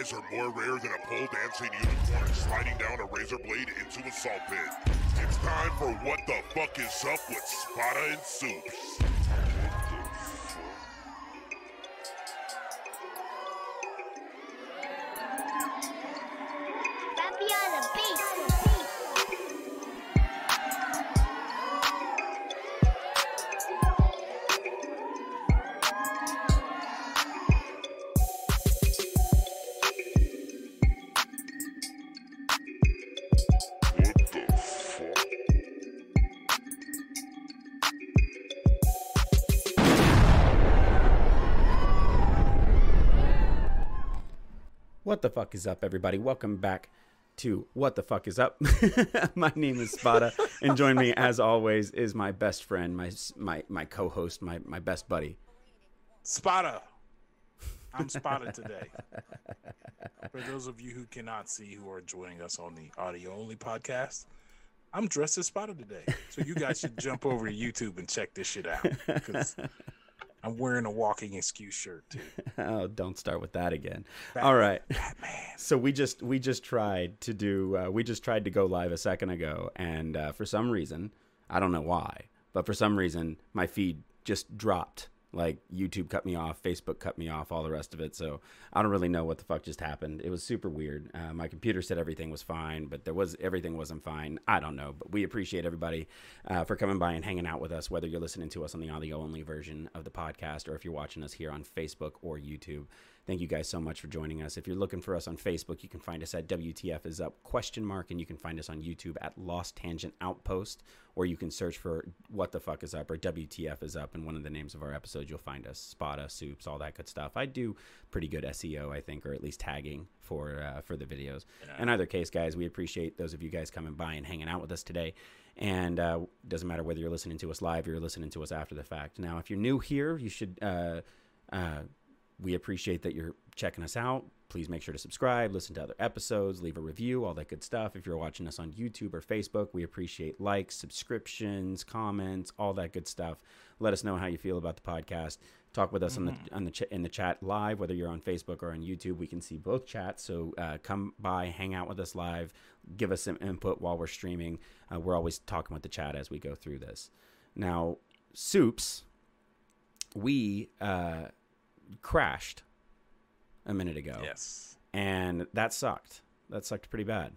eyes are more rare than a pole dancing unicorn sliding down a razor blade into a salt pit. It's time for What the Fuck is Up with Spada and Supes. What the fuck is up, everybody? Welcome back to What the Fuck is Up. my name is Spada, and join me, as always, is my best friend, my my my co-host, my my best buddy. Spada. I'm spotted today. For those of you who cannot see who are joining us on the audio only podcast, I'm dressed as Spada today. So you guys should jump over to YouTube and check this shit out. Because I'm wearing a walking excuse shirt too. Oh, don't start with that again. All right. Batman. So we just we just tried to do uh, we just tried to go live a second ago, and uh, for some reason I don't know why, but for some reason my feed just dropped. Like YouTube cut me off, Facebook cut me off, all the rest of it. So I don't really know what the fuck just happened. It was super weird. Uh, my computer said everything was fine, but there was everything wasn't fine. I don't know, but we appreciate everybody uh, for coming by and hanging out with us. Whether you're listening to us on the audio only version of the podcast, or if you're watching us here on Facebook or YouTube. Thank you guys so much for joining us. If you're looking for us on Facebook, you can find us at WTF is up question mark, and you can find us on YouTube at Lost Tangent Outpost, or you can search for What the Fuck is Up or WTF is up, and one of the names of our episodes you'll find us. Spada, supes, all that good stuff. I do pretty good SEO, I think, or at least tagging for uh, for the videos. In either case, guys, we appreciate those of you guys coming by and hanging out with us today. And uh, doesn't matter whether you're listening to us live or you're listening to us after the fact. Now, if you're new here, you should. Uh, uh, we appreciate that you're checking us out. Please make sure to subscribe, listen to other episodes, leave a review, all that good stuff. If you're watching us on YouTube or Facebook, we appreciate likes, subscriptions, comments, all that good stuff. Let us know how you feel about the podcast. Talk with us on the on the ch- in the chat live, whether you're on Facebook or on YouTube. We can see both chats, so uh, come by, hang out with us live, give us some input while we're streaming. Uh, we're always talking with the chat as we go through this. Now, supes, we. Uh, crashed a minute ago. Yes. And that sucked. That sucked pretty bad.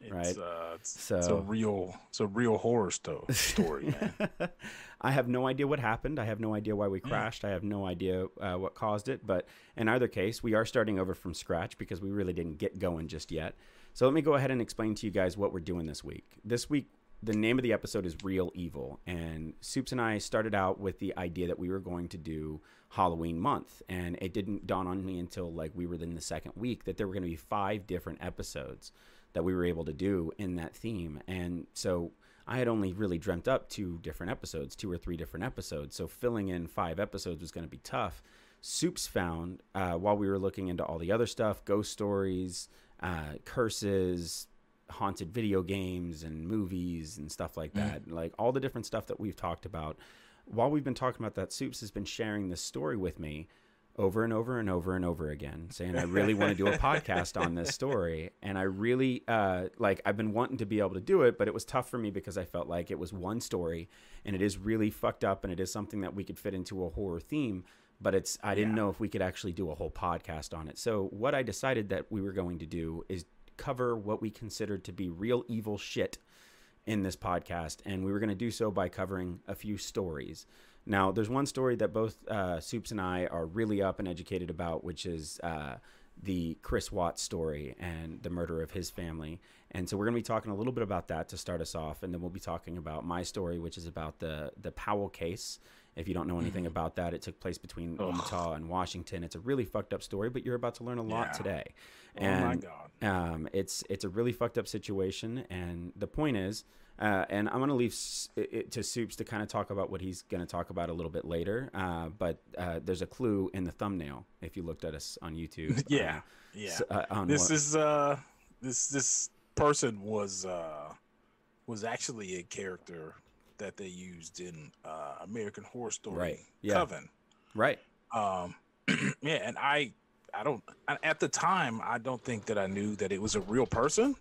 It's, Right. Uh, it's, it's a real, it's a real horror sto- story, man. I have no idea what happened. I have no idea why we crashed. I have no idea uh, what caused it. But in either case, we are starting over from scratch because we really didn't get going just yet. So let me go ahead and explain to you guys what we're doing this week. This week, the name of the episode is Real Evil. And Supes and I started out with the idea that we were going to do Halloween month. And it didn't dawn on me until like we were in the second week that there were going to be five different episodes that we were able to do in that theme. And so I had only really dreamt up two different episodes, two or three different episodes. So filling in five episodes was going to be tough. Supes found uh, while we were looking into all the other stuff, ghost stories, uh, curses, haunted video games, and movies and stuff like that, like all the different stuff that we've talked about. While we've been talking about that, Supes has been sharing this story with me over and over and over and over again saying i really want to do a podcast on this story and i really uh, like i've been wanting to be able to do it but it was tough for me because i felt like it was one story and it is really fucked up and it is something that we could fit into a horror theme but it's i didn't Yeah. know if we could actually do a whole podcast on it so what i decided that we were going to do is cover what we considered to be real evil shit in this podcast, and we were going to do so by covering a few stories. Now, there's one story that both uh, Supes and I are really up and educated about, which is uh, the Chris Watts story and the murder of his family. And so we're going to be talking a little bit about that to start us off, and then we'll be talking about my story, which is about the the Powell case. If you don't know anything about that, it took place between Utah and Washington. It's a really fucked up story, but you're about to learn a lot Yeah. today. Oh my God. Um, it's it's a really fucked up situation, and the point is, uh, and I'm gonna leave S- it to Supes to kind of talk about what he's gonna talk about a little bit later. Uh, but uh, there's a clue in the thumbnail if you looked at us on YouTube. Yeah, uh, yeah. uh, on this what- is uh, this this person was uh, was actually a character that they used in uh, American Horror Story Right, yeah. Coven. right. Um, yeah, and I I don't at the time I don't think that I knew that it was a real person.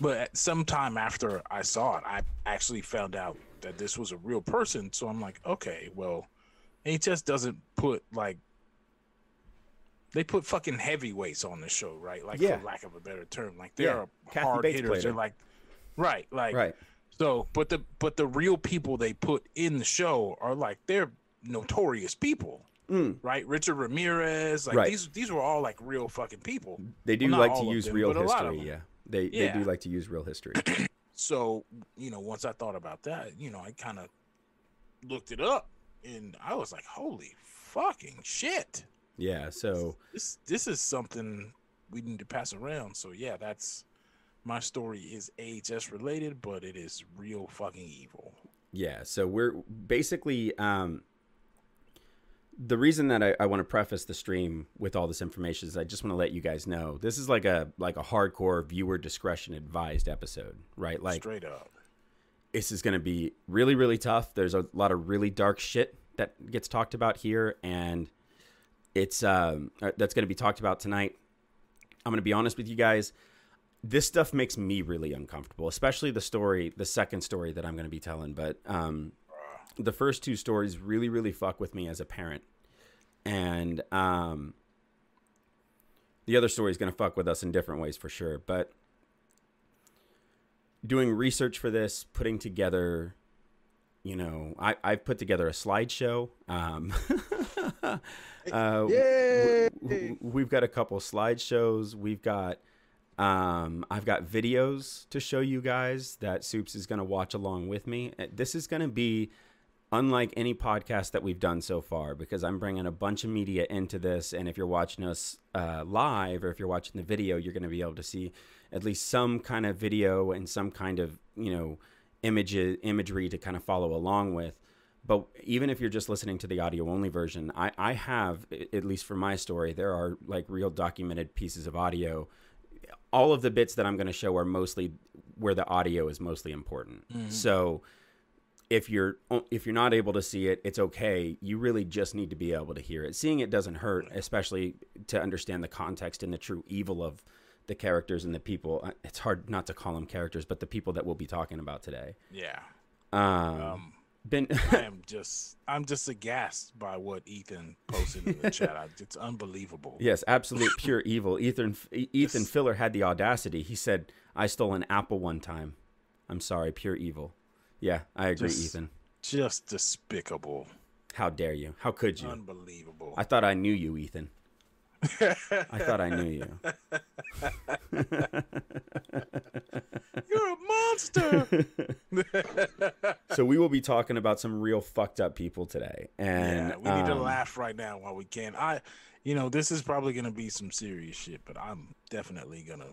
But at some time after I saw it, I actually found out that this was a real person. So I'm like, okay, well, HS doesn't put like they put fucking heavyweights on the show, right? Like Yeah. for lack of a better term, like they're Yeah. Hard hitters. They're like, right, like Right. So, but the but the real people they put in the show are like they're notorious people, Mm. right? Richard Ramirez, like Right. these these were all like real fucking people. They do Well, like to use them, real but a lot of history. Yeah. They they do like to use real history. So, you know, once I thought about that, you know, I kind of looked it up, and I was like, holy fucking shit, yeah. So this this is something we need to pass around. So yeah, that's my story is AHS related, but it is real fucking evil. Yeah, so we're basically um, the reason that I, I want to preface the stream with all this information is I just want to let you guys know this is like a like a hardcore viewer discretion advised episode, right? Like Straight up. this is going to be really really tough. There's a lot of really dark shit that gets talked about here, and it's um, uh, that's going to be talked about tonight. I'm going to be honest with you guys. This stuff makes me really uncomfortable, especially the story, the second story that I'm going to be telling. But um, the first two stories really, really fuck with me as a parent, and um, the other story is going to fuck with us in different ways for sure. But doing research for this, putting together, you know, I, I've put together a slideshow. Um, uh, Yay! w- w- we've got a couple slideshows. We've got, um, I've got videos to show you guys that Soups is going to watch along with me. Uh, This is going to be unlike any podcast that we've done so far because I'm bringing a bunch of media into this. And if you're watching us uh, live or if you're watching the video, you're going to be able to see at least some kind of video and some kind of, you know, image imagery to kind of follow along with. But even if you're just listening to the audio only version, I, I have, at least for my story, there are like real documented pieces of audio. All of the bits that I'm going to show are mostly where the audio is mostly important. So if you're if you're not able to see it, it's okay. You really just need to be able to hear it. Seeing it doesn't hurt, especially to understand the context and the true evil of the characters and the people. Uh, It's hard not to call them characters, but the people that we'll be talking about today. Yeah. Um, Um, been I am just I'm just aghast by what Ethan posted in the chat. I, it's unbelievable. yes, absolute pure evil. Ethan Ethan Yes. Filler had the audacity. He said, "I stole an apple one time." I'm sorry, pure evil. Yeah, I agree, Just- Ethan. Just despicable. How dare you? How could you? Unbelievable. I thought I knew you, Ethan. I thought I knew you. You're a monster. So we will be talking about some real fucked up people today, and yeah, we need to um, laugh right now while we can. I you know, this is probably gonna be some serious shit, but I'm definitely gonna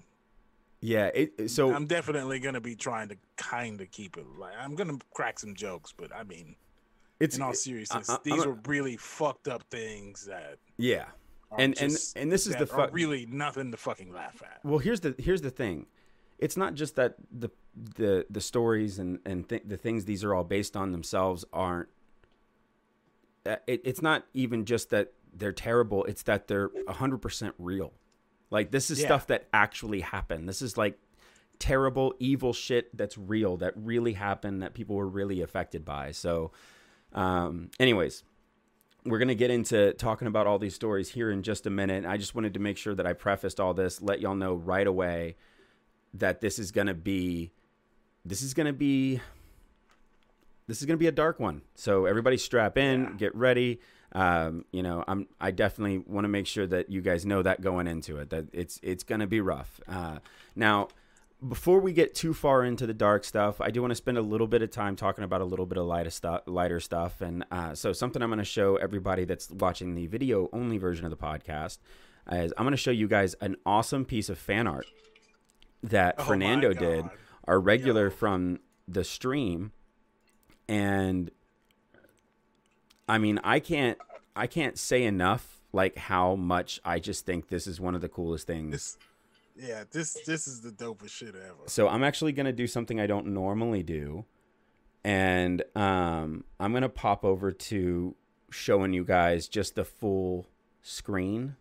Yeah, it, it- so I'm definitely gonna be trying to kinda keep it like I'm gonna crack some jokes, but I mean it's in all seriousness, I- I- these I'm a- are really fucked up things that yeah, and and and this is the fuck. really nothing to fucking laugh at. Well, here's the here's the thing. It's not just that the the the stories and and th- the things these are all based on themselves aren't. uh, It, it's not even just that they're terrible. It's that they're hundred percent real. Like this is Yeah. stuff that actually happened. This is like terrible, evil shit that's real, that really happened, that people were really affected by. So, um, anyways, we're going to get into talking about all these stories here in just a minute. I just wanted to make sure that I prefaced all this, let y'all know right away that this is going to be this is going to be this is going to be a dark one. So everybody strap in, Yeah. get ready. Um, you know, I'm I definitely want to make sure that you guys know that going into it that it's it's going to be rough. Uh, now, before we get too far into the dark stuff, I do want to spend a little bit of time talking about a little bit of lighter stuff, lighter stuff, and uh, so something I'm going to show everybody that's watching the video only version of the podcast is I'm going to show you guys an awesome piece of fan art that Oh Fernando did, our regular Yo. from the stream, and I mean I can't I can't say enough like how much I just think this is one of the coolest things. This yeah, this this is the dopest shit ever. So I'm actually gonna do something I don't normally do, and um, I'm gonna pop over to showing you guys just the full screen.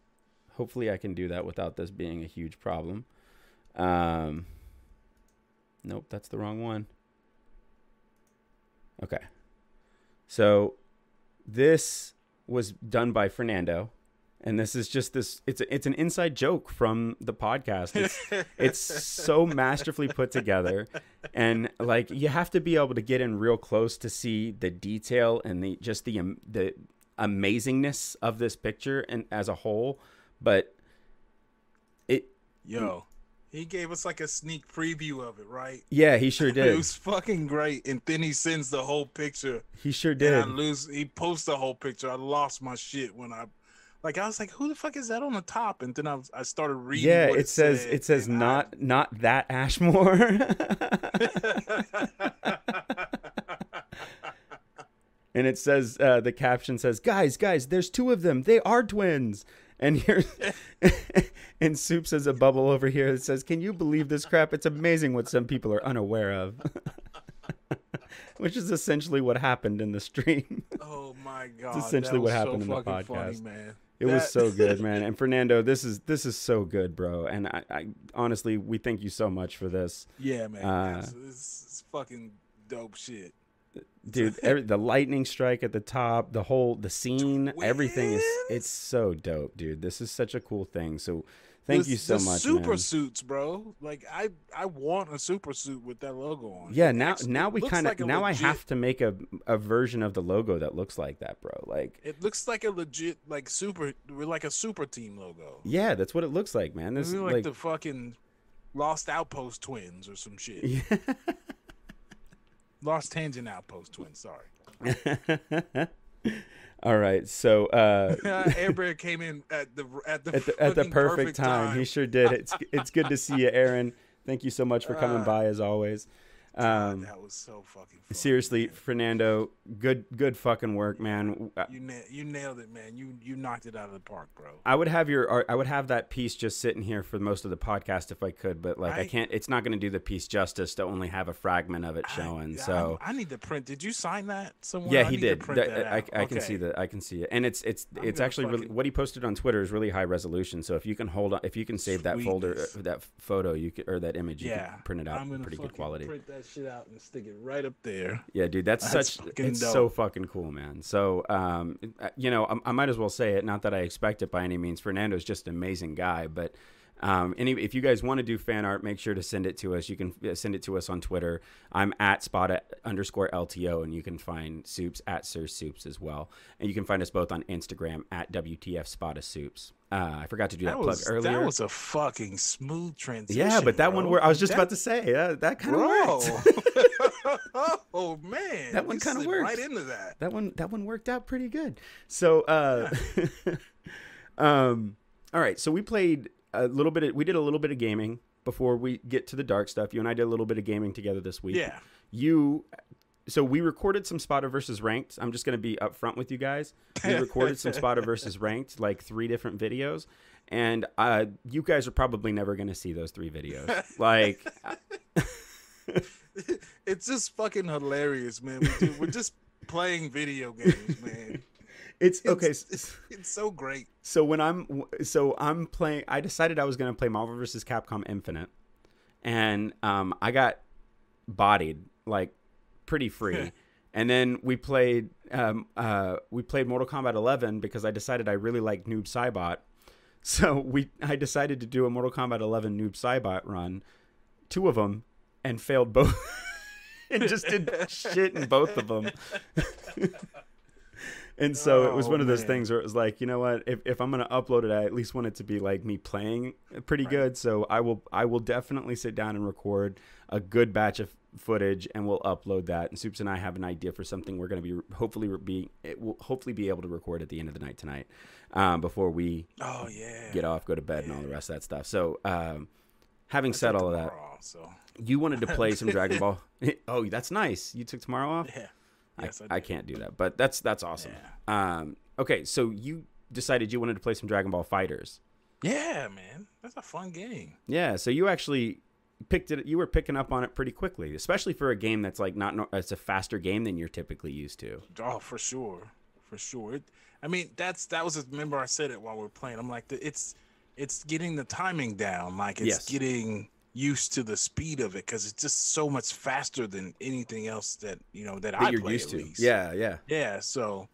hopefully I can do that without this being a huge problem. Um, nope, that's the wrong one. Okay. So this was done by Fernando. And this is just this it's a, it's an inside joke from the podcast. It's, it's so masterfully put together and like you have to be able to get in real close to see the detail and the just the um, the amazingness of this picture and as a whole, but it Yo, he gave us like a sneak preview of it, right? yeah, he sure did. It was fucking great. And then he sends the whole picture. He sure And I did. lose he posts the whole picture. I lost my shit when I like I was like, who the fuck is that on the top? And then I I started reading. Yeah, what it says said, it says and I- not not that Ashmore. and it says uh, the caption says, "Guys, guys, there's two of them. They are twins." And here, and Soup says a bubble over here that says, "Can you believe this crap? It's amazing what some people are unaware of." Which is essentially what happened in the stream. oh my god, It's essentially what happened so in the fucking funny, podcast. man. It was so good, man. And Fernando, this is this is so good, bro. And I, I honestly, we thank you so much for this, Yeah, man, Uh, it's, it's fucking dope shit. dude. Every, the lightning strike at the top, the whole the scene, everything is it's so dope, dude. This is such a cool thing. So thank The- you so the much, Super man. suits, bro. Like I, I want a super suit with that logo on. Yeah, It now actually now we kind of like now I have to make a a version of the logo that looks like that, bro. Like, It looks like a legit like super, like a super team logo. yeah, that's what it looks like, man. This like, like, the fucking Lost Outpost twins or some shit. yeah. Lost Tangent Outpost twins. Sorry. All right, so uh, Air Bear came in at the at the at the, at the fucking perfect, time. He sure did. It's it's good to see you, Aaron. Thank you so much for coming Uh, by as always. God, Um, that was so fucking. Funny, seriously, man. Fernando, good good fucking work, man. Uh, you na- you nailed it, man. You you knocked it out of the park, bro. I would have your I would have that piece just sitting here for most of the podcast if I could, but like I, I- can't. It's not going to do the piece justice to only have a fragment of it showing. I, so. I, I need to print. Did you sign that somewhere? yeah, he did. that I. I can see that. I can see it, and it's it's I'm it's actually really what he posted on Twitter is really high resolution. So if you can hold on, if you can save that folder, that photo, you could, or that image, you Yeah, can print it out pretty good quality. That shit out and stick it right up there. Yeah, dude, that's, That's such it's so fucking cool, man. So, um, you know, I, I might as well say it. Not that I expect it by any means. Fernando's just an amazing guy, but. Um, any, if you guys want to do fan art, make sure to send it to us. You can send it to us on Twitter. I'm at Spada underscore LTO, and you can find Soups at Sir Supes as well. And you can find us both on Instagram at WTF Spada Supes. Uh, I forgot to do that, plug was earlier. that was a fucking smooth transition. yeah, but that one bro. where I was just That- about to say uh, that kind of worked. oh man, That one kinda worked. Right into that. that one that one worked out pretty good. So uh um all right, so we played a little bit of, we did a little bit of gaming before we get to the dark stuff. You and I did a little bit of gaming together this week. Yeah. You so we recorded some spotter versus ranked. I'm just going to be upfront with you guys. We recorded some spotter versus ranked like three different videos and uh you guys are probably never going to see those three videos. Like it's just fucking hilarious, man. We do, we're just playing video games, man. it's okay. It's, it's, so great. So when I'm so I'm playing, I decided I was gonna play Marvel vs. Capcom Infinite, and um, I got bodied like pretty free. and then we played um, uh, we played Mortal Kombat 11 because I decided I really liked Noob Saibot. So we I decided to do a Mortal Kombat 11 Noob Saibot run, two of them, and failed both. and just did shit in both of them. And so it was one of those man. things where it was like, you know what? If, if I'm gonna upload it, I at least want it to be like me playing pretty good. So I will I will definitely sit down and record a good batch of footage, and we'll upload that. And Supes and I have an idea for something we're gonna be hopefully be it will hopefully be able to record at the end of the night tonight, um, before we Oh yeah. get off, go to bed, and all the rest of that stuff. So um, having said all of that, So you wanted to play some Dragon Ball. oh, that's nice. You took tomorrow off. yeah. I, Yes, I, I, did. can't do that, but that's that's awesome. Um, okay, so you decided you wanted to play some Dragon Ball FighterZ. Yeah, man. That's a fun game. Yeah, so you actually picked it. You were picking up on it pretty quickly, especially for a game that's like not. It's a faster game than you're typically used to. Oh, for sure, for sure. It, I mean, that's that was. A. Remember, I said it while we are playing. I'm like, the- it's it's getting the timing down. Like it's Yes. getting used to the speed of it because it's just so much faster than anything else that you know that, that I play used to. least. Yeah, yeah. Yeah, so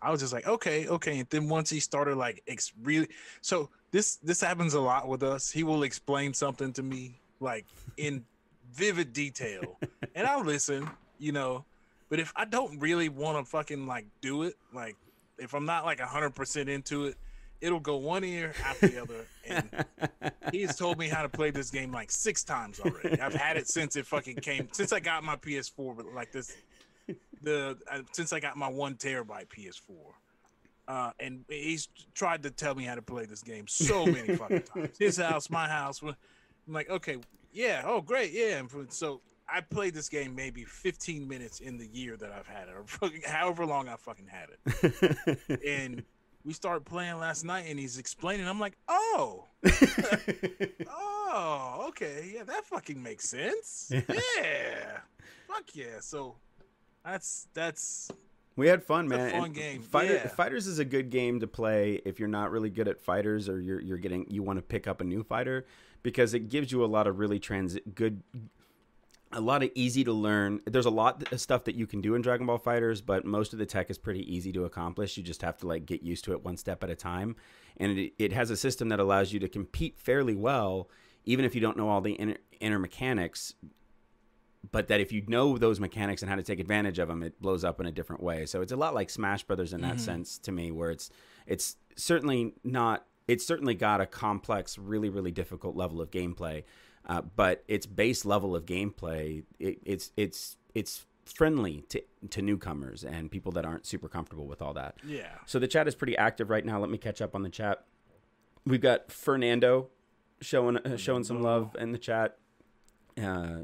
I was just like, okay, okay. And then once he started like ex- really, so this this happens a lot with us. He will explain something to me like in vivid detail, and I'll listen, you know. But if I don't really want to fucking like do it, like if I'm not like hundred percent into it, it'll go one ear after the other. And he's told me how to play this game like six times already. I've had it since it fucking came, since I got my PS4, but like this the uh, since I got my one terabyte PS4. Uh, and he's tried to tell me how to play this game so many fucking times. His house, my house. I'm like, okay, yeah, oh great, yeah. And so I played this game maybe 15 minutes in the year that I've had it, or however long I fucking had it. And we started playing last night, and he's explaining. I'm like, oh, oh, okay, yeah, that fucking makes sense. Yeah. Yeah, fuck yeah. So that's that's We had fun, man. fun game, Fighter, yeah. Fighters is a good game to play if you're not really good at fighters or you're you're getting you want to pick up a new fighter because it gives you a lot of really trans good a lot of easy to learn. There's a lot of stuff that you can do in Dragon Ball FighterZ, but most of the tech is pretty easy to accomplish. You just have to like get used to it one step at a time. And it, it has a system that allows you to compete fairly well even if you don't know all the inner, inner mechanics but that if you know those mechanics and how to take advantage of them, it blows up in a different way. So it's a lot like Smash Brothers in that mm-hmm. sense to me, where it's it's certainly not. It's certainly got a complex, really, really difficult level of gameplay, uh, but its base level of gameplay, it, it's it's it's friendly to to newcomers and people that aren't super comfortable with all that. yeah. So the chat is pretty active right now. Let me catch up on the chat. We've got Fernando showing uh, showing some love in the chat. Uh,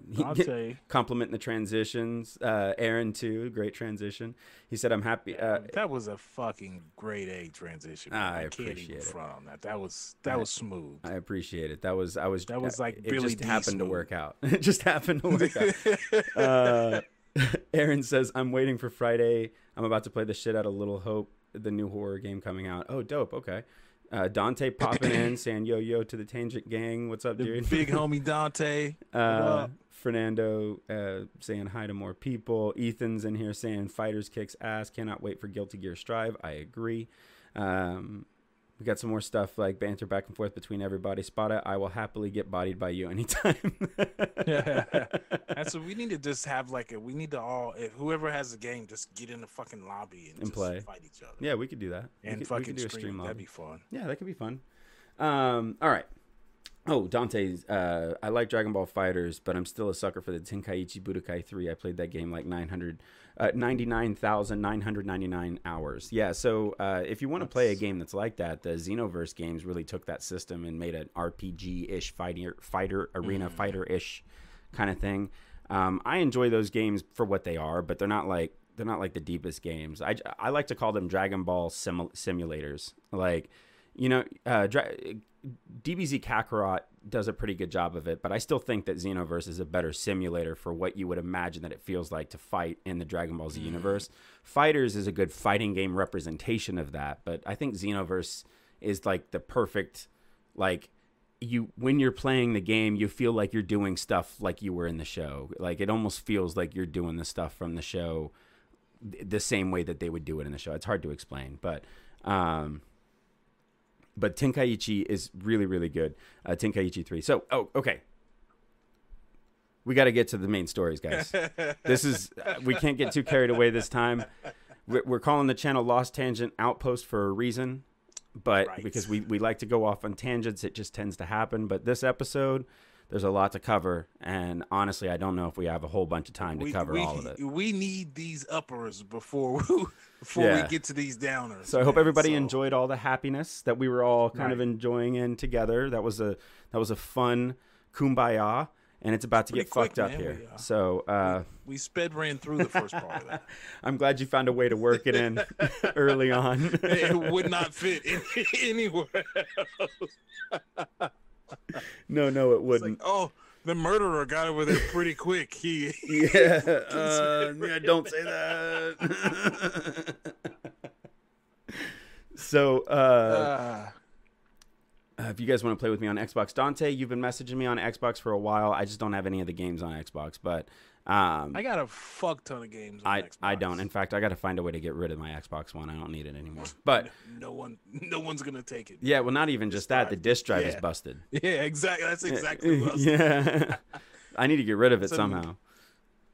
complimenting the transitions. Uh, Aaron too, great transition. He said, "I'm happy." Uh, that was a fucking great A transition. I can't appreciate even it. front on that. That was that I- was smooth. I appreciate it. That was I was That was uh, like it just D happened to work out. it just happened to work out. uh, Aaron says, "I'm waiting for Friday. I'm about to play the shit out of Little Hope, the new horror game coming out. Oh, dope. Okay." Uh, Dante popping in, saying "Yo yo" to the Tangent Gang. What's up, the dude? big homie Dante. Uh? Fernando uh, saying hi to more people. Ethan's in here saying fighters kicks ass. Cannot wait for Guilty Gear Strive. I agree. Um, we got some more stuff like banter back and forth between everybody. Spada, I will happily get bodied by you anytime. That's what we need to just have like a. We need to all if whoever has the game just get in the fucking lobby and, And just play. fight each other. yeah, we could do that. We and could- we fucking could do a stream. stream That'd be fun. Yeah, that could be fun. Um, all right. Oh, Dante's. Uh, I like Dragon Ball FighterZ, but I'm still a sucker for the Tenkaichi Budokai 3. I played that game like 900, uh, 99,999 hours. Yeah, so uh, if you want to play a game that's like that, the Xenoverse games really took that system and made an RPG-ish fighter, fighter arena fighter-ish kind of thing. Um, I enjoy those games for what they are, but they're not like they're not like the deepest games. I, I like to call them Dragon Ball simu- simulators. Like, you know, uh, Dra- DBZ Kakarot does a pretty good job of it, but I still think that Xenoverse is a better simulator for what you would imagine that it feels like to fight in the Dragon Ball Z universe. Fighters is a good fighting game representation of that, but I think Xenoverse is like the perfect like you when you're playing the game you feel like you're doing stuff like you were in the show. Like it almost feels like you're doing the stuff from the show th- the same way that they would do it in the show. It's hard to explain but um but Tenkaichi is really really good. Uh Tenkaichi 3 so oh okay. We got to get to the main stories guys. This is uh, we can't get too carried away this time. We're, we're calling the channel lost tangent outpost for a reason but Right. because we, we like to go off on tangents it just tends to happen. But this episode there's a lot to cover and honestly i don't know if we have a whole bunch of time to we, cover we, all of it We need these uppers before we, before Yeah. we get to these downers. so i hope everybody So, enjoyed all the happiness that we were all kind of enjoying in together that was a that was a fun kumbaya and it's about to Pretty get fucked quick, up man. here We, uh, so uh We sped ran through the first part of that. i'm glad you found a way to work it in early on it would not fit in, anywhere. no no it wouldn't like, oh, the murderer got over there pretty quick. He Yeah, uh, yeah, don't say that. so, uh, uh, Uh, if you guys want to play with me on Xbox, Dante, you've been messaging me on Xbox for a while. I just don't have any of the games on Xbox, but um, I got a fuck ton of games. On I Xbox. I don't. In fact, I got to find a way to get rid of my Xbox One. I don't need it anymore. But no one, no one's gonna take it. yeah, well, not even just that. The disk drive is busted. Yeah, exactly. That's exactly yeah. I need to get rid of it So- somehow.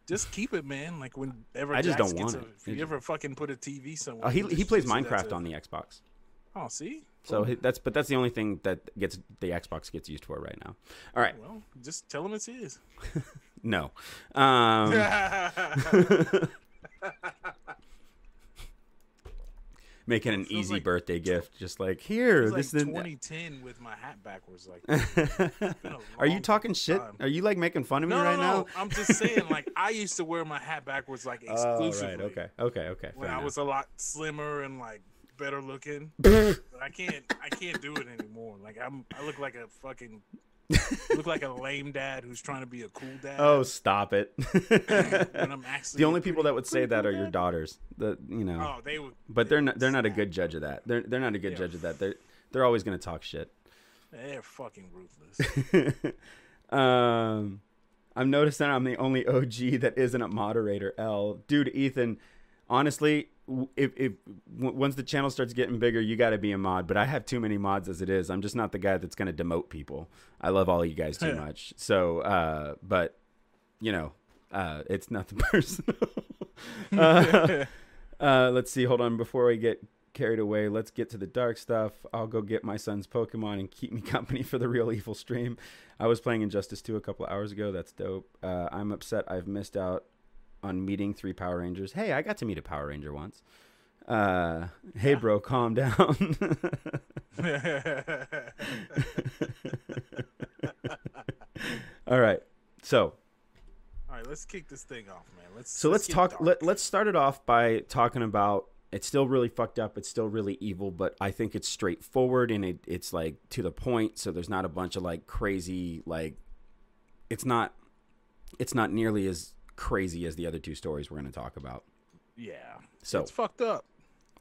Just keep it, man. Like whenever I just Jax don't want a- it. If you ever fucking put a TV somewhere, Oh, he he plays use it as Minecraft on the Xbox. Oh, see. So that's but that's the only thing that gets the Xbox gets used for right now. All right, Well, just tell him it's his. No. Um, making an easy like- birthday gift, just like here. It This like is 2010 with my hat backwards. Like, Are you talking shit? time. Are you like making fun of me right no, now? no. I'm just saying. Like, I used to wear my hat backwards like Oh, right. Okay. Okay. Okay. When I enough. was a lot slimmer and like better looking, but I can't. I can't do it anymore. Like I'm. I look like a fucking. Look like a lame dad who's trying to be a cool dad. Oh, stop it! I'm the only people that would say that are your daughters. The you know, Oh, they would. but they're not. They're not a good judge of that. They're they're not a good Yeah. judge of that. They're they're always gonna talk shit. They're fucking ruthless. um, I'm noticing I'm the only OG that isn't a moderator. L, dude, Ethan. Honestly, if if w- once the channel starts getting bigger, you got to be a mod. But I have too many mods as it is. I'm just not the guy that's gonna demote people. I love all you guys too much. So, uh, but you know, uh, it's nothing personal. uh, uh, let's see. Hold on. Before we get carried away, let's get to the dark stuff. I'll go get my son's Pokemon and keep me company for the real evil stream. I was playing Injustice 2 a couple hours ago. That's dope. Uh, I'm upset I've missed out on meeting three Power Rangers. Hey, I got to meet a Power Ranger once. Uh, hey, bro, calm down. All right. So, All right, let's kick this thing off, man. Let's So let's, get talk. Let, let's start it off by talking about. It's still really fucked up. It's still really evil, but I think it's straightforward and it, it's like to the point. So there's not a bunch of like crazy like. It's not. It's not nearly as crazy as the other two stories we're going to talk about. yeah. So it's fucked up.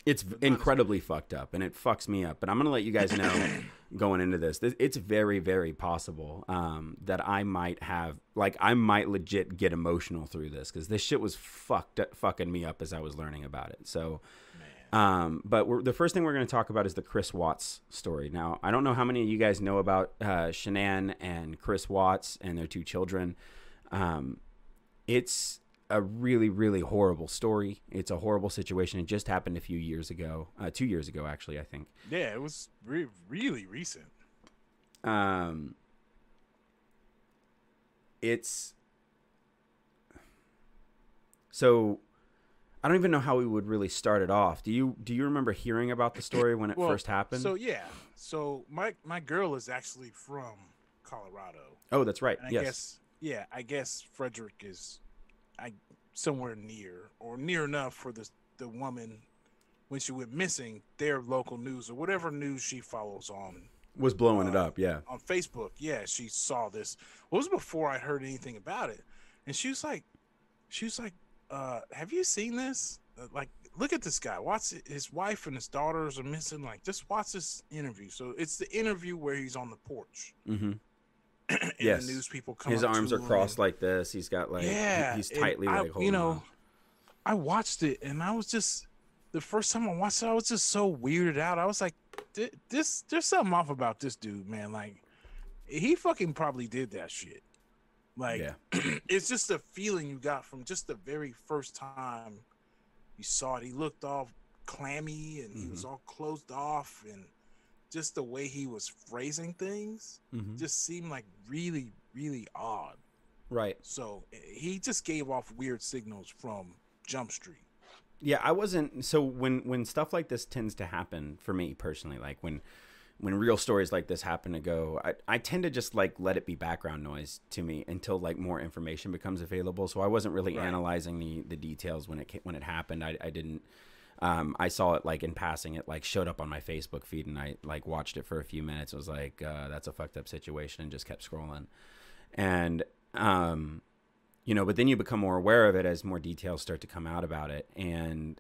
it's incredibly fucked up and it fucks me up. But I'm going to let you guys know going into this. this it's very, very possible um, that I might have, like, I might legit get emotional through this because this shit was fucked, fucking me up as I was learning about it. So, um, but we're, the first thing we're going to talk about is the Chris Watts story. Now, I don't know how many of you guys know about uh, Shanann and Chris Watts and their two children. Um, it's a really, really horrible story. It's a horrible situation. It just happened a few years ago, uh, two years ago, actually, I think. Yeah, it was re- really recent. Um, it's so I don't even know how we would really start it off. Do you do you remember hearing about the story when it Well, first happened? So yeah, so my my girl is actually from Colorado. oh, that's right. And I yes. guess yeah, I guess Frederick is I somewhere near or near enough for the the woman when she went missing, their local news or whatever news she follows on Was blowing it uh, up. Yeah. on Facebook. Yeah, she saw this. Well, it was before I heard anything about it, and she was like, she was like, uh, "Have you seen this? Uh, like, look at this guy. Watch his wife and his daughters are missing. Like, just watch this interview. So it's the interview where he's on the porch, Mm-hmm. and Yes. the news people come. His arms are crossed and- like this. He's got like he- yeah, he's tightly I- holding you know, on. I watched it and I was just the first time I watched it, I was just so weirded out. I was like, this there's something off about this dude, man. Like he fucking probably did that shit. Like Yeah. it's just a feeling you got from just the very first time you saw it. He looked all clammy and he Mm-hmm. was all closed off and just the way he was phrasing things Mhm. just seemed like really, really odd. Right. So eh, he just gave off weird signals from Jump Street. Yeah, I wasn't so when when stuff like this tends to happen for me personally, like when when real stories like this happen to go, I, I tend to just like let it be background noise to me until like more information becomes available. So I wasn't really Right. analyzing the the details when it when it happened. I I didn't um, I saw it like in passing. It like showed up on my Facebook feed, and I like watched it for a few minutes. It was like uh, that's a fucked up situation, and just kept scrolling. And um, you know, but then you become more aware of it as more details start to come out about it. And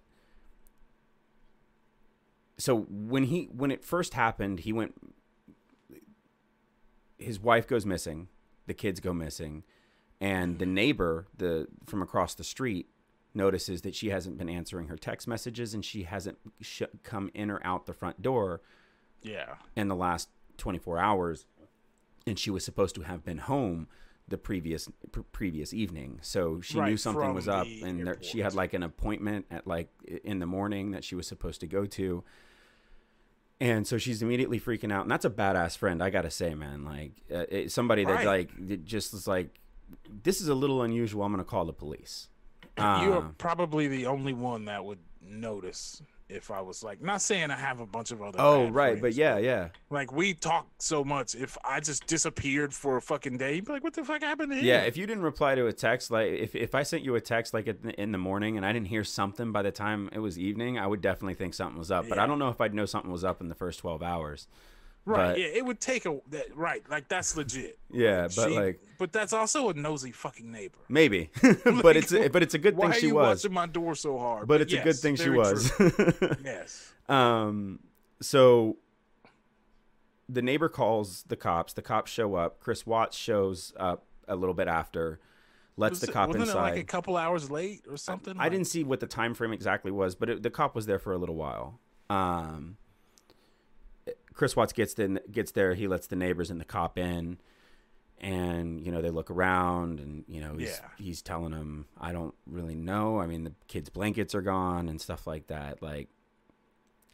so when he when it first happened, he went his wife goes missing, the kids go missing, and the neighbor, the from across the street, notices that she hasn't been answering her text messages and she hasn't sh- come in or out the front door Yeah. in the last 24 hours and she was supposed to have been home the previous pr- previous evening. So she knew something was up and there, she had like an appointment at like in the morning that she was supposed to go to. And so she's immediately freaking out. And that's a badass friend i gotta say man. Like uh, it, somebody that like that just is like this is a little unusual. I'm gonna call the police You're Uh, probably the only one that would notice if I was like, not saying I have a bunch of other. oh right but yeah yeah Like we talk so much. If I just disappeared for a fucking day, you'd be like, "What the fuck happened to you?" Yeah, if you didn't reply to a text, like if, if I sent you a text like in the, morning and I didn't hear something by the time it was evening, I would definitely think something was up. But I don't know if I'd know something was up in the first twelve hours. Right. but- yeah, it would take a that, right. Like that's legit. Yeah, but She- like but that's also a nosy fucking neighbor. maybe, but it's but it's a good Why thing are she you was. watching my door so hard? But it's a good thing she was. yes. um, so the neighbor calls the cops. The cops show up. Chris Watts shows up a little bit after, lets Was the it- cop wasn't inside. it like a couple hours late or something? I Like- didn't see what the time frame exactly was, but it, the cop was there for a little while. Um, Chris Watts gets in, gets there. He lets the neighbors and the cop in, and you know they look around, and you know he's Yeah. he's telling them, "I don't really know. I mean, the kids' blankets are gone and stuff like that." Like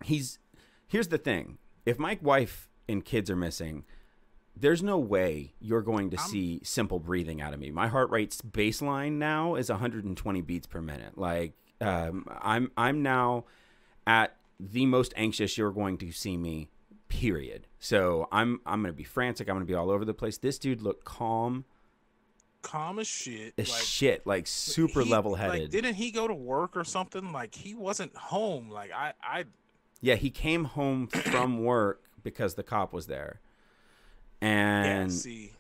he's here's the thing: if my wife and kids are missing. There's no way you're going to I'm- see simple breathing out of me. My heart rate's baseline now is 120 beats per minute. Like um, I'm I'm now at the most anxious you're going to see me. Period. So I'm I'm gonna be frantic. I'm gonna be all over the place. This dude looked calm calm as shit. as like, shit, like super he- level Like, headed. didn't he go to work or something? Like he wasn't home. Like I, I yeah, he came home from work because the cop was there, yeah. and See,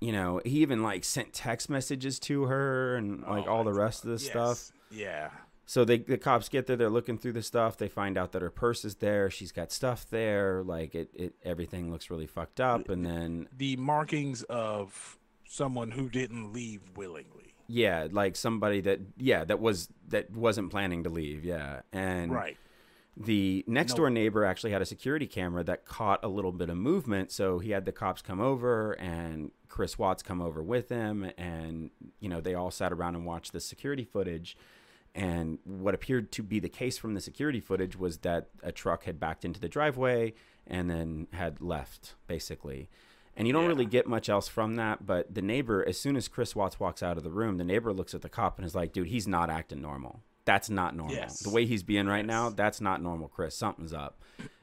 you know he even like sent text messages to her and like Oh all the rest of the yes, stuff. Yeah. So they the cops get there, they're looking through the stuff, they find out that her purse is there, she's got stuff there, like it, it everything looks really fucked up and then The markings of someone who didn't leave willingly. yeah, like somebody that yeah, that was that wasn't planning to leave, yeah. And Right. the next door neighbor actually had a security camera that caught a little bit of movement, so he had the cops come over and Chris Watts come over with him and you know, they all sat around and watched the security footage. And what appeared to be the case from the security footage was that a truck had backed into the driveway and then had left, basically. And you don't Yeah. really get much else from that. But the neighbor, as soon as Chris Watts walks out of the room, the neighbor looks at the cop and is like, dude, he's not acting normal. That's not normal. Yes. The way he's being right now, that's not normal, Chris. Something's up.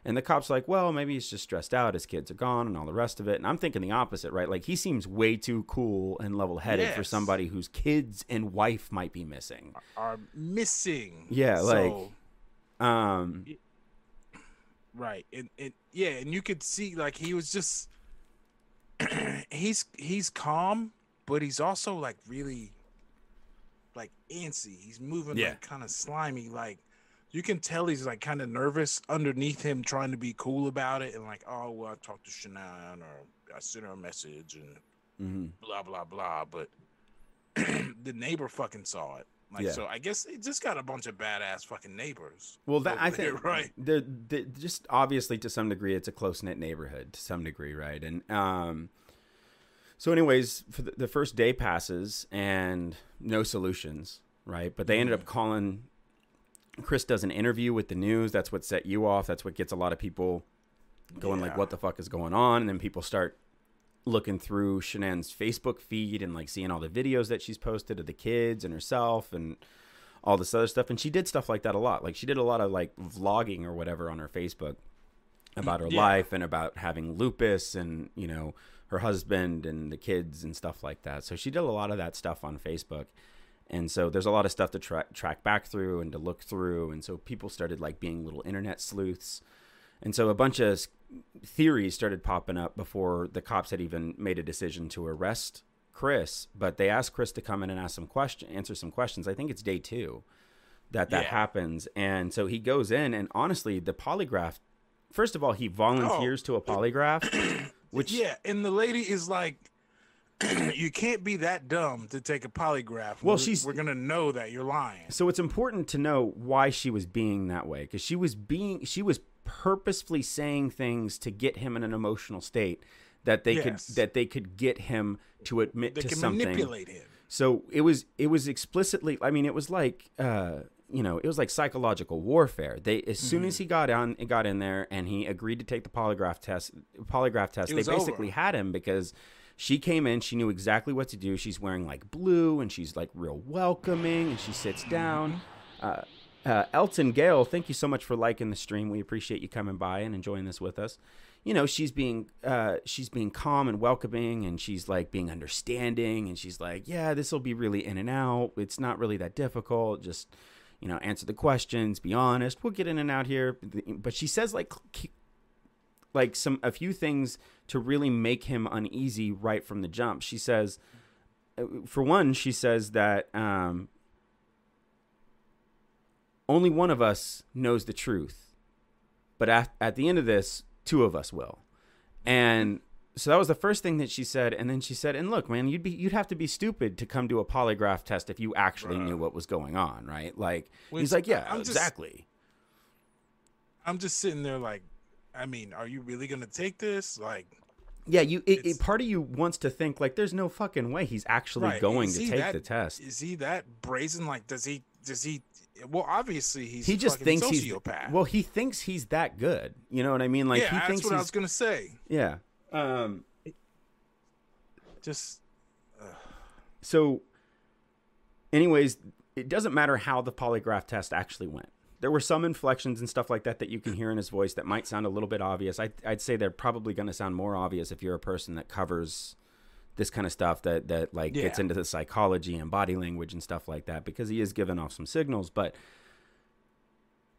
And the cop's like, well, maybe he's just stressed out. His kids are gone and all the rest of it. And I'm thinking the opposite, right? Like, he seems way too cool and level headed for somebody whose kids and wife might be missing. Are missing. Yeah, like- So- Um, Right. And and yeah, and you could see like he was just he's he's calm, but he's also like really like antsy. He's moving Yeah. like kind of slimy. Like you can tell he's like kind of nervous underneath him trying to be cool about it and like, oh well I talked to Shanann or I sent her a message and mhm. blah blah blah. But the neighbor fucking saw it. Like Yeah. so I guess it just got a bunch of badass fucking neighbors. Well, that I there, think right. They're, they just obviously to some degree, it's a close knit neighborhood to some degree, right? And um, so, anyways, for the, the first day passes and no solutions, right? But they ended Mm-hmm. up calling. Chris does an interview with the news. That's what set you off. That's what gets a lot of people going like, "What the fuck is going on?" And then people start looking through Shanann's Facebook feed and like seeing all the videos that she's posted of the kids and herself and all this other stuff. And she did stuff like that a lot. Like she did a lot of like vlogging or whatever on her Facebook about her Yeah. life and about having lupus and, you know, her husband and the kids and stuff like that. So she did a lot of that stuff on Facebook. And so there's a lot of stuff to tra- track back through and to look through. And so people started like being little internet sleuths. And so a bunch of theories started popping up before the cops had even made a decision to arrest Chris. But they asked Chris to come in and ask some question, answer some questions. I think it's day two that that Yeah. happens. And so he goes in, and honestly, the polygraph. First of all, he volunteers oh. to a polygraph, which yeah, and the lady is like, you can't be that dumb to take a polygraph. Well, We're- she's- we're gonna know that you're lying. so it's important to know why she was being that way because she was being she was purposefully saying things to get him in an emotional state that they Yes. could that they could get him to admit They to can something manipulate him. so it was it was explicitly i mean it was like uh you know it was like psychological warfare they as soon Mm-hmm. as he got on got in there and he agreed to take the polygraph test polygraph test they basically over. had him because she came in she knew exactly what to do she's wearing like blue and she's like real welcoming and she sits down uh, uh, Elton Gale, thank you so much for liking the stream. We appreciate you coming by and enjoying this with us. You know, she's being uh, she's being calm and welcoming, and she's like being understanding, and she's like, "Yeah, this will be really in and out. It's not really that difficult. Just you know, answer the questions. Be honest. We'll get in and out here." But she says like like some a few things to really make him uneasy right from the jump. She says, uh, for one, she says that um, only one of us knows the truth, but at, at the end of this, two of us will. And so that was the first thing that she said, and then she said, "And look, man, you'd be you'd have to be stupid to come to a polygraph test if you actually knew what was going on, right?" Like Which he's like, "Yeah, I'm just- exactly." I'm just sitting there like, I mean, are you really gonna take this? Like, Yeah, you. It, it, part of you wants to think like, "There's no fucking way he's actually right, going is to take that- the test." Is he that brazen? Like, does he? Does he? Well, obviously he's. He just thinks he's well. He thinks he's that good. You know what I mean? Like yeah, he that's thinks what I was gonna say. yeah. Um. Just So, anyways, it doesn't matter how the polygraph test actually went. There were some inflections and stuff like that that you can hear in his voice that might sound a little bit obvious. I, I'd say they're probably going to sound more obvious if you're a person that covers this kind of stuff that that like gets into the psychology and body language and stuff like that because he is giving off some signals, but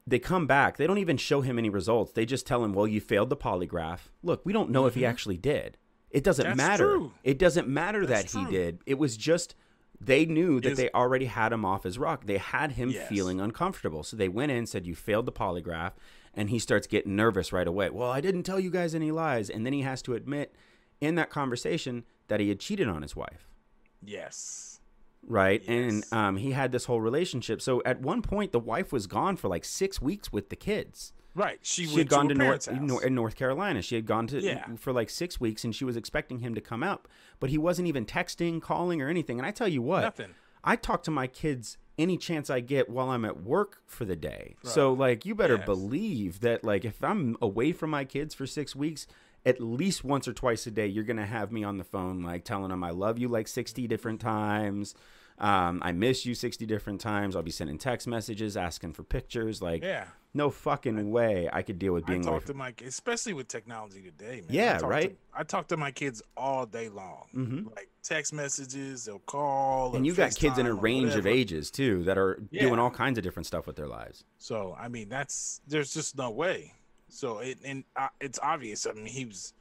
they come back. They don't even show him any results. They just tell him, "Well, you failed the polygraph. Look, we don't know if he mm-hmm. actually did. It doesn't That's matter. true. It doesn't matter That's that he true. did. It was just they knew that Is- they already had him off his rock. They had him Yes. feeling uncomfortable. So they went in, said, You failed the polygraph. And he starts getting nervous right away. Well, I didn't tell you guys any lies. And then he has to admit in that conversation that he had cheated on his wife. yes. Right. Yes. And um, he had this whole relationship. So at one point, the wife was gone for like six weeks with the kids Right. She, she had gone to, to North. In North Carolina. She had gone to Yeah. for like six weeks, and she was expecting him to come up, but he wasn't even texting, calling, or anything. And I tell you what, Nothing. I talk to my kids any chance I get while I'm at work for the day. So like, you better Yes. believe that like if I'm away from my kids for six weeks. At least once or twice a day, you're gonna have me on the phone, like telling them I love you like 60 different times. Um, I miss you 60 different times. I'll be sending text messages, asking for pictures. Like, Yeah. no fucking way I could deal with being away talk from to my especially with technology today, man. Yeah, I right? To, I talk to my kids all day long. Like text messages, they'll call. and you got kids in a range of ages too that are doing all kinds of different stuff with their lives. So I mean, that's there's just no way. So it and uh, it's obvious. I mean, he was.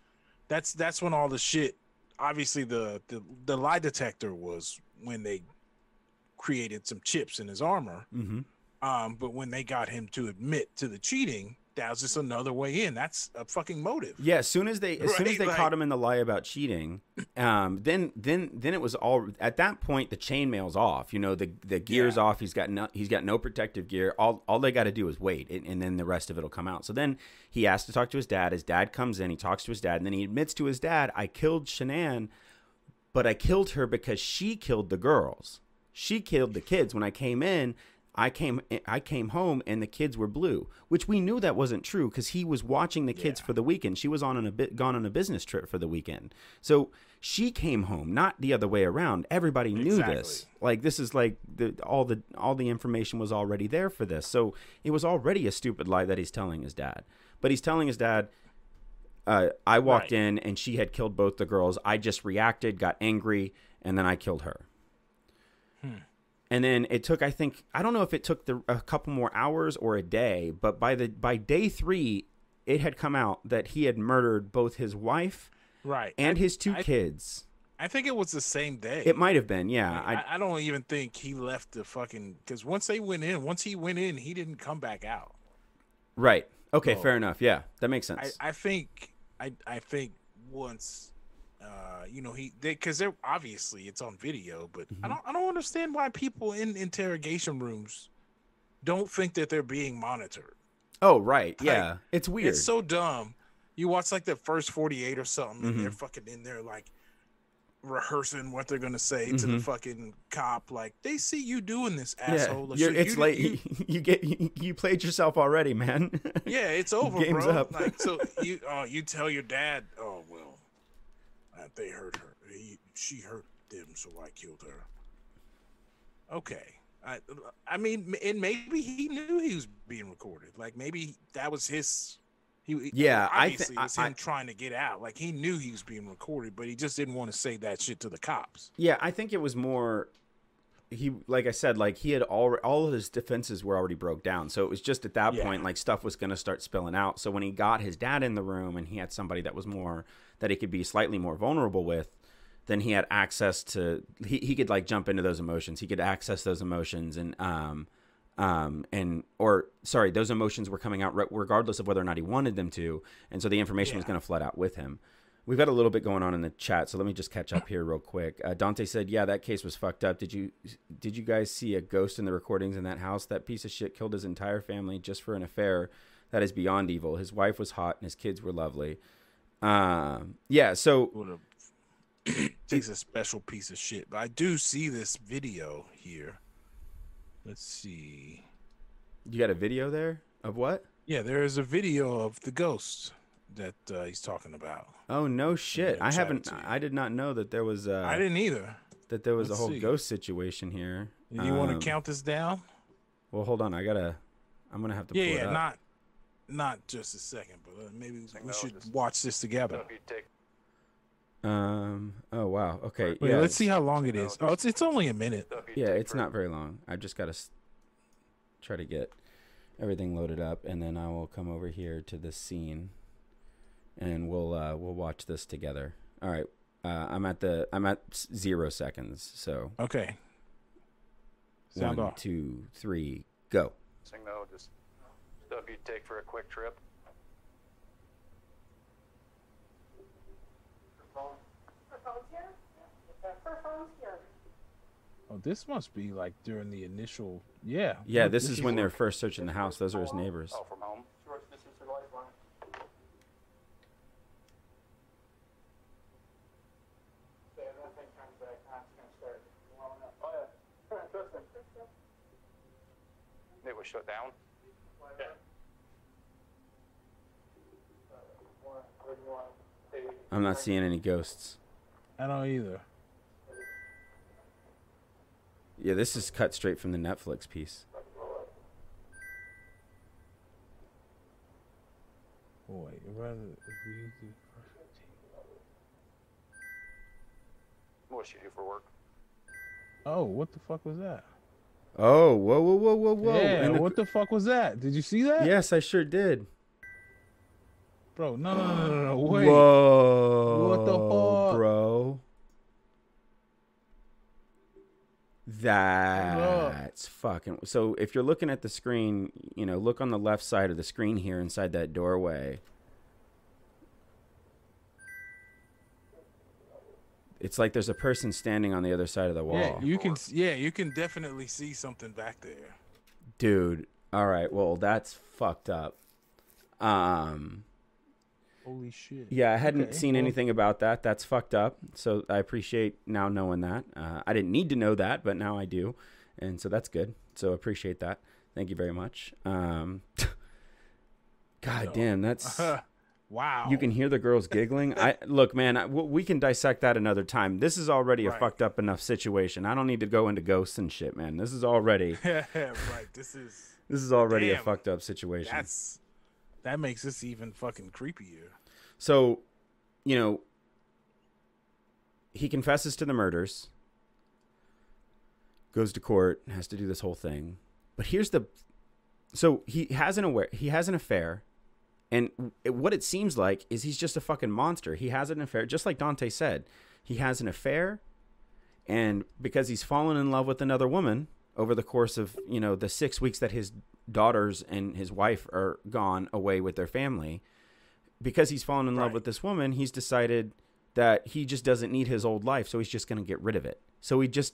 That's that's when all the shit. Obviously, the the the lie detector was when they created some chips in his armor. Mm-hmm. Um, but when they got him to admit to the cheating, that was just another way in. That's a fucking motive. Yeah, as soon as they as soon as they like- caught him in the lie about cheating, um, then then then it was all at that point the chainmail's off. You know the the gear's Yeah. off. He's got no he's got no protective gear. All all they got to do is wait, and, and then the rest of it'll come out. So then he has to talk to his dad. His dad comes in. He talks to his dad, and then he admits to his dad, "I killed Shanann, but I killed her because she killed the girls. She killed the kids. When I came in, I came I came home and the kids were blue, which we knew that wasn't true because he was watching the kids Yeah. for the weekend. She was on an, a bit gone on a business trip for the weekend, so she came home, not the other way around. Everybody knew this. Like this is like the all the all the information was already there for this, so it was already a stupid lie that he's telling his dad. But he's telling his dad, uh, I walked Right. in and she had killed both the girls. I just reacted, got angry, and then I killed her. And then it took, I think, I don't know if it took the, a couple more hours or a day, but by the by day three, it had come out that he had murdered both his wife Right. and I- his two I, kids. I think it was the same day. It might have been, yeah. I, I, I don't even think he left the fucking because once they went in, once he went in, he didn't come back out. right. Okay, So- fair enough. Yeah, that makes I, sense. I think I I think once uh you know he they because they're obviously it's on video but i Mhm. don't i don't understand why people in interrogation rooms don't think that they're being monitored Oh, right. Like, Yeah. It's weird. it's so dumb you watch like the first 48 or something and they're Mhm. fucking in there like rehearsing what they're gonna say to the Mhm. fucking cop like they see you doing this yeah. asshole Like, You're, so it's you- late. you- You, you get you, you played yourself already, man. Yeah, it's over, Game's bro. up. Like, so you, oh, you tell your dad, oh well, uh, they hurt her. He, she hurt them, so I killed her. Okay, I, I mean, and maybe he knew he was being recorded. Like maybe that was his. He, Yeah, I obviously it was I- him trying to get out. Like he knew he was being recorded, but he just didn't want to say that shit to the cops. Yeah, I think it was more he like I said like he had all all of his defenses were already broke down. So it was just at that Yeah. point like stuff was going to start spilling out. So when he got his dad in the room and he had somebody that was more that he could be slightly more vulnerable with, then he had access to he he could like jump into those emotions. He could access those emotions and um um and or sorry, those emotions were coming out re- regardless of whether or not he wanted them to, and so the information was going to flood out with him. We've got a little bit going on in the chat, so let me just catch up here real quick. Uh, Dante said, "Yeah, that case was fucked up. Did you did you guys see a ghost in the recordings in that house? That piece of shit killed his entire family just for an affair that is beyond evil. His wife was hot and his kids were lovely. Um, yeah. So a takes a special piece of shit. But I do see this video here. Let's see. you got a video there of what? Yeah, there is a video of the ghost that uh, he's talking about. Oh no shit! I haven't. I did not know that there was uh, I didn't either. that there was a let's whole see. ghost situation here. Do you want Um, to count this down? Well, hold on. I gotta. I'm gonna have to Yeah, pull it yeah, not not just a second, but uh, maybe we no, should just- watch this together. if you take Um. Oh wow. Okay. Wait, yeah. let's see how long it is. Oh, it's it's only a minute. Yeah, it's not very long. I just got to try to get everything loaded up, and then I will come over here to this scene, and we'll uh, we'll watch this together. All right. Uh, I'm at the I'm at zero seconds. So Okay. Sound one, off. two, three, go. Saying no, just stuff you'd take for a quick trip. Oh, this must be like during the initial. Yeah. Yeah, look, this is when they're first searching the house. Those are his neighbors. Oh, from home. It was shut down. I'm not seeing any ghosts. I don't either. Yeah, this is cut straight from the Netflix piece. Boy, rather if we use the- What she do for work? Oh, what the fuck was that? Oh, whoa, whoa, whoa, whoa, whoa! yeah, And the- what the fuck was that? Did you see that? yes, I sure did. Bro, no, no, no, no, no. Wait. Whoa! What the fuck? bro? That's fucking. So if you're looking at the screen, you know, look on the left side of the screen here, inside that doorway. It's like there's a person standing on the other side of the wall. Yeah, you can. Yeah, you can definitely see something back there. Dude, all right. Well, that's fucked up. Um, Holy shit. Yeah, I hadn't Okay, seen anything about that. That's fucked up. So I appreciate now knowing that. Uh, I didn't need to know that, but now I do, and so that's good. So appreciate that. Thank you very much. Um, God No. damn, that's wow. you can hear the girls giggling. I look, man. I, we can dissect that another time. This is already a fucked up enough situation. I don't need to go into ghosts and shit, man. This is already right. This is. this is already a fucked up situation. That's. That makes this even fucking creepier. So, you know, he confesses to the murders, goes to court, has to do this whole thing. But here's the so he has an aware he has an affair, and what it seems like is he's just a fucking monster. He has an affair, just like Dante said. He has an affair, and because he's fallen in love with another woman over the course of you know the six weeks that his daughters and his wife are gone away with their family because he's fallen in love with this woman, he's decided that he just doesn't need his old life, so he's just going to get rid of it. So he just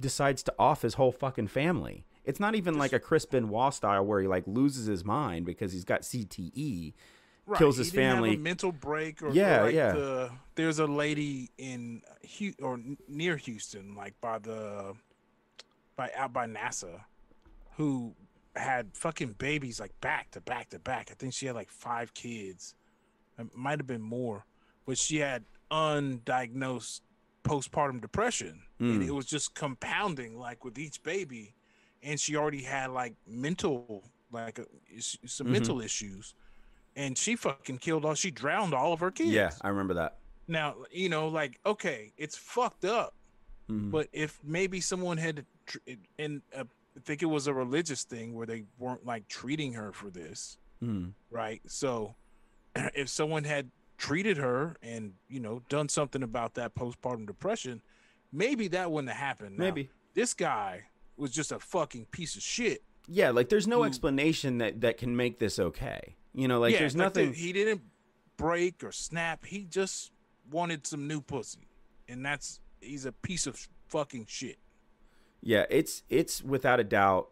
decides to off his whole fucking family. It's not even like a Chris Benoit style where he like loses his mind because he's got CTE. Right, kills his didn't have a family. mental break, or Yeah, or like yeah. The, there's a lady in or near Houston, like by the by out by NASA, who had fucking babies like back to back to back. I think she had like five kids. It might have been more, but she had undiagnosed postpartum depression, and Mm. it was just compounding like with each baby, and she already had like mental like uh, some Mhm. mental issues, and she fucking killed all. She drowned all of her kids. Yeah, I remember that. Now you know, like okay, it's fucked up, Mhm. but if maybe someone had, and uh, I think it was a religious thing where they weren't like treating her for this, Mhm. right? So if someone had treated her and you know done something about that postpartum depression, maybe that wouldn't have happened. Now, Maybe. this guy was just a fucking piece of shit. Yeah, like there's no Who- explanation that that can make this okay. You know, like yeah, there's like the- nothing. he didn't break or snap. He just wanted some new pussy, and that's he's a piece of fucking shit. Yeah, it's it's without a doubt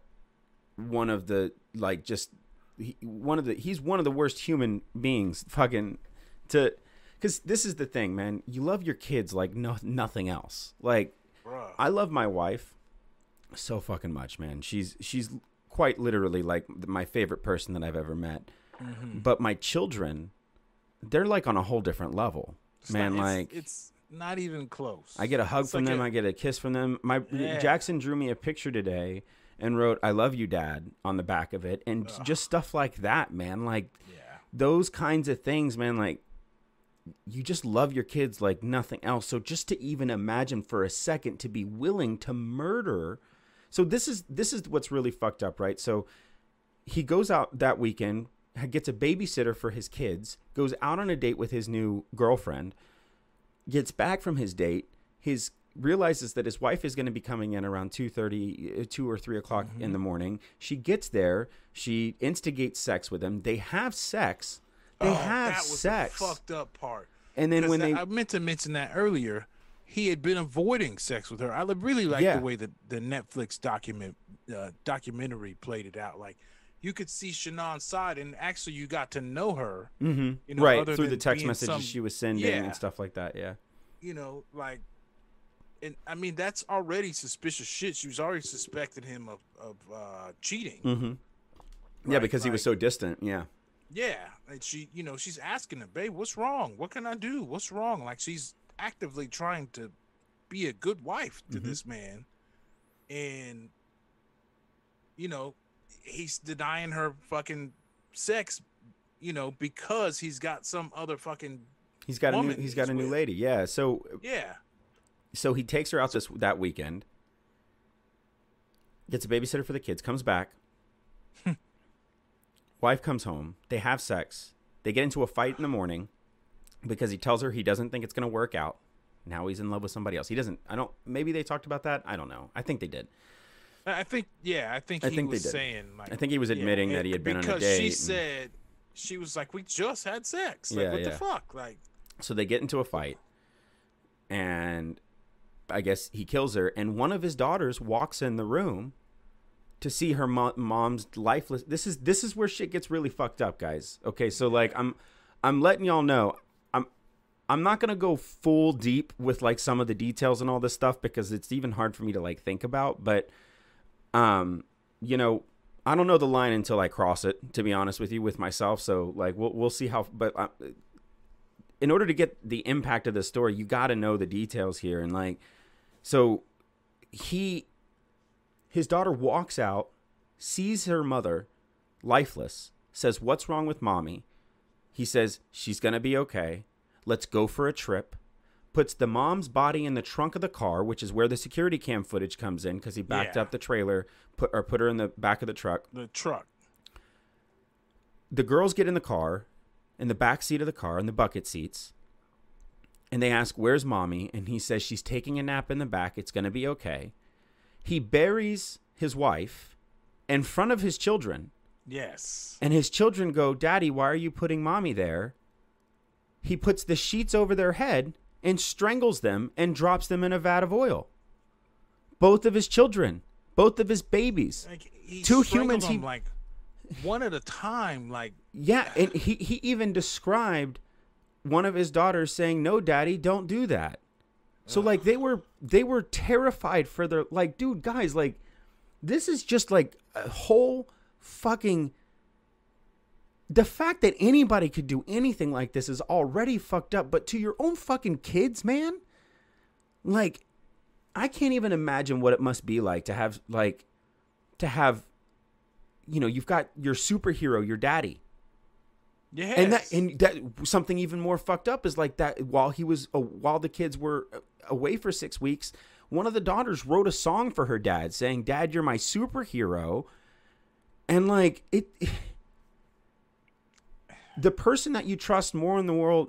one of the like just he, one of the he's one of the worst human beings fucking to cuz this is the thing, man. You love your kids like no nothing else. Like Bruh. I love my wife so fucking much, man. She's she's quite literally like my favorite person that I've ever met. Mm-hmm. But my children they're like on a whole different level. It's man, not- it's- like it's not even close. I get a hug It's from like them. a- I get a kiss from them. My Yeah. Jackson drew me a picture today and wrote "I love you, Dad" on the back of it, and just stuff like that, man. Like yeah. those kinds of things, man. Like you just love your kids like nothing else. So just to even imagine for a second to be willing to murder. So this is this is what's really fucked up, right? So he goes out that weekend, gets a babysitter for his kids, goes out on a date with his new girlfriend, gets back from his date, his realizes that his wife is going to be coming in around 2.30 uh, 2 or 3 o'clock in the morning she gets there she instigates sex with him they have sex they Oh, have that was sex The fucked up part. and then when that- they I meant to mention that earlier. He had been avoiding sex with her. I really like Yeah. the way that the Netflix document uh, documentary played it out. Like you could see Shanann's side, and actually you got to know her. Mhm. you know, right through the text messages some- she was sending Yeah. and stuff like that yeah You know, like, and I mean that's already suspicious shit. She was already suspected him of of uh, cheating. mm-hmm. yeah Right, because he was so distant yeah Yeah, and she, you know, she's asking him, "Babe, what's wrong? What can I do? What's wrong?" Like she's actively trying to be a good wife to Mm-hmm. this man, and you know, he's denying her fucking sex, you know, because he's got some other fucking he's got a new he's got a new with. lady yeah so yeah, so he takes her out this that weekend gets a babysitter for the kids comes back wife comes home they have sex they get into a fight in the morning because he tells her he doesn't think it's going to work out now he's in love with somebody else he doesn't i don't maybe they talked about that i don't know i think they did I think, yeah, I think I he think they was did. saying like, I think he was admitting that he had been on a date. because she and- said she was like, "We just had sex. Like, Yeah, what the fuck? Like, so they get into a fight and i guess he kills her and one of his daughters walks in the room to see her mo- mom's lifeless this is this is where shit gets really fucked up guys okay so like i'm i'm letting y'all know i'm i'm not gonna go full deep with like some of the details and all this stuff because it's even hard for me to like think about but um you know i don't know the line until i cross it to be honest with you with myself so like we'll, we'll see how but uh, in order to get the impact of the story, you got to know the details here. And like, so he, his daughter walks out, sees her mother lifeless, says, What's wrong with mommy? He says, She's going to be okay. Let's go for a trip. Puts the mom's body in the trunk of the car, which is where the security cam footage comes in because he backed Yeah. up the trailer, put or put her in the back of the truck the truck. the girls get in the car, in the back seat of the car, in the bucket seats, and they ask, Where's mommy? And he says, She's taking a nap in the back. It's going to be okay. He buries his wife in front of his children, Yes. and his children go, Daddy, why are you putting mommy there? he puts the sheets over their head and strangles them and drops them in a vat of oil. Both of his children, both of his babies. Like, Two humans he- like one at a time. Like Yeah, and he, he even described one of his daughters saying, "No, daddy, don't do that." So like they were they were terrified for their like dude, guys, like this is just like a whole fucking the fact that anybody could do anything like this is already fucked up, but to your own fucking kids, man? Like I can't even imagine what it must be like to have like to have you know, you've got your superhero, your daddy. Yes. And that and that something even more fucked up is like that while he was uh, while the kids were uh, away for 6 weeks, one of the daughters wrote a song for her dad saying, "Dad, you're my superhero." And like it the person that you trust more in the world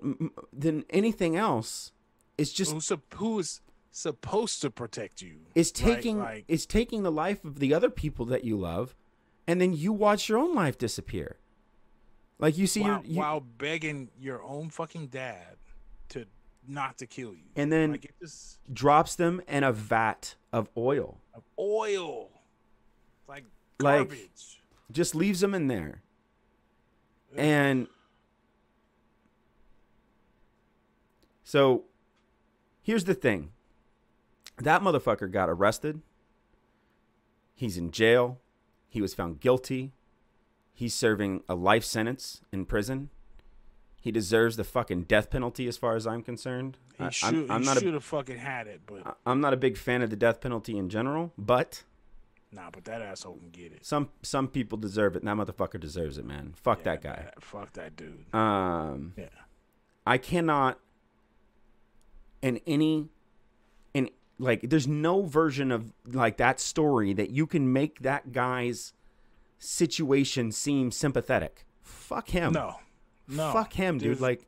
than anything else is just who's who is supposed to protect you is taking like is taking the life of the other people that you love and then you watch your own life disappear. Like you see while, you, while begging your own fucking dad to not to kill you. And then- like just drops them in a vat of oil. Of oil, like Like- garbage. Just leaves them in there. And so here's the thing. That motherfucker got arrested. He's in jail. He was found guilty. He's serving a life sentence in prison. He deserves the fucking death penalty as far as I'm concerned. he I- should I'm, I'm he not a should have fucking had it, but I'm not a big fan of the death penalty in general, but nah. But that asshole can get it. some some people deserve it. And that motherfucker deserves it, man. Fuck Yeah, that guy. that- fuck that dude. Um, Yeah. I cannot in any in like there's no version of like that story that you can make that guy's situation seem sympathetic. Fuck him. No, no. Fuck him, dude. There's- Like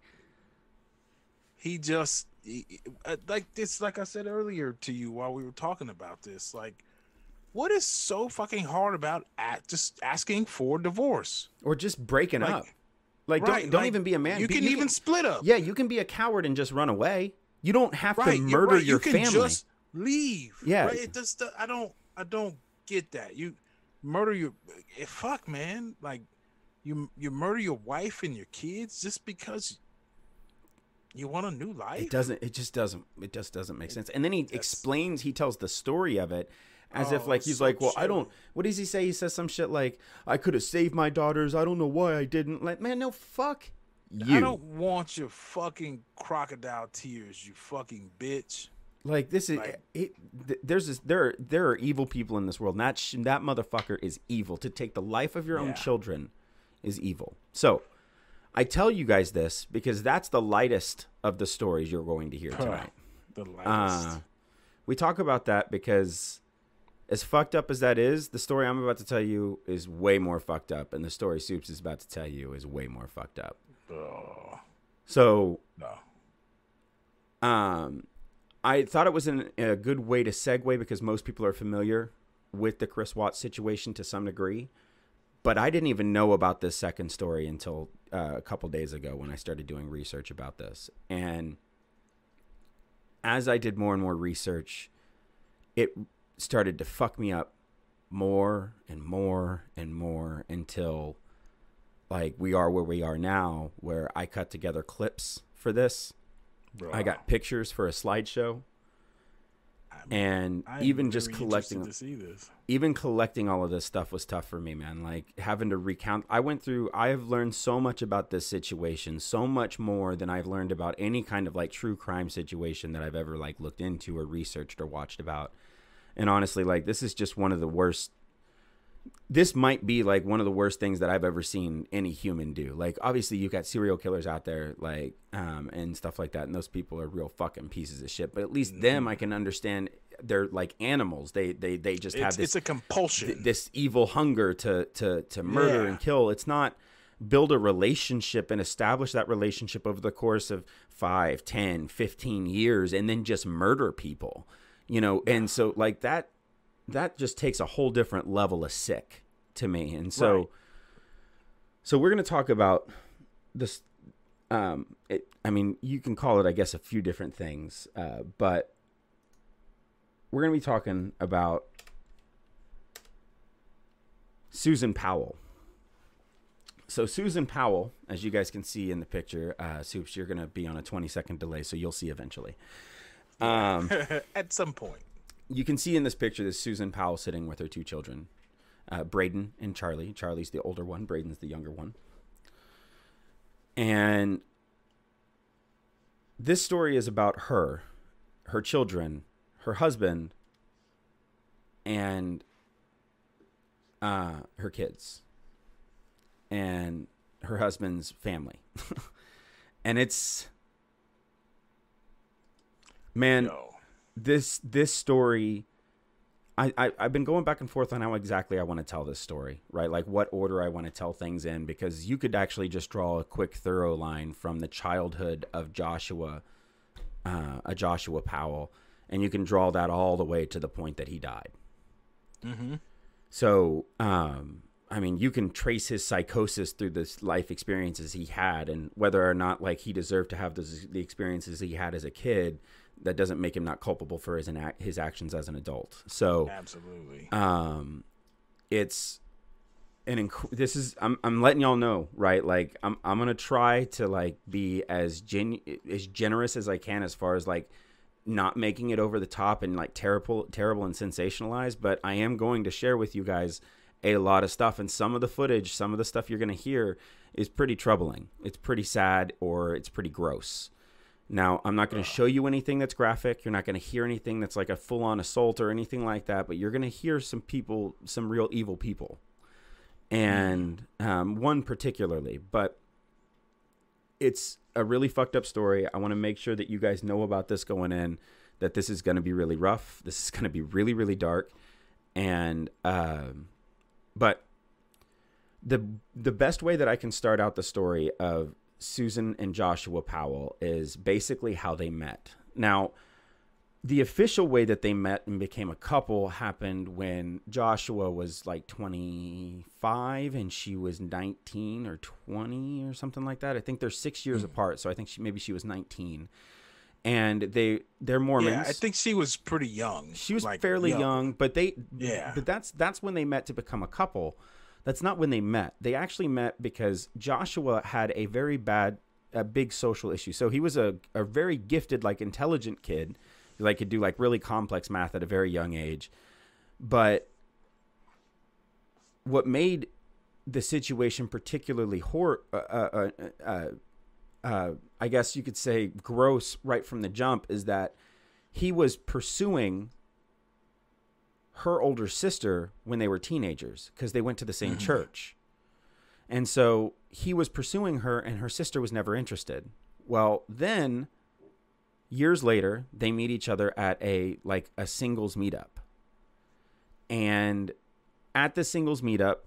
he just he- uh, like this like i said earlier to you while we were talking about this like what is so fucking hard about at just asking for divorce or just breaking Like- up. Like Right, don't don't like, even be a man. you Be- can even split up Yeah, you can be a coward and just run away. You don't have right to murder right. your you can family. just leave Yeah. right? it just i don't i don't get that you murder your eh, fuck man like you you murder your wife and your kids just because you want a new life It doesn't. It just doesn't. It just doesn't make sense. And then he explains. He tells the story of it as if Oh, like he's so like, well, I don't. What does he say? He says some shit like, I could have saved my daughters. I don't know why I didn't. Like, man, no, fuck you. I don't want your fucking crocodile tears, you fucking bitch. Like this is like- it. th- There's this. There are there are evil people in this world. And that sh- that motherfucker is evil. To take the life of your own children is evil. So. I tell you guys this because that's the lightest of the stories you're going to hear tonight. The lightest. Uh, we talk about that because, as fucked up as that is, the story I'm about to tell you is way more fucked up, and the story Supes is about to tell you is way more fucked up. oh, So, no. um, I thought it was an, a good way to segue because most people are familiar with the Chris Watts situation to some degree, but I didn't even know about this second story until uh, a couple days ago when I started doing research about this, and as I did more and more research, it started to fuck me up more and more and more until like we are where we are now where I cut together clips for this. Bro, I got pictures for a slideshow I'm- and I'm even just collecting to see this. even collecting all of this stuff was tough for me, man. Like having to recount. I went through. I have learned so much about this situation, so much more than I've learned about any kind of like true crime situation that I've ever like looked into or researched or watched about. And honestly, like this is just one of the worst. This might be like one of the worst things that I've ever seen any human do. Like obviously you've got serial killers out there, like um and stuff like that, and those people are real fucking pieces of shit. But at least them, I can understand. They're like animals. They they they just have this it's a compulsion. th- this evil hunger to to to murder Yeah. and kill. It's not build a relationship and establish that relationship over the course of 5, 10, 15 years and then just murder people. You know, and so like that that just takes a whole different level of sick to me. And so Right. so we're going to talk about this um, it, I mean, you can call it, I guess, a few different things, uh, but we're going to be talking about Susan Powell. So Susan Powell, as you guys can see in the picture, uh, Supes, you're going to be on a 20 second delay, so you'll see eventually. Um, At some point. You can see in this picture this Susan Powell sitting with her two children, uh, Braden and Charlie. Charlie's the older one, Braden's the younger one. And this story is about her, her children, her husband, and uh, her kids, and her husband's family. and it's, man. This this story I, I i've been going back and forth on how exactly i want to tell this story right like what order i want to tell things in because you could actually just draw a quick thorough line from the childhood of joshua uh, a joshua powell and you can draw that all the way to the point that he died Mm-hmm. so, um, I mean, you can trace his psychosis through the life experiences he had, and whether or not like he deserved to have those the experiences he had as a kid, that doesn't make him not culpable for his his actions as an adult. So, Absolutely. um, it's an inc- this is I'm I'm letting y'all know, right? Like I'm I'm gonna try to like be as gen as generous as I can as far as like not making it over the top and like terrible terrible and sensationalized, but I am going to share with you guys a lot of stuff and some of the footage, some of the stuff you're gonna hear is pretty troubling. It's pretty sad or it's pretty gross. Now, I'm not going to show you anything that's graphic. You're not going to hear anything that's like a full on assault or anything like that, but you're going to hear some people, some real evil people. And um, one particularly, but it's a really fucked up story. I want to make sure that you guys know about this going in, that this is going to be really rough. This is going to be really, really dark. And, um, but the the best way that I can start out the story of Susan and Joshua Powell is basically how they met. Now, the official way that they met and became a couple happened when Joshua was like 25 and she was 19 or 20 or something like that. I think they're 6 years mm-hmm. apart, so I think she maybe she was 19. And they they're Mormons. Yeah, I think she was pretty young. She was like, fairly young. but they Yeah. But that's that's when they met to become a couple. That's not when they met. They actually met because Joshua had a very bad a big social issue. So he was a, a very gifted, like intelligent kid. Like could do like really complex math at a very young age. But what made the situation particularly hor- uh, uh, uh, uh, uh, I guess you could say gross right from the jump is that he was pursuing her older sister when they were teenagers because they went to the same church. And so he was pursuing her and her sister was never interested. Well, then years later, they meet each other at a like a singles meetup. And at the singles meetup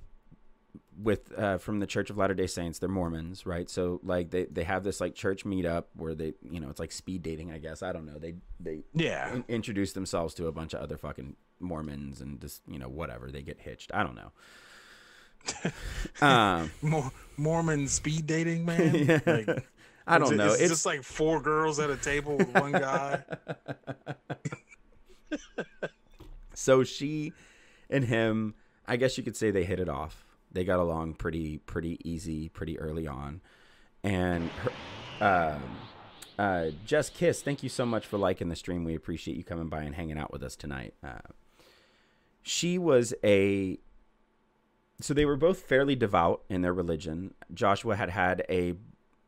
with uh, from the Church of Latter Day Saints, they're Mormons, right? So like they, they have this like church meetup where they you know it's like speed dating, I guess. I don't know. They they Yeah. in- introduce themselves to a bunch of other fucking Mormons and just you know whatever they get hitched. I don't know. um, Mor- Mormon speed dating, man. Yeah. Like, I don't know. It's, It's just like four girls at a table with one guy. so she and him. I guess you could say they hit it off. They got along pretty pretty easy pretty early on, and her, um, uh, Jess Kiss, thank you so much for liking the stream. We appreciate you coming by and hanging out with us tonight. Uh, she was a so they were both fairly devout in their religion. Joshua had had a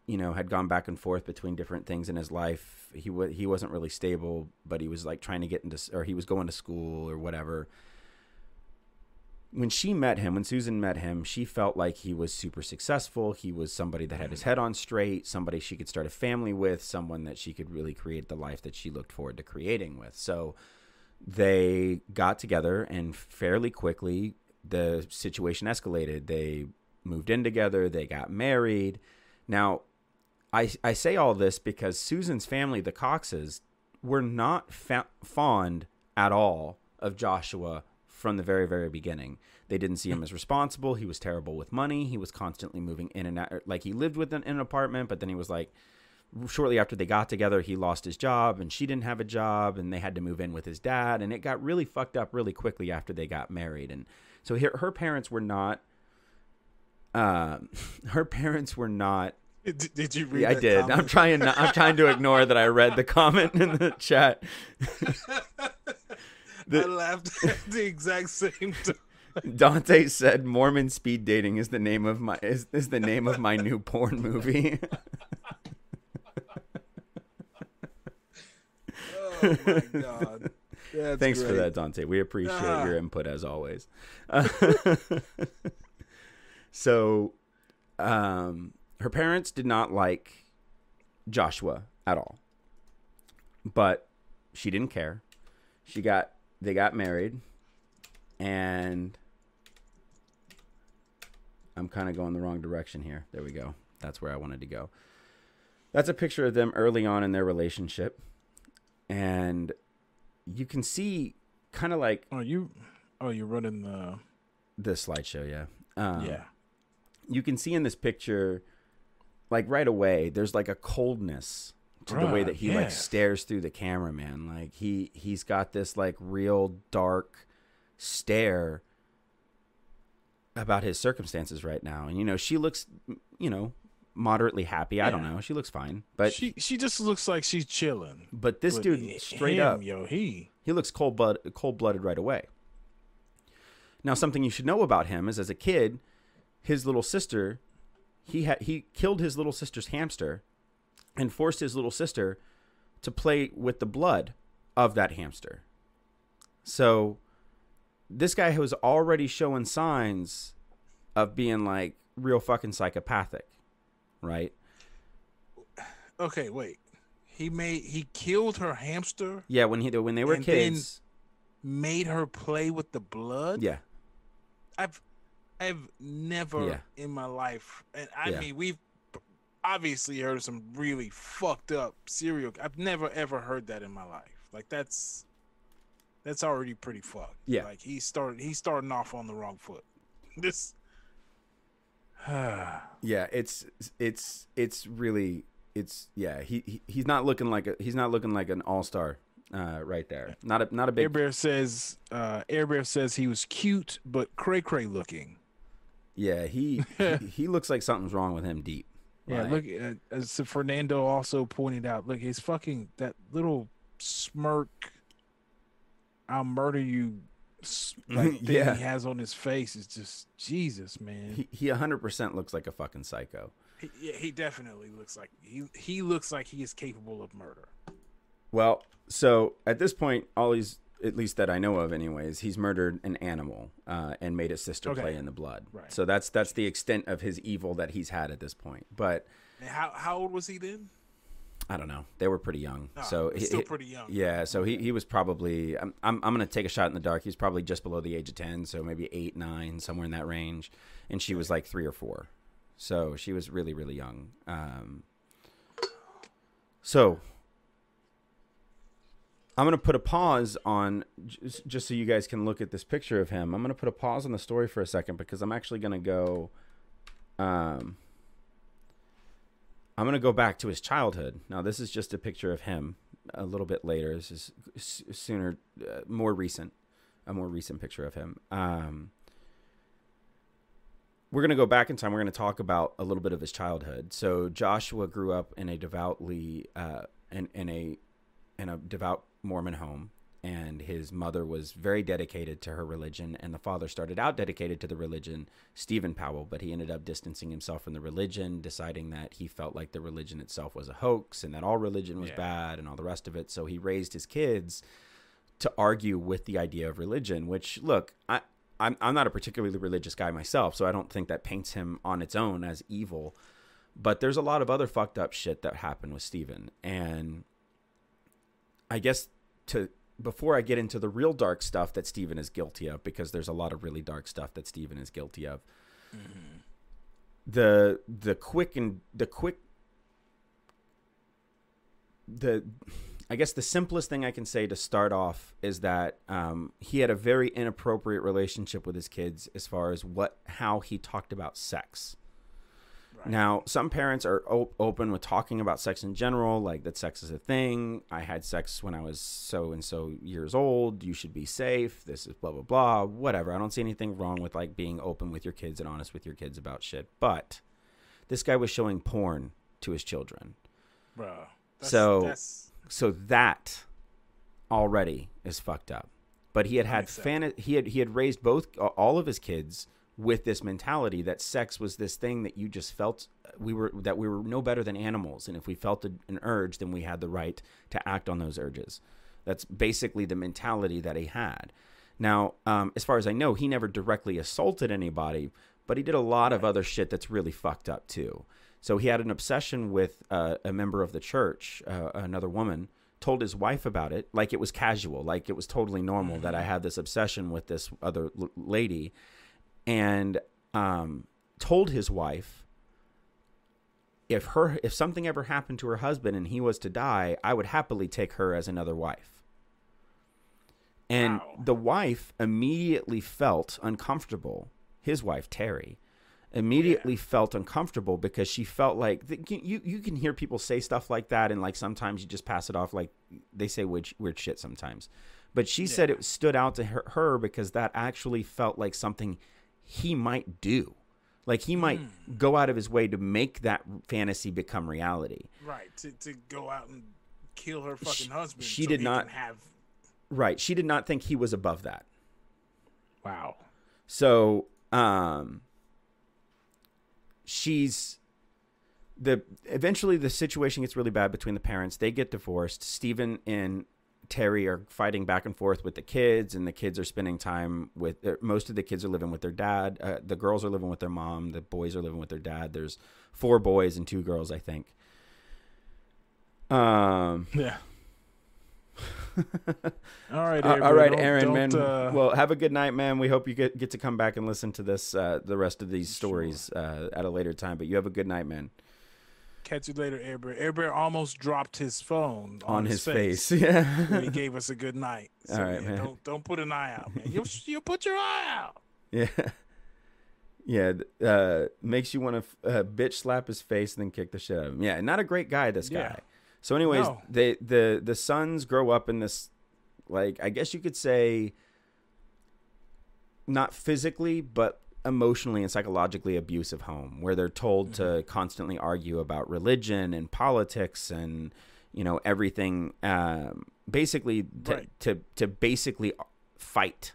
you know had gone back and forth between different things in his life. He was he wasn't really stable, but he was like trying to get into or he was going to school or whatever. When she met him, when Susan met him, she felt like he was super successful. He was somebody that had his head on straight, somebody she could start a family with, someone that she could really create the life that she looked forward to creating with. So they got together and fairly quickly the situation escalated. They moved in together, they got married. Now, I, I say all this because Susan's family, the Coxes, were not fa- fond at all of Joshua from the very very beginning. They didn't see him as responsible. He was terrible with money. He was constantly moving in and out. Er, like he lived with an apartment, but then he was like shortly after they got together, he lost his job and she didn't have a job and they had to move in with his dad. And it got really fucked up really quickly after they got married. And so her, her parents were not, um, her parents were not, Did, did you read? yeah, I did. comment? I'm trying not, I'm trying to ignore that I read the comment in the chat. I laughed at the exact same time. Dante said Mormon speed dating is the name of my is, is the name of my new porn movie. Oh my god. That's Thanks for that, Dante. We appreciate Ah. your input as always. so, um, her parents did not like Joshua at all, but she didn't care. She got they got married, and I'm kind of going the wrong direction here. There we go. That's where I wanted to go. That's a picture of them early on in their relationship, and you can see kind of like Oh, you. Oh, you're running the. the slideshow, yeah. Um, yeah. You can see in this picture, like right away, there's like a coldness to the way that he yeah. like stares through the camera, man. Like he he's got this like real dark stare about his circumstances right now, and you know she looks, you know, moderately happy. I don't know. She looks fine, but she she just looks like she's chilling. but this But dude straight him, up yo, he. he looks cold blood cold blooded right away. Now, something you should know about him is, as a kid, his little sister, he had he killed his little sister's hamster, and forced his little sister to play with the blood of that hamster. So, this guy was already showing signs of being like real fucking psychopathic, right? Okay, wait. He made he killed her hamster, Yeah, when he when they were And then- kids, made her play with the blood. yeah, I've I've never Yeah. in my life, and I Yeah. mean we've obviously heard some really fucked up serial. I've never ever heard that in my life. Like that's that's already pretty fucked. Yeah. like he started he's starting off on the wrong foot. This. Yeah, it's it's it's really it's yeah. He, he he's not looking like a he's not looking like an all star uh, right there. Not a not a Air big Bear says uh, Air Bear says he was cute but cray cray looking. yeah. He, he he looks like something's wrong with him deep. Yeah, Like, look, uh, as Fernando also pointed out, look, his fucking that little smirk, "I'll murder you," like thing Yeah. he has on his face is just Jesus, man. he he hundred percent looks like a fucking psycho. He, yeah, he definitely looks like he he looks like he is capable of murder. Well, so at this point, all he's at least that I know of, anyways, he's murdered an animal uh, and made his sister Okay. play in the blood. Right. So that's that's the extent of his evil that he's had at this point. But And how how old was he then? I don't know. They were pretty young. So he- still pretty young. Yeah, so he, he was probably I'm, I'm I'm gonna take a shot in the dark. He's probably just below the age of ten, so maybe eight, nine, somewhere in that range. And she was like three or four, so she was really really young. Um, so I'm gonna put a pause on just, just so you guys can look at this picture of him. I'm gonna put a pause on the story for a second because I'm actually gonna go. Um, I'm gonna go back to his childhood. Now, this is just a picture of him a little bit later. This is sooner, uh, more recent, a more recent picture of him. Um, we're gonna go back in time. We're gonna talk about a little bit of his childhood. So Joshua grew up in a devoutly, uh, in, in a, in a devout Mormon home, and his mother was very dedicated to her religion, and the father started out dedicated to the religion, Steven Powell, but he ended up distancing himself from the religion, deciding that he felt like the religion itself was a hoax and that all religion was Yeah. bad and all the rest of it. So he raised his kids to argue with the idea of religion, which look, I I'm I'm not a particularly religious guy myself, so I don't think that paints him on its own as evil. But there's a lot of other fucked up shit that happened with steven And I guess to before I get into the real dark stuff that Steven is guilty of, because there's a lot of really dark stuff that Steven is guilty of. The the quick and the quick the I guess the simplest thing I can say to start off is that um, he had a very inappropriate relationship with his kids as far as what how he talked about sex. Now, some parents are op- open with talking about sex in general, like that sex is a thing. I had sex when I was so and so years old. You should be safe. This is blah blah blah. Whatever. I don't see anything wrong with like being open with your kids and honest with your kids about shit. But this guy was showing porn to his children. Bruh. That's, So- that's, So that already is fucked up. But he had had fan he had he had raised both all of his kids with this mentality that sex was this thing that you just felt we were that we were no better than animals and if we felt an urge then we had the right to act on those urges. That's basically the mentality that he had. Now, um, as far as I know, he never directly assaulted anybody, but he did a lot of other shit that's really fucked up too. So he had an obsession with uh, a member of the church, uh, another woman, told his wife about it like it was casual, like it was totally normal that I had this obsession with this other l- lady, and um, told his wife if her if something ever happened to her husband and he was to die, I would happily take her as another wife. And Wow. the wife immediately felt uncomfortable. His wife Terry immediately felt uncomfortable because she felt like th- you you can hear people say stuff like that and like sometimes you just pass it off like they say weird, weird shit sometimes. But she said it stood out to her, her because that actually felt like something he might do. Like he might Hmm. go out of his way to make that fantasy become reality. right. To, to go out and kill her fucking She- husband. she so did not- have. Right. She did not think he was above that. Wow. So, um, she's the eventually the situation gets really bad between the parents. They get divorced. Steven and Terry are fighting back and forth with the kids, and the kids are spending time with. Uh, most of the kids are living with their dad. Uh, the girls are living with their mom. The boys are living with their dad. There's four boys and two girls, I think. Um. Yeah. all right, Uh, Aaron, all right, Aaron, don't, man. uh, well, have a good night, man. We hope you get get to come back and listen to this, uh, the rest of these stories uh, at a later time. But you have a good night, man. Catch you later, Air Bear. Air Bear almost dropped his phone on, On, his, face, Yeah, he gave us a good night. So, All right, yeah, man. Don't don't put an eye out, man. You'll you'll put your eye out. yeah, yeah. Uh, makes you want to uh, bitch slap his face and then kick the shit out of him. Yeah, not a great guy. This guy. Yeah. So, anyways, No. they the the sons grow up in this, like I guess you could say, not physically, but emotionally and psychologically abusive home where they're told to Mm-hmm. constantly argue about religion and politics and you know everything um, basically to, Right. to to basically fight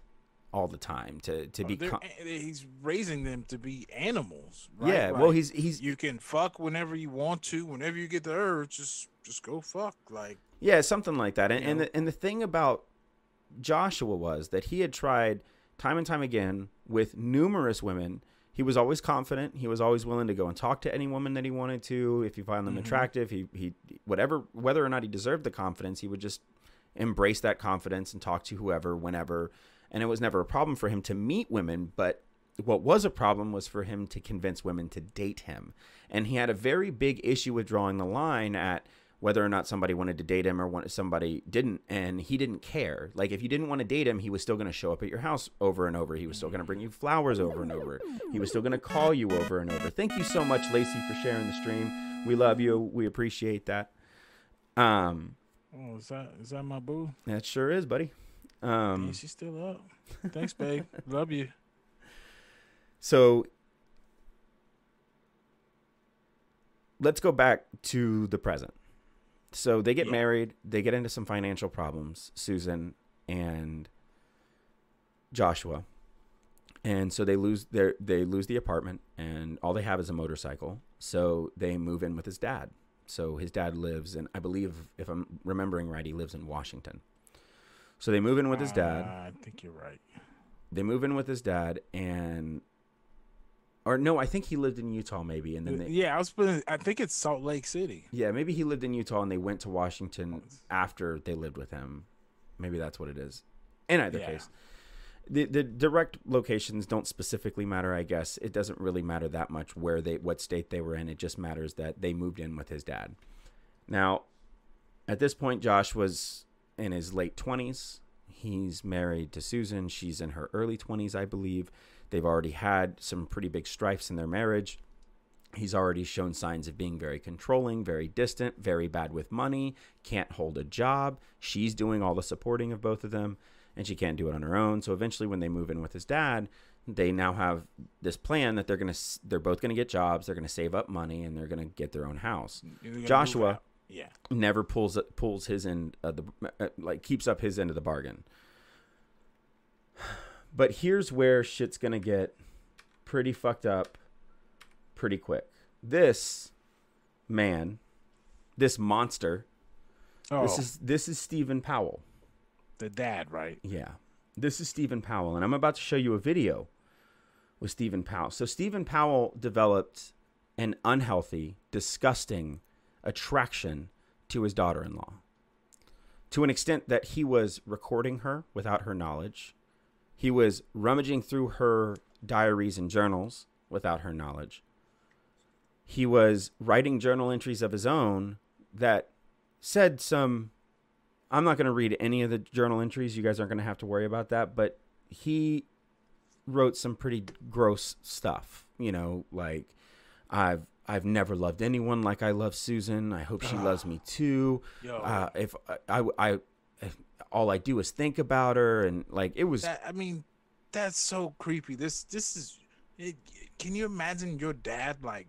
all the time to to be con- he's raising them to be animals. Right? yeah well he's he's you can fuck whenever you want to, whenever you get the urge, just just go fuck. Like Yeah, something like that. And and the, and the thing about Joshua was that he had tried time and time again with numerous women. He was always confident. He was always willing to go and talk to any woman that he wanted to. If he found them mm-hmm. attractive, he he whatever whether or not he deserved the confidence, he would just embrace that confidence and talk to whoever whenever. And it was never a problem for him to meet women, but what was a problem was for him to convince women to date him. And he had a very big issue with drawing the line at whether or not somebody wanted to date him or somebody didn't and he didn't care like if you didn't want to date him he was still going to show up at your house over and over he was still going to bring you flowers over and over he was still going to call you over and over thank you so much lacey for sharing the stream we love you we appreciate that um Oh, is that is that my boo? that sure is buddy um she's still up. Thanks, babe. Love you. So let's go back to the present. So they get Yeah. married, they get into some financial problems, Susan and Joshua. And so they lose their they lose the apartment and all they have is a motorcycle. So they move in with his dad. So his dad lives in I believe if I'm remembering right, he lives in Washington. So they move in with his dad Uh, I think you're right. they move in with his dad and or no i think he lived in utah maybe and then they yeah, I was. I think it's Salt Lake City. yeah maybe he lived in utah and they went to washington after they lived with him maybe that's what it is in either Yeah. case the, the direct locations don't specifically matter i guess it doesn't really matter that much where they what state they were in it just matters that they moved in with his dad now at this point, Josh was in his late 20s. He's married to Susan. She's in her early 20s, I believe. They've already had some pretty big strifes in their marriage. He's already shown signs of being very controlling, very distant, very bad with money, can't hold a job. She's doing all the supporting of both of them, and she can't do it on her own. So eventually, when they move in with his dad, they now have this plan that they're gonna they're both gonna get jobs, they're gonna save up money, and they're gonna get their own house. You're gonna move Joshua. Yeah. never pulls pulls his end of the uh, like keeps up his end of the bargain. But here's where shit's gonna get pretty fucked up pretty quick. This man, this monster, Oh, this is this is Steven Powell. the dad, right? Yeah. This is Steven Powell, and I'm about to show you a video with Steven Powell. So, Steven Powell developed an unhealthy, disgusting attraction to his daughter in law to an extent that he was recording her without her knowledge. He was rummaging through her diaries and journals without her knowledge. He was writing journal entries of his own that said some I'm not going to read any of the journal entries. You guys aren't going to have to worry about that. But he wrote some pretty gross stuff. You know, like I've I've never loved anyone like I love Susan. I hope she loves me too. Uh, if I, I, all I do is think about her, and like it was That I mean, that's so creepy. This this is. It, can you imagine your dad like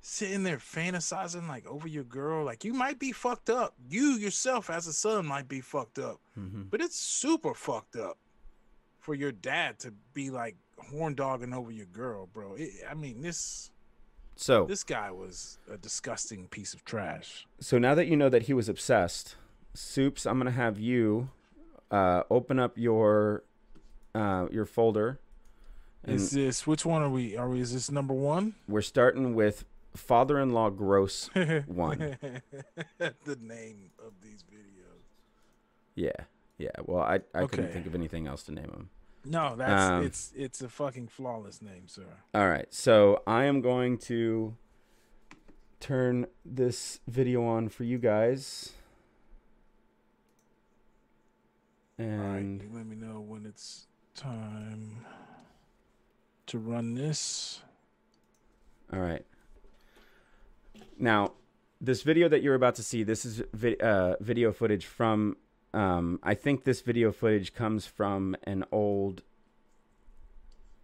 sitting there fantasizing like over your girl? Like you might be fucked up. You yourself as a son might be fucked up. Mhm. But it's super fucked up for your dad to be like horn dogging over your girl, bro. It, I mean, this so this guy was a disgusting piece of trash. so now that you know that he was obsessed, Supes, I'm gonna have you uh, open up your uh, your folder. Is this which one are we? Are we? Is this number one? we're starting with father-in-law gross one. the name of these videos. Yeah, yeah. Well, I I couldn't think of anything else to name them. No, that's Um, it's it's a fucking flawless name, sir. All right, so I am going to turn this video on for you guys. All right, And let me know when it's time to run this. all right. Now, this video that you're about to see, this is vi- uh, video footage from. Um, I think this video footage comes from an old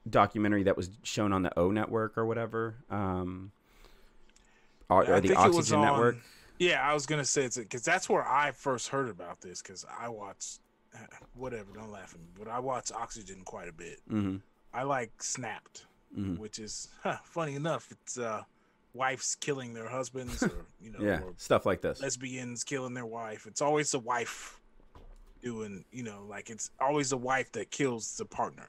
documentary that was shown on the O Network or whatever, um, or, or the think it was Oxygen on- Network. Yeah, I was gonna say it's because that's where I first heard about this because I watch whatever. Don't laugh at me, but I watch Oxygen quite a bit. Mm-hmm. I like Snapped, Mhm. which is huh, funny enough. It's uh, wives killing their husbands, or you know, Yeah, or stuff like this. lesbians killing their wife. It's always the wife doing, you know, like it's always the wife that kills the partner.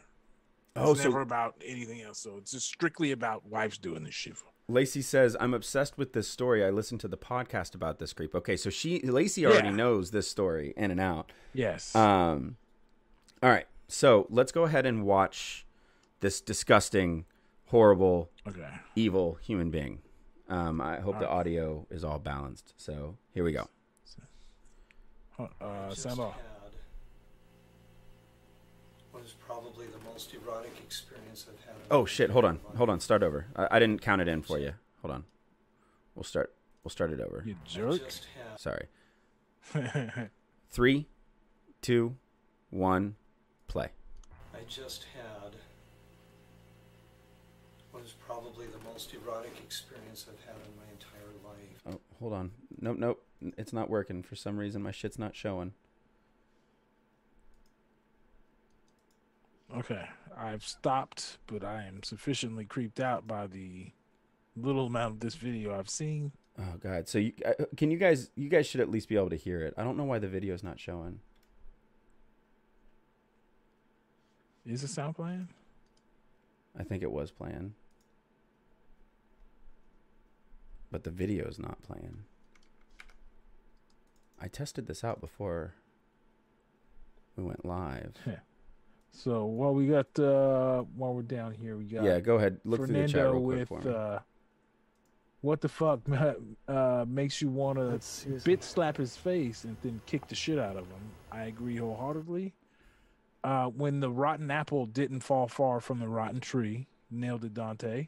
It's Oh, never so about anything else. So it's just strictly about wives doing this shit. Lacey says, "I'm obsessed with this story. I listened to the podcast about this creep." Okay, so she Lacey already Yeah. knows this story in and out. Yes. Um, all right, so let's go ahead and watch this disgusting, horrible, okay. evil human being. Um, I hope the All right. audio is all balanced. So here we go. Uh, just sound off. had what is probably the most erotic experience I've had. Oh shit! Hold on, life. hold on. Start over. I, I didn't count it in for you. Hold on. We'll start. We'll start it over. You I jerk. had Sorry. Three, two, one, play. I just had what is probably the most erotic experience I've had in my entire life. Oh, hold on. Nope, nope. It's not working. For some reason, my shit's not showing. Okay. I've stopped, but I am sufficiently creeped out by the little amount of this video I've seen. Oh god. So you uh, can you guys you guys should at least be able to hear it. I don't know why the video is not showing. Is the sound playing? I think it was playing. But the video is not playing. I tested this out before we went live. So while we got uh while we're down here, we got Yeah, go ahead. Look through the chat Fernando real quick with for me. uh what the fuck uh, makes you want to bit slap his face and then kick the shit out of him. I agree wholeheartedly. Uh, when the rotten apple didn't fall far from the rotten tree, nailed it, Dante.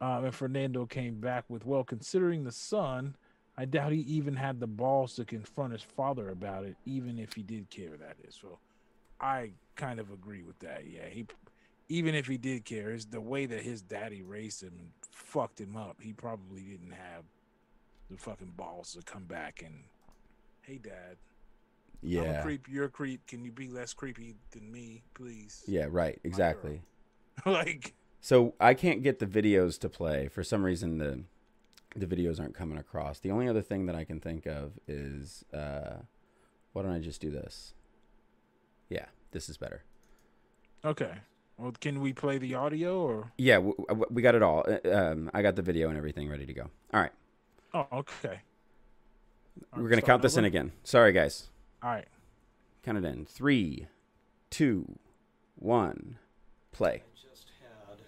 Um, and Fernando came back with, well, considering the son, I doubt he even had the balls to confront his father about it, even if he did care. That is, so I kind of agree with that. Yeah, he, even if he did care, is the way that his daddy raised him and fucked him up. He probably didn't have the fucking balls to come back and, hey, dad, I'm a Yeah. creep. You're a creep. Can you be less creepy than me, please? Yeah, right. Exactly. like, So I can't get the videos to play for some reason. The the videos aren't coming across. The only other thing that I can think of is uh, why don't I just do this? Yeah, this is better. okay. Well, can we play the audio or? Yeah, w- w- we got it all. Uh, Um, I got the video and everything ready to go. All right, Oh, okay. All we're right, gonna count start this in again. Sorry, guys. All right. Count it in. Three, two, one, play. I just had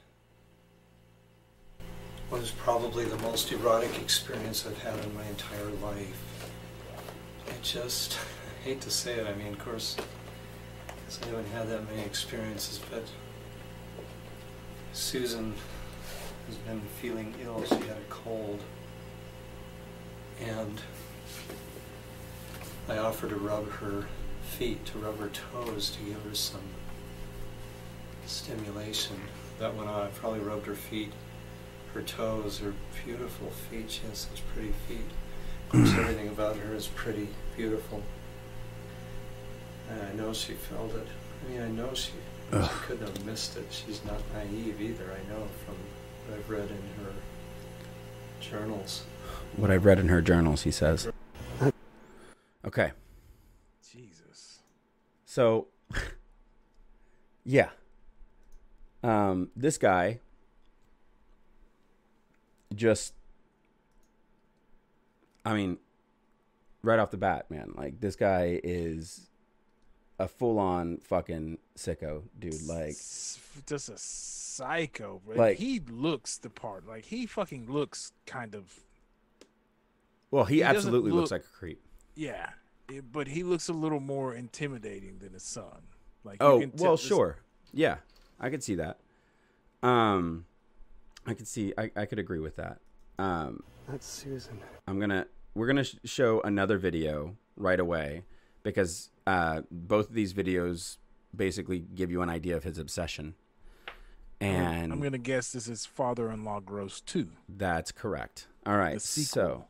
what is probably the most erotic experience I've had in my entire life. I just I hate to say it. I mean, of course, I haven't had that many experiences, but Susan has been feeling ill. She had a cold, and I offered to rub her feet, to rub her toes, to give her some stimulation. That went on. I probably rubbed her feet, her toes, her beautiful feet. She has such pretty feet. Of course, everything about her is pretty, beautiful. And I know she felt it. I mean, I know she, she couldn't have missed it. She's not naive either. I know from what I've read in her journals. What I've read in her journals, he says. Okay, Jesus. so yeah, um, this guy just, I mean, right off the bat, man, like this guy is a full-on fucking sicko, dude. Like, just a psycho, bro. Like- he looks the part. Like he fucking looks kind of well, he, He doesn't absolutely looks like a creep. yeah, it- but he looks a little more intimidating than his son. Like Oh can well, this- sure, yeah, I could see that. Um, I could see, I, I could agree with that. Um, That's Susan. I'm gonna, we're gonna sh- show another video right away because uh, both of these videos basically give you an idea of his obsession, and I'm gonna guess this is father-in-law gross too. that's correct. All right, so,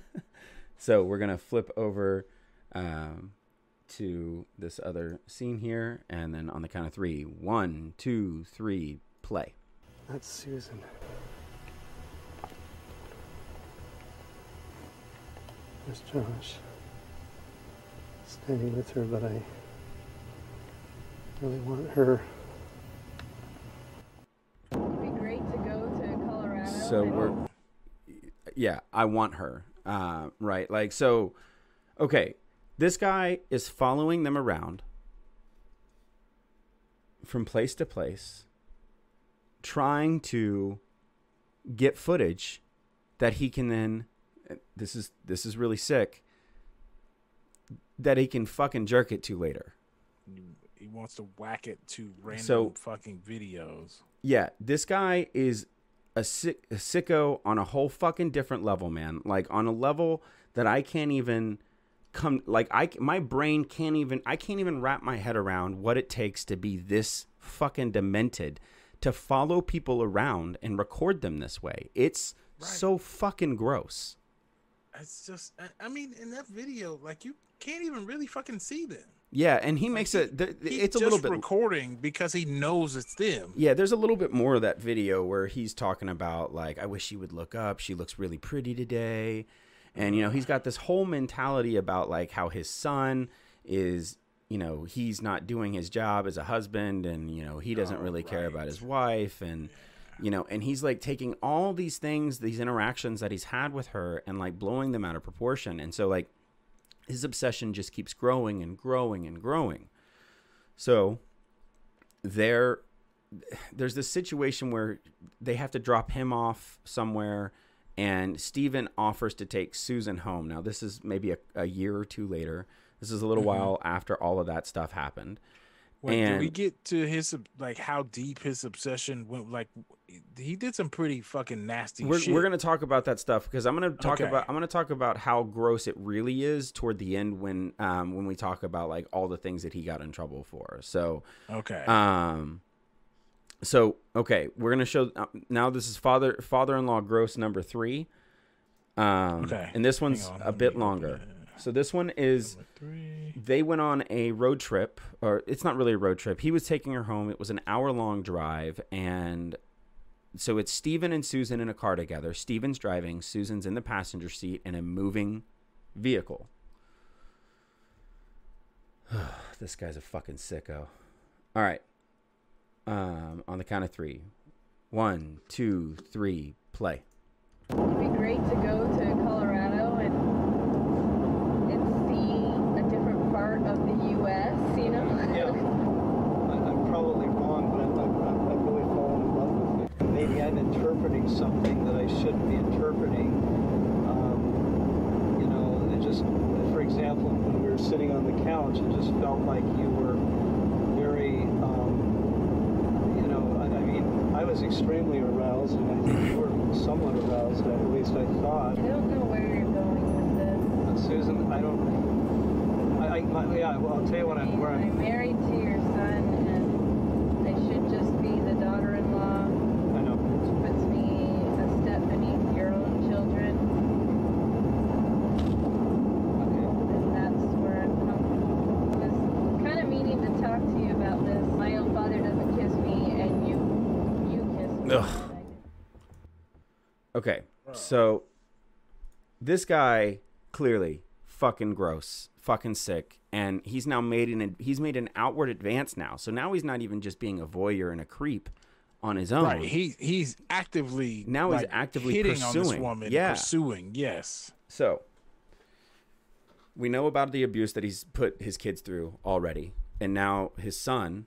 so we're gonna flip over um, to this other scene here, and then on the count of three, one, two, three, play. That's Susan. There's Josh. Standing with her, but I really want her. It'd be great to go to Colorado. So we're, yeah, I want her. Uh, right, like so. Okay, this guy is following them around from place to place, trying to get footage that he can then. This is this is really sick. That he can fucking jerk it to later. He wants to whack it to random So- fucking videos. Yeah, this guy is a, sick, a sicko on a whole fucking different level, man. Like on a level that I can't even come. Like I, my brain can't even. I can't even wrap my head around what it takes to be this fucking demented, to follow people around and record them this way. It's Right. so fucking gross. It's just, I- I mean, in that video, like you can't even really fucking see them. Yeah, and he makes it. th- It's a little bit. recording because he knows it's them. Yeah, there's a little bit more of that video where he's talking about like, I wish she would look up. She looks really pretty today, and you know he's got this whole mentality about like how his son is, you know, he's not doing his job as a husband, and you know he doesn't Oh, really care about his wife, and you know, and he's like taking all these things, these interactions that he's had with her, and like blowing them out of proportion, and so like his obsession just keeps growing and growing and growing. So there there's this situation where they have to drop him off somewhere and Steven offers to take Susan home. Now, this is maybe a, a year or two later. This is a little mm-hmm. while after all of that stuff happened. Wait, did we get to his like how deep his obsession went? Like he did some pretty fucking nasty We're, shit. we're gonna talk about that stuff because I'm gonna talk Okay. about I'm gonna talk about how gross it really is toward the end when um when we talk about like all the things that he got in trouble for. So okay. Um. So okay, we're gonna show uh, now. This is father father-in-law gross number three. Um, Okay, and this one's on, a bit longer. So this one is three. they went on a road trip, or it's not really a road trip. He was taking her home. It was an hour-long drive, and so it's Steven and Susan in a car together. Steven's driving, Susan's in the passenger seat in a moving vehicle. this guy's a fucking sicko. All right. Um, on the count of three. One, two, three, play. It'd be great to go to Colorado and and see a different part of the U.S. You know. Yeah. I- I'm probably wrong, but I'm, I'm, I'm- I've really fallen in love with you. Maybe I'm interpreting something that I shouldn't be interpreting. Um, you know, it just, for example, when we were sitting on the couch, it just felt like you were very, um, you know, I, I mean, I was extremely aroused, and I think you were somewhat aroused, at least I thought. I don't know where you're going with this. Uh, Susan, I don't. I, I my, yeah. Well, I'll tell you what I I'm. mean, Where I'm. I'm married to your son, and I should just be the daughter-in-law. I know. Which puts me a step beneath your own children, Okay. and that's where I'm coming. I was kind of meaning to talk to you about this. My own father doesn't kiss me, and you, you kiss me. Ugh. Okay, so this guy clearly fucking gross, fucking sick, and he's now made an he's made an outward advance now. So now he's not even just being a voyeur and a creep on his own. Right. He he's actively Now he's actively hitting on this woman. Yeah. Pursuing. Yes. So we know about the abuse that he's put his kids through already, and now his son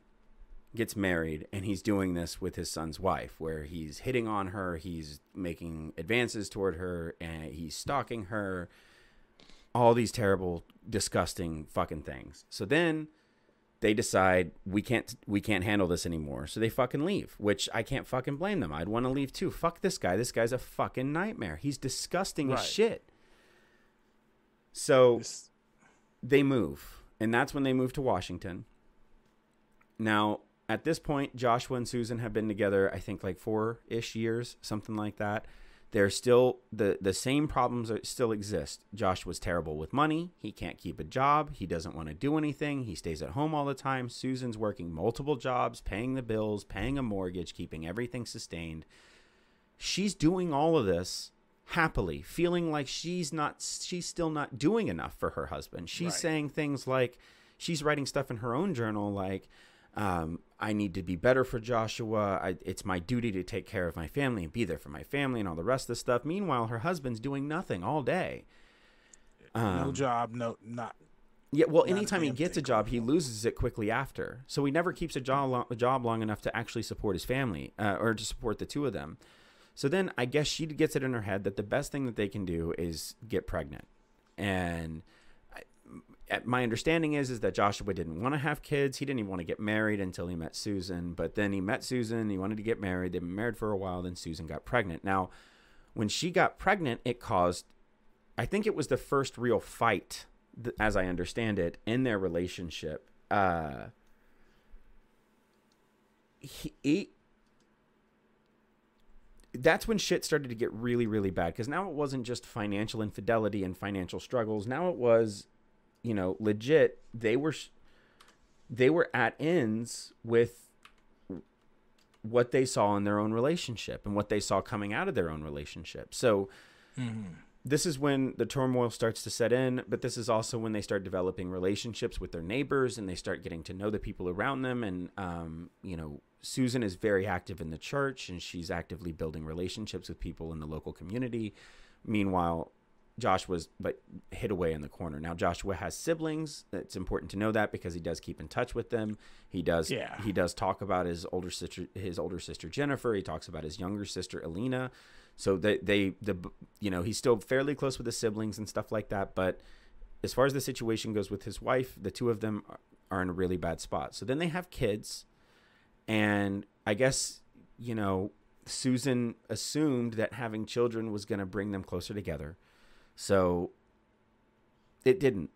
gets married and he's doing this with his son's wife where he's hitting on her, he's making advances toward her and he's stalking her. All these terrible disgusting fucking things. So then they decide we can't we can't handle this anymore. So they fucking leave, which I can't fucking blame them. I'd want to leave too. Fuck this guy. This guy's a fucking nightmare. He's disgusting Right. as shit. So This- they move, and that's when they move to Washington. Now, at this point, Joshua and Susan have been together, I think, like four ish years, something like that. They're still the the same problems are, still exist. Joshua's terrible with money. He can't keep a job. He doesn't want to do anything. He stays at home all the time. Susan's working multiple jobs, paying the bills, paying a mortgage, keeping everything sustained. She's doing all of this happily, feeling like she's not she's still not doing enough for her husband. She's Right. saying things like she's writing stuff in her own journal like um, I need to be better for Joshua. I, it's my duty to take care of my family and be there for my family and all the rest of the stuff. Meanwhile, her husband's doing nothing all day. no Um, job. No. Not. yeah, well, Not anytime he gets a job, he loses it quickly after. So he never keeps a job long, a job long enough to actually support his family uh, or to support the two of them. So then I guess she gets it in her head that the best thing that they can do is get pregnant. And my understanding is is that Joshua didn't want to have kids. He didn't even want to get married until he met Susan. But then he met Susan. He wanted to get married. They've been married for a while. Then Susan got pregnant. Now, when she got pregnant, it caused I think it was the first real fight, as I understand it, in their relationship. Uh, he, he, that's when shit started to get really, really bad. Because now it wasn't just financial infidelity and financial struggles. Now it was, you know, legit. They were, they were at ends with what they saw in their own relationship and what they saw coming out of their own relationship. So this is when the turmoil starts to set in, but this is also when they start developing relationships with their neighbors and they start getting to know the people around them. And, um, you know, Susan is very active in the church and she's actively building relationships with people in the local community. Meanwhile, Joshua's but hid away in the corner. Now Joshua has siblings. It's important to know that because he does keep in touch with them. He does Yeah. he does talk about his older sister his older sister Jennifer. He talks about his younger sister Alina. So they they the you know he's still fairly close with his siblings and stuff like that. But as far as the situation goes with his wife, the two of them are- are in a really bad spot. So then they have kids, and I guess you know Susan assumed that having children was going to bring them closer together. So it didn't,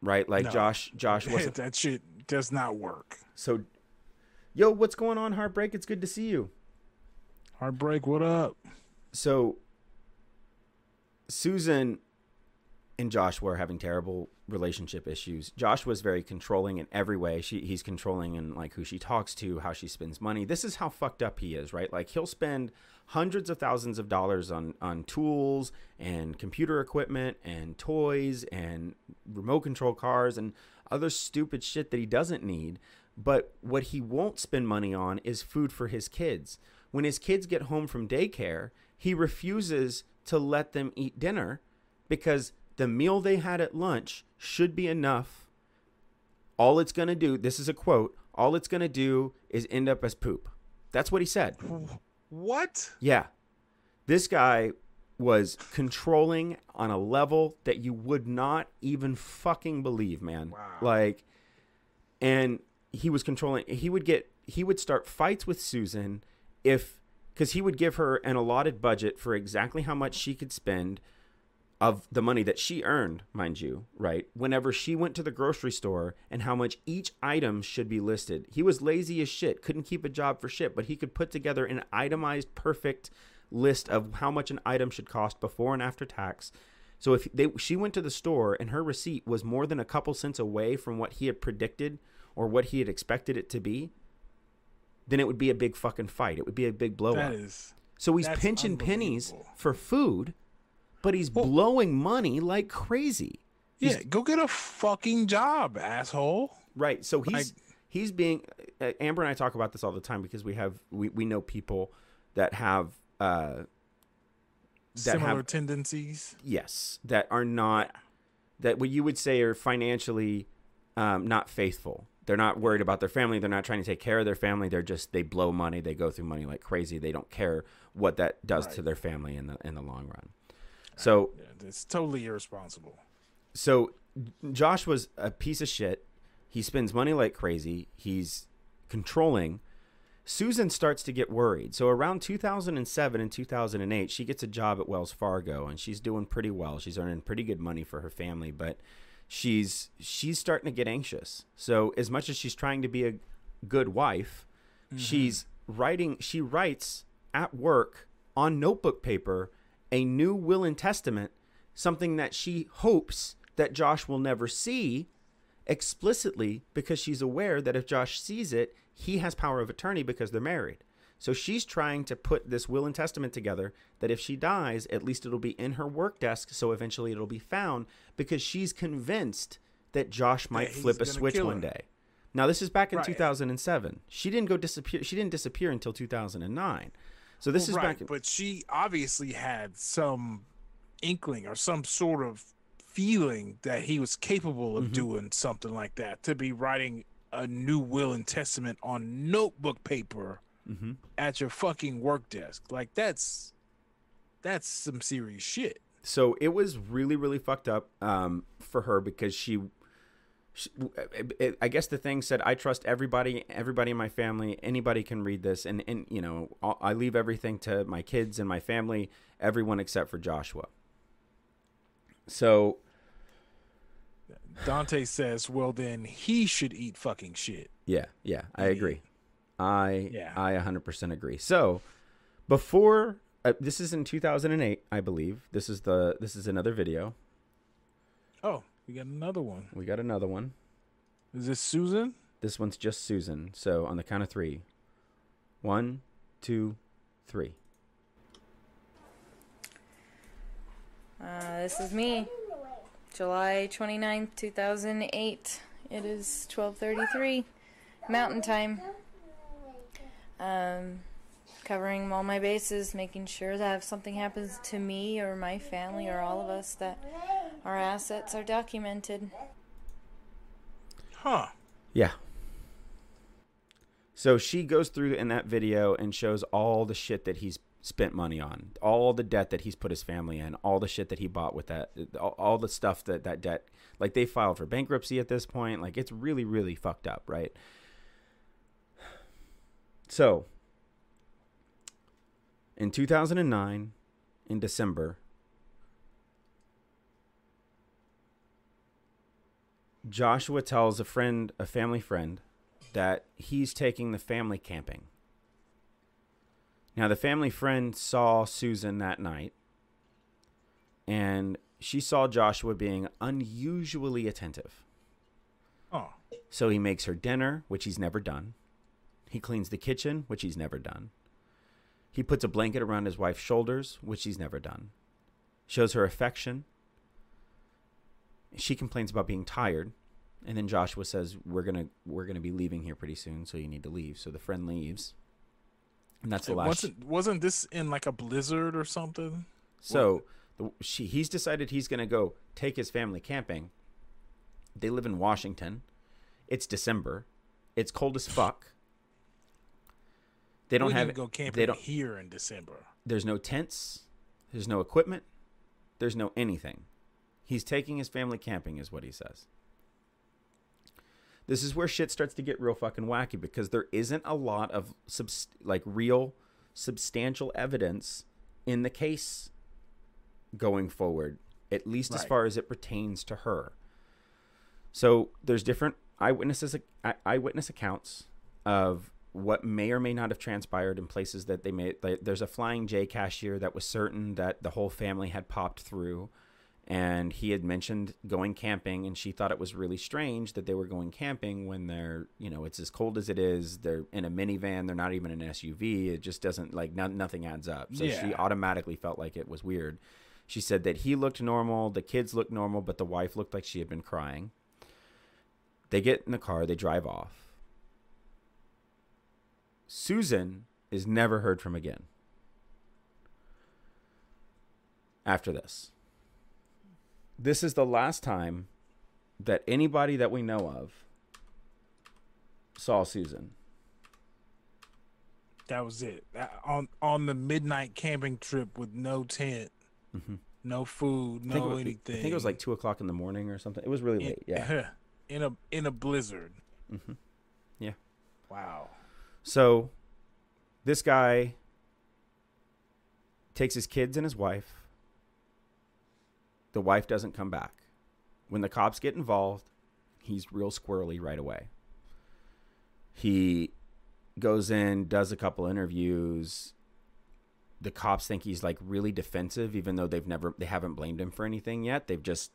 right? Like No. Josh, Josh wasn't. that shit does not work. So, yo, what's going on, Heartbreak? It's good to see you. Heartbreak, what up? So, Susan and Josh were having terrible relationship issues. Josh was very controlling in every way. She he's controlling in like who she talks to, how she spends money. This is how fucked up he is, right? Like he'll spend hundreds of thousands of dollars on on tools and computer equipment and toys and remote control cars and other stupid shit that he doesn't need. But what he won't spend money on is food for his kids. When his kids get home from daycare, he refuses to let them eat dinner because the meal they had at lunch should be enough. All it's going to do, this is a quote, all it's going to do is end up as poop. That's what he said. What? Yeah. This guy was controlling on a level that you would not even fucking believe, man. Wow. Like and he was controlling he would get he would start fights with Susan if cuz he would give her an allotted budget for exactly how much she could spend of the money that she earned, mind you, right? Whenever she went to the grocery store and how much each item should be listed. He was lazy as shit, couldn't keep a job for shit, but he could put together an itemized perfect list of how much an item should cost before and after tax. So if they she went to the store and her receipt was more than a couple cents away from what he had predicted or what he had expected it to be, then it would be a big fucking fight. It would be a big blow That up. is. So he's pinching pennies for food, but he's blowing money like crazy. Yeah, go get a fucking job, asshole. Right. So he's Like- he's being uh, Amber and I talk about this all the time because we have we, we know people that have uh that Similar have tendencies. yes that are not that what you would say are financially um, not faithful. They're not worried about their family. They're not trying to take care of their family. They're just they blow money. They go through money like crazy. They don't care what that does to their family in the in the long run. So Yeah, it's totally irresponsible. so Josh was a piece of shit. He spends money like crazy. He's controlling. Susan starts to get worried. So around 2007 and 2008, she gets a job at Wells Fargo and she's doing pretty well. She's earning pretty good money for her family, but she's she's starting to get anxious. So as much as she's trying to be a good wife, mm-hmm. she's writing she writes at work on notebook paper a new will and testament, something that she hopes that Josh will never see explicitly because she's aware that if Josh sees it, he has power of attorney because they're married. So she's trying to put this will and testament together that if she dies, at least it'll be in her work desk, so eventually it'll be found because she's convinced that Josh might flip a switch one day. Now this is back in Right. 2007. She didn't go disappear. She didn't disappear until 2009. So this Well, is right, back. But she obviously had some inkling or some sort of feeling that he was capable Mm-hmm. of doing something like that to be writing a new will and testament on notebook paper Mm-hmm. at your fucking work desk. Like that's that's some serious shit. so it was really really fucked up um, for her because she, Uh, uh, uh, i guess the thing said i trust everybody everybody in my family. Anybody can read this. And and you know I'll- leave everything to my kids and my family everyone except for joshua. So Dante says, "Well, then he should eat fucking shit." yeah yeah i agree. I Yeah. i 100% agree. So before uh, this is in 2008 i believe. This is the this is another video. Oh, we got another one. we got another one Is this Susan? This one's just Susan. So on the count of three. One, two, three. Uh, this is me. July 29th, 2008. It is 12:33 Mountain Time. Um covering all my bases, making sure that if something happens to me or my family or all of us that our assets are documented. Huh. Yeah. So she goes through in that video and shows all the shit that he's spent money on, all the debt that he's put his family in, all the shit that he bought with that, all, all the stuff that that debt, like they filed for bankruptcy at this point. Like it's really, really fucked up, right? So, in 2009, in December, Joshua tells a friend, a family friend, that he's taking the family camping. Now, the family friend saw Susan that night, and she saw Joshua being unusually attentive. Oh, So he makes her dinner, which he's never done. He cleans the kitchen, which he's never done. He puts a blanket around his wife's shoulders, which he's never done. Shows her affection. She complains about being tired, and then Joshua says, "We're gonna we're gonna be leaving here pretty soon, so you need to leave." So the friend leaves, and that's the it last. wasn't wasn't this in like a blizzard or something? So the, she, he's decided he's going to go take his family camping. They live in Washington. It's December. It's cold as fuck. They don't we have go They don't. here in December. There's no tents. There's no equipment. There's no anything. He's taking his family camping, is what he says. This is where shit starts to get real fucking wacky because there isn't a lot of subs- like real substantial evidence in the case going forward, at least as far as it pertains to her. So there's different eyewitnesses uh, eyewitness accounts of what may or may not have transpired in places that they may. Like, there's a flying J cashier that was certain that the whole family had popped through, and he had mentioned going camping, and she thought it was really strange that they were going camping when they're, you know, it's as cold as it is. They're in a minivan. They're not even an SUV. It just doesn't like no, nothing adds up. So she automatically felt like it was weird. She said that he looked normal, the kids looked normal, but the wife looked like she had been crying. They get in the car, they drive off. Susan is never heard from again. After this. This is the last time that anybody that we know of saw Susan. That was it. On on the midnight camping trip with no tent, Mhm. no food, I no was, anything. I think it was like two o'clock in the morning or something. It was really in, late. Yeah. in a in a blizzard. Mhm. Yeah. Wow. So this guy takes his kids and his wife. The wife doesn't come back. When the cops get involved, he's real squirrely right away. He goes in, does a couple interviews. The cops think he's like really defensive, even though they've never they haven't blamed him for anything yet. They've just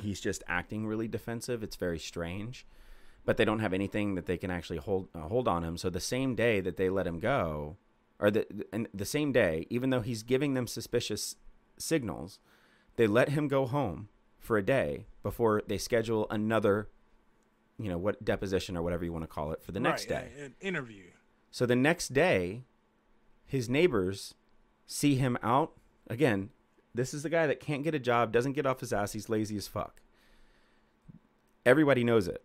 he's just acting really defensive. It's very strange, but they don't have anything that they can actually hold uh, hold on him. So the same day that they let him go, or the and the same day, even though he's giving them suspicious signals, they let him go home for a day before they schedule another, you know, what deposition or whatever you want to call it for the next Right, day. An interview. So the next day, his neighbors see him out again. This is the guy that can't get a job, doesn't get off his ass. He's lazy as fuck. Everybody knows it.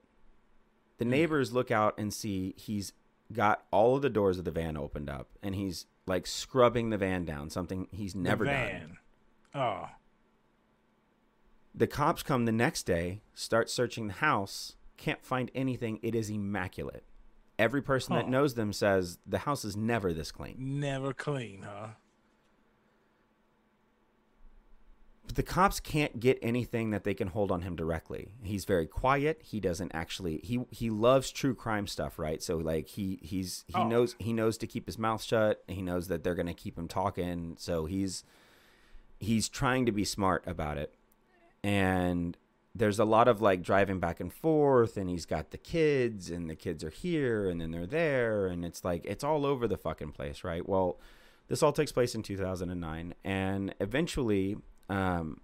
The hmm. neighbors look out and see he's got all of the doors of the van opened up and he's like scrubbing the van down, something he's never done. van. Oh, The cops come the next day, start searching the house, can't find anything. It is immaculate. Every person that knows them says the house is never this clean. never clean, huh? But the cops can't get anything that they can hold on him directly. He's very quiet. He doesn't actually he he loves true crime stuff, right? So like he he's he Oh. knows he knows to keep his mouth shut. He knows that they're going to keep him talking. So he's he's trying to be smart about it. And there's a lot of like driving back and forth and he's got the kids and the kids are here and then they're there and it's like it's all over the fucking place, right? Well, this all takes place in 2009 and eventually um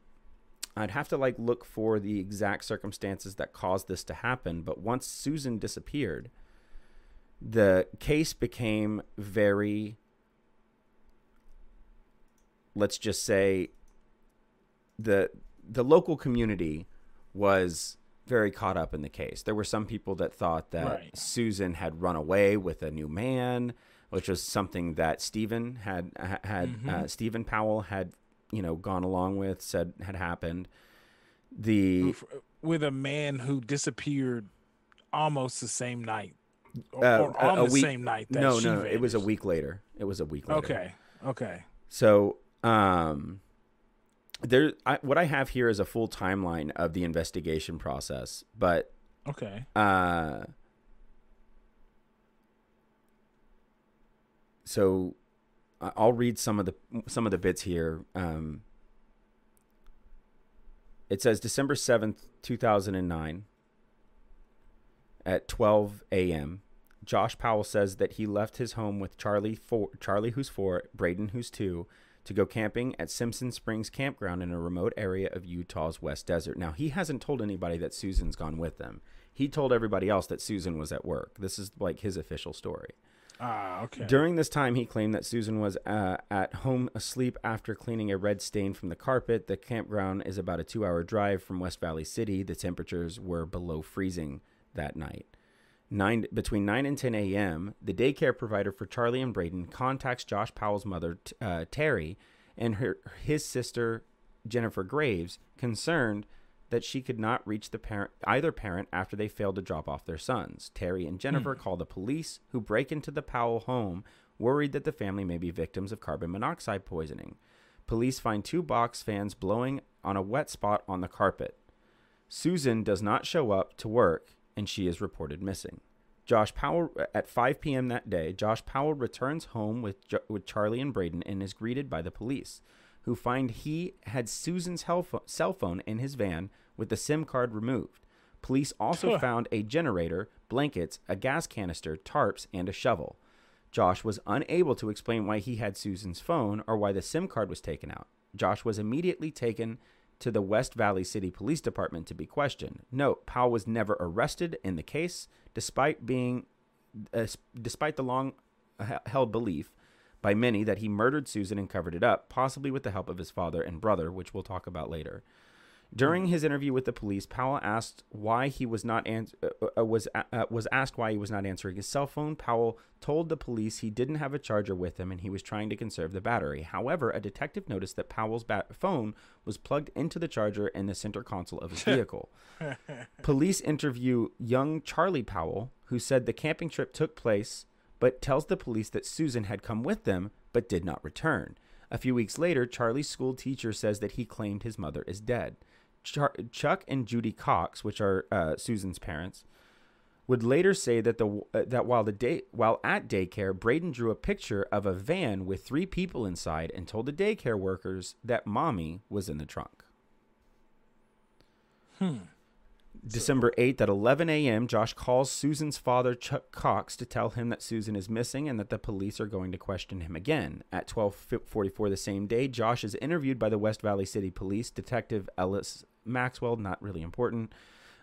I'd have to like look for the exact circumstances that caused this to happen, but once Susan disappeared, the case became very let's just say the the local community was very caught up in the case. There were some people that thought that Right. Susan had run away with a new man, which was something that Steven had had Mm-hmm. uh, Steven Powell had you know gone along with, said had happened. The with a man who disappeared almost the same night, or, uh, or on a the week- same night. That no, she no, it was a week later. It was a week later. Okay, okay. So, um, there, I, what I have here is a full timeline of the investigation process, but Okay. uh, so I'll read some of the some of the bits here. Um, it says December seventh, two thousand and nine, at twelve a.m. Josh Powell says that he left his home with Charlie four, Charlie who's four, Braden who's two, to go camping at Simpson Springs campground in a remote area of Utah's West Desert. Now he hasn't told anybody that Susan's gone with them. He told everybody else that Susan was at work. This is like his official story. Ah, okay. During this time, he claimed that Susan was uh, at home asleep after cleaning a red stain from the carpet. The campground is about a two hour drive from West Valley City. The temperatures were below freezing that night. Nine, between 9 and 10 a.m., the daycare provider for Charlie and Braden contacts Josh Powell's mother, uh, Terry, and her, his sister, Jennifer Graves, concerned that she could not reach the parent either parent after they failed to drop off their sons. Terry and Jennifer call the police, who break into the Powell home, worried that the family may be victims of carbon monoxide poisoning. Police find two box fans blowing on a wet spot on the carpet. Susan does not show up to work and she is reported missing. Josh Powell at 5 p.m. that day, Josh Powell returns home with Jo- with Charlie and Braden and is greeted by the police, who find he had Susan's cell phone in his van with the SIM card removed. Police also found a generator, blankets, a gas canister, tarps, and a shovel. Josh was unable to explain why he had Susan's phone or why the SIM card was taken out. Josh was immediately taken to the West Valley City Police Department to be questioned. Note, Powell was never arrested in the case, despite being, uh, despite the long held belief by many that he murdered Susan and covered it up, possibly with the help of his father and brother, which we'll talk about later. During his interview with the police, Powell asked why he was not ans- uh, uh, was uh, uh, was asked why he was not answering his cell phone. Powell told the police he didn't have a charger with him and he was trying to conserve the battery. However, a detective noticed that Powell's bat- phone was plugged into the charger in the center console of his vehicle. police interview young Charlie Powell, who said the camping trip took place, but tells the police that Susan had come with them but did not return. A few weeks later, Charlie's school teacher says that he claimed his mother is dead. Chuck and Judy Cox, which are uh, Susan's parents, would later say that the uh, that while the day while at daycare, Braden drew a picture of a van with three people inside and told the daycare workers that mommy was in the trunk. December 8th at 11 a.m., Josh calls Susan's father, Chuck Cox, to tell him that Susan is missing and that the police are going to question him again. At 12:44 the same day, Josh is interviewed by the West Valley City Police Detective Ellis Maxwell, not really important.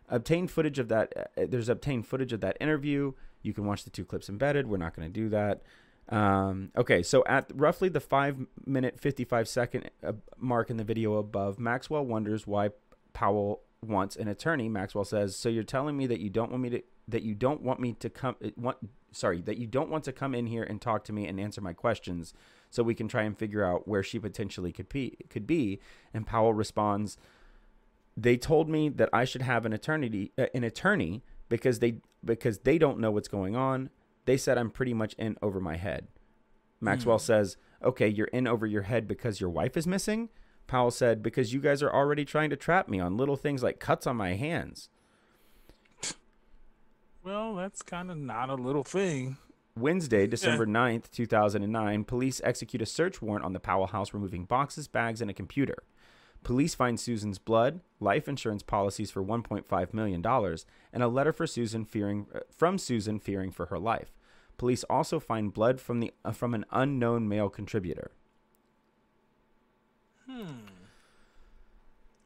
Obtained footage of that uh, there's obtained footage of that interview. You can watch the two clips embedded. We're not going to do that. Um, okay, so at roughly the 5 minute 55 second uh, mark in the video above, Maxwell wonders why Powell wants an attorney. Maxwell says, "So you're telling me that you don't want me to that you don't want me to come uh, want sorry, that you don't want to come in here and talk to me and answer my questions so we can try and figure out where she potentially could be could be." And Powell responds, "They told me that I should have an attorney uh, an attorney because they because they don't know what's going on. They said I'm pretty much in over my head." Maxwell says, "Okay, you're in over your head because your wife is missing?" Powell said, because you guys are already trying to trap me on little things like cuts on my hands. Well, that's kind of not a little thing. Wednesday, December 9th, 2009, police execute a search warrant on the Powell house, removing boxes, bags, and a computer. Police find Susan's blood, life insurance policies for $1.5 million, and a letter for Susan fearing, uh, from Susan fearing for her life. Police also find blood from, the, uh, from an unknown male contributor.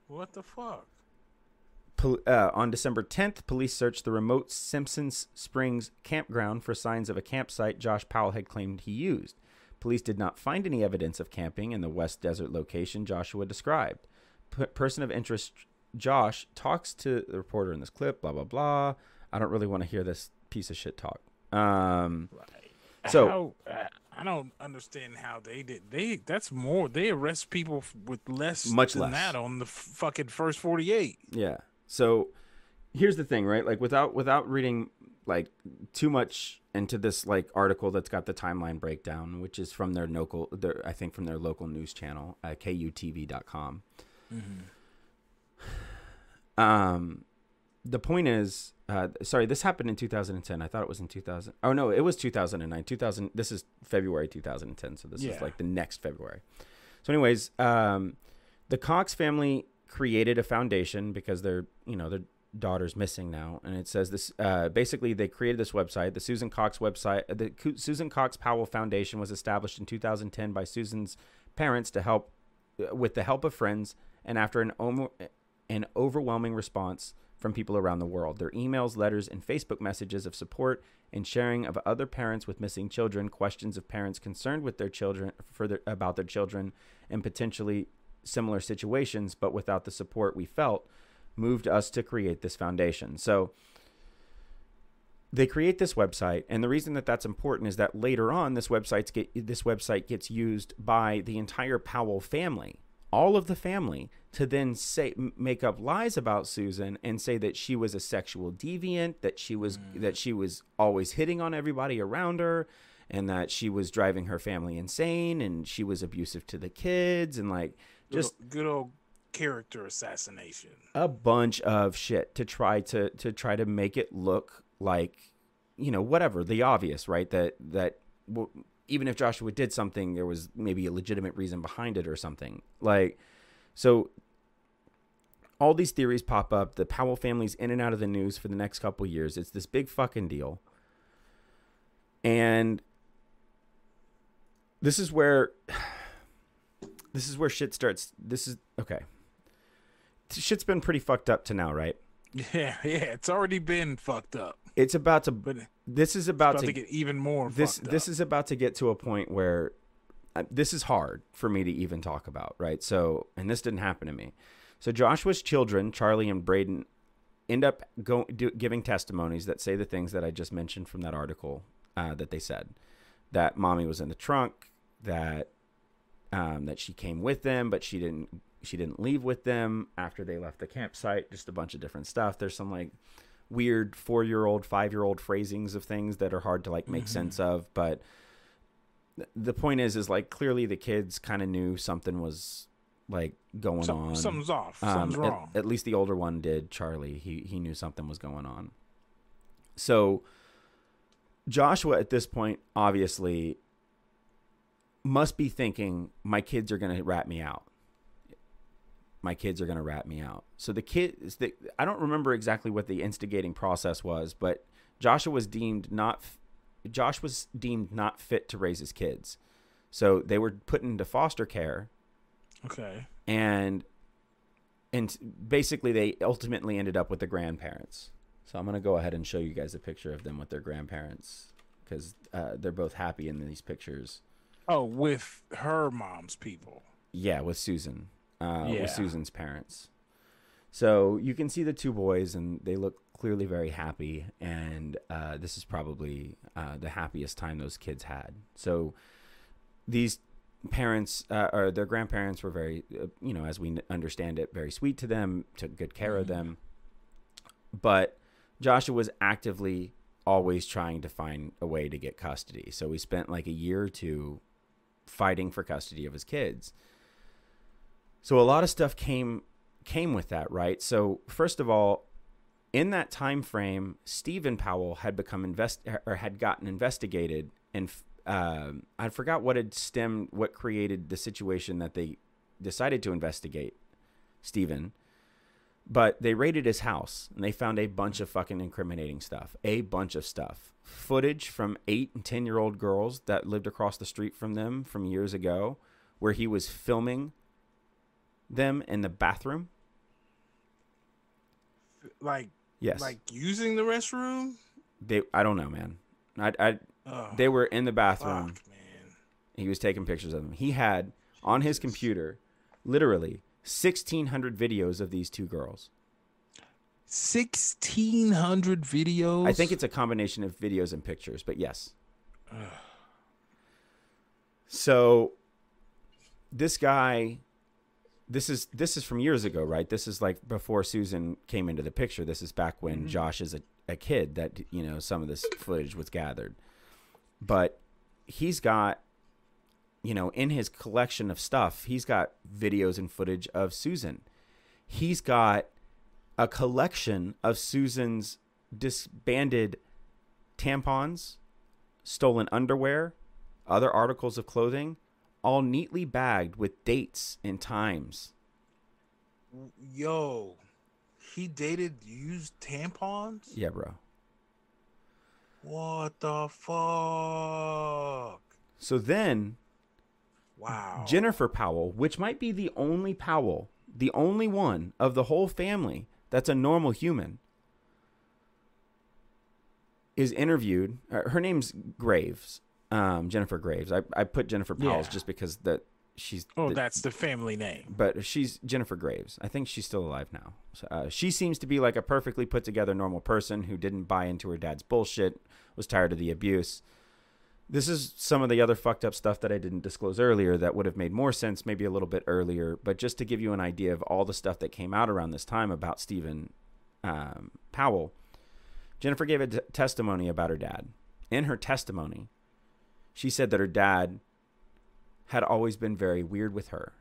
What the fuck? Pol- uh, on December 10th, police searched the remote Simpsons Springs campground for signs of a campsite Josh Powell had claimed he used. Police did not find any evidence of camping in the West Desert location Joshua described. P- person of interest Josh talks to the reporter in this clip, blah, blah, blah. I don't really want to hear this piece of shit talk. Um, So- how, uh, I don't understand how they did. They that's more. They arrest people with less, Much than less. that on the fucking first forty-eight. Yeah. So here's the thing, right? Like without without reading like too much into this like article that's got the timeline breakdown, which is from their local their I think from their local news channel, uh, kutv.com. Um the point is uh, sorry, this happened in 2010. I thought it was in 2000. Oh no, it was 2009. 2000 this is February 2010, so this Yeah. is like the next February. So anyways, um the Cox family created a foundation because their you know their daughter's missing now and it says this uh, basically they created this website the susan cox website the susan cox powell foundation was established in 2010 by susan's parents to help uh, with the help of friends and after an, omo- an overwhelming response from people around the world their emails letters and facebook messages of support and sharing of other parents with missing children questions of parents concerned with their children for their, about their children and potentially similar situations, but without the support we felt, moved us to create this foundation. So they create this website, and the reason that that's important is that later on, this website get this website gets used by the entire Powell family, all of the family, to then say make up lies about Susan and say that she was a sexual deviant, that she was mm. that she was always hitting on everybody around her, and that she was driving her family insane, and she was abusive to the kids, and like just Just good old character assassination. a bunch of shit to try to to try to make it look like you know whatever the obvious right? That that w- even if Joshua did something there was maybe a legitimate reason behind it or something. Like so all these theories pop up the Powell family's in and out of the news for the next couple years it's this big fucking deal and this is where this is where shit starts this is okay shit's been pretty fucked up to now, right? Yeah, yeah, it's already been fucked up, It's about to. but This is about, about to. to get even more. this this is about to get to a point where this is hard for me to even talk about, right? So, and this didn't happen to me. So Joshua's children, Charlie and Braden, end up go, do, giving testimonies that say the things that I just mentioned from that article uh, that they said that mommy was in the trunk, that um, that she came with them, but she didn't she didn't leave with them after they left the campsite. Just a bunch of different stuff. There's some like weird four year old, five year old phrasings of things that are hard to like make sense of. But the point is, is like clearly the kids kind of knew something was like going Some- on. something's off. Um, Something's at- wrong. At, least the older one did, Charlie. He he knew something was going on. So Joshua at this point obviously must be thinking my kids are going to rat me out. My kids are going to rat me out. So the kids the, I don't remember exactly what the instigating process was, but Joshua was deemed not Josh was deemed not fit to raise his kids. So they were put into foster care okay. and and basically they ultimately ended up with the grandparents. So I'm gonna go ahead and show you guys a picture of them with their grandparents because uh, they're both happy in these pictures. Oh, with her mom's people. Yeah, with Susan, uh, Yeah. with Susan's parents. So you can see the two boys, and they look clearly very happy. And uh, this is probably uh, the happiest time those kids had. So these parents uh, or their grandparents were very, uh, you know, as we understand it, very sweet to them, took good care of them. But Joshua was actively always trying to find a way to get custody. So we spent like a year or two fighting for custody of his kids. So a lot of stuff came came with that, right? So first of all, in that time frame, Steven Powell had become invest or had gotten investigated, and um, I forgot what had stemmed what created the situation that they decided to investigate Steven. But they raided his house and they found a bunch of fucking incriminating stuff. A bunch of stuff. Footage from eight and 10 year old girls that lived across the street from them from years ago, where he was filming them in the bathroom. Like, Yes. like using the restroom. they, I don't know, man. I, I, Oh, they were in the bathroom. fuck, man. He was taking pictures of them. He had on his computer literally 1,600 videos of these two girls. Sixteen hundred videos. I think it's a combination of videos and pictures, but yes. So this guy this is this is from years ago, right? This is like before Susan came into the picture. This is back when mm-hmm. Josh is a, a kid that you know some of this footage was gathered. But he's got you know in his collection of stuff, he's got videos and footage of Susan. He's got a collection of Susan's disbanded tampons, stolen underwear, other articles of clothing, all neatly bagged with dates and times. Yo, he dated used tampons? Yeah, bro. What the fuck? So then Wow. Jennifer Powell, which might be the only Powell, the only one of the whole family that's a normal human, is interviewed. uh, Her name's Graves, um, Jennifer Graves. I, I put Jennifer Powell's Yeah. just because that she's. oh, the- that's the family name. but she's Jennifer Graves. I think she's still alive now. So, uh, she seems to be like a perfectly put together normal person who didn't buy into her dad's bullshit, was tired of the abuse. This is some of the other fucked up stuff that I didn't disclose earlier that would have made more sense maybe a little bit earlier. But just to give you an idea of all the stuff that came out around this time about Steven um, Powell, Jennifer gave a t- testimony about her dad. In her testimony, she said that her dad had always been very weird with her.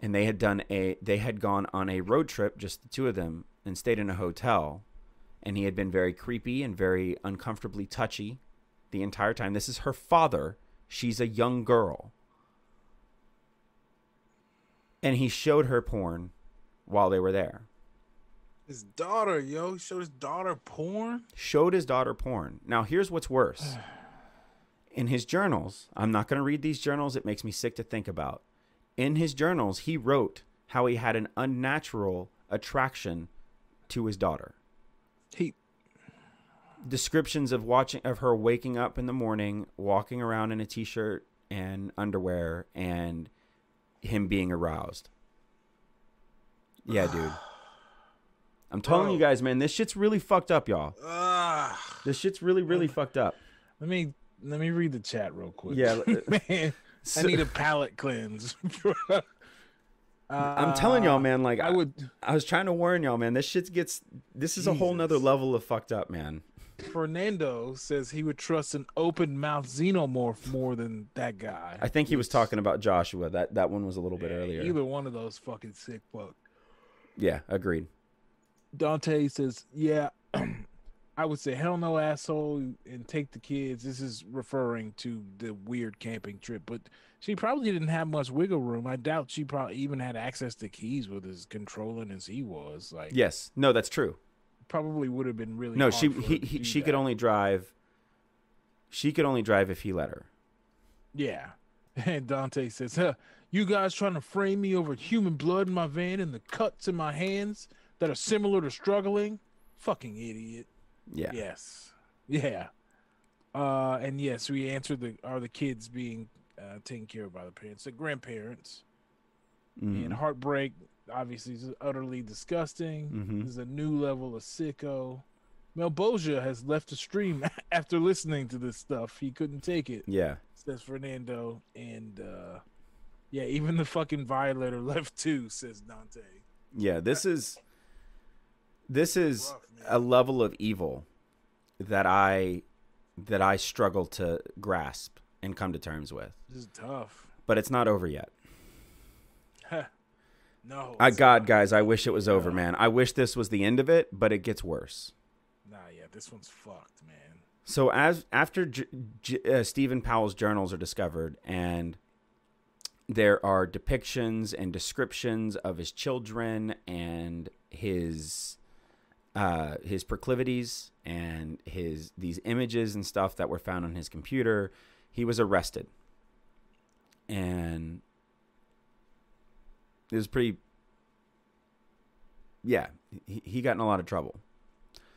And they had done a they had gone on a road trip just the two of them and stayed in a hotel. And he had been very creepy and very uncomfortably touchy the entire time. This is her father. She's a young girl. And he showed her porn while they were there. His daughter, yo, he showed his daughter porn. showed his daughter porn. Now, here's what's worse. In his journals, I'm not going to read these journals, it makes me sick to think about. In his journals, he wrote how he had an unnatural attraction to his daughter. He Descriptions of watching of her waking up in the morning, walking around in a t-shirt and underwear and him being aroused. Yeah, dude. I'm telling you guys, man, this shit's really fucked up, y'all. This shit's really, really fucked up. Let me let me read the chat real quick. Yeah, uh, man. I need a palate cleanse. I'm telling y'all, man. Like uh, I would I was trying to warn y'all, man. This shit gets. This is a whole nother level of fucked up, man. Fernando says he would trust an open mouth xenomorph more than that guy. I think he was talking about Joshua. That that one was a little bit earlier. Either one of those fucking sick fuck. Yeah, agreed. Dante says, "Yeah, I would say hell no, asshole, and take the kids." This is referring to the weird camping trip, but she probably didn't have much wiggle room. I doubt she probably even had access to keys with as controlling as he was. Like, Yes, no, that's true. probably would have been really. No, she he, he she could only drive. She could only drive if he let her. Yeah. And Dante says, huh, You guys trying to frame me over human blood in my van and the cuts in my hands that are similar to struggling? Fucking idiot. Yeah. Yes. Yeah. Uh, and yes, we answered the are the kids being uh, taken care of by the parents, the grandparents, Mhm. and heartbreak. Obviously, is utterly disgusting. Mhm. This is a new level of sicko. Melboja has left the stream after listening to this stuff. He couldn't take it Yeah. says Fernando, and uh yeah, even the fucking violator left too, says Dante. Yeah. This is. This is Rough, a level of evil that I that I struggle to grasp and come to terms with. This is tough. But it's not over yet. No, I God, not. guys, I wish it was over, man. I wish this was the end of it, but it gets worse. Nah, yeah, this one's fucked, man. So as after J- J- uh, Steven Powell's journals are discovered, and there are depictions and descriptions of his children and his uh, his proclivities and his these images and stuff that were found on his computer, he was arrested, and it was pretty. Yeah, he, he got in a lot of trouble.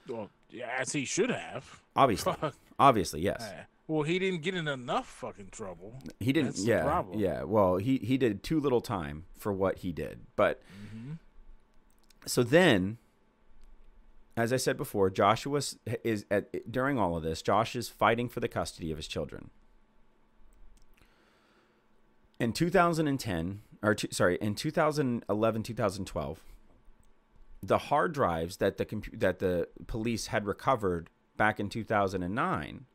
Well, yeah, as he should have. Obviously, obviously, yes. Eh, Well, he didn't get in enough fucking trouble. He didn't. That's the yeah, problem. yeah. Well, he he did too little time for what he did. But Mm-hmm. so then, as I said before, Joshua is at during all of this. Josh is fighting for the custody of his children. In 2010, or two, sorry, in 2011, 2012, the hard drives that the compu- that the police had recovered back in 2009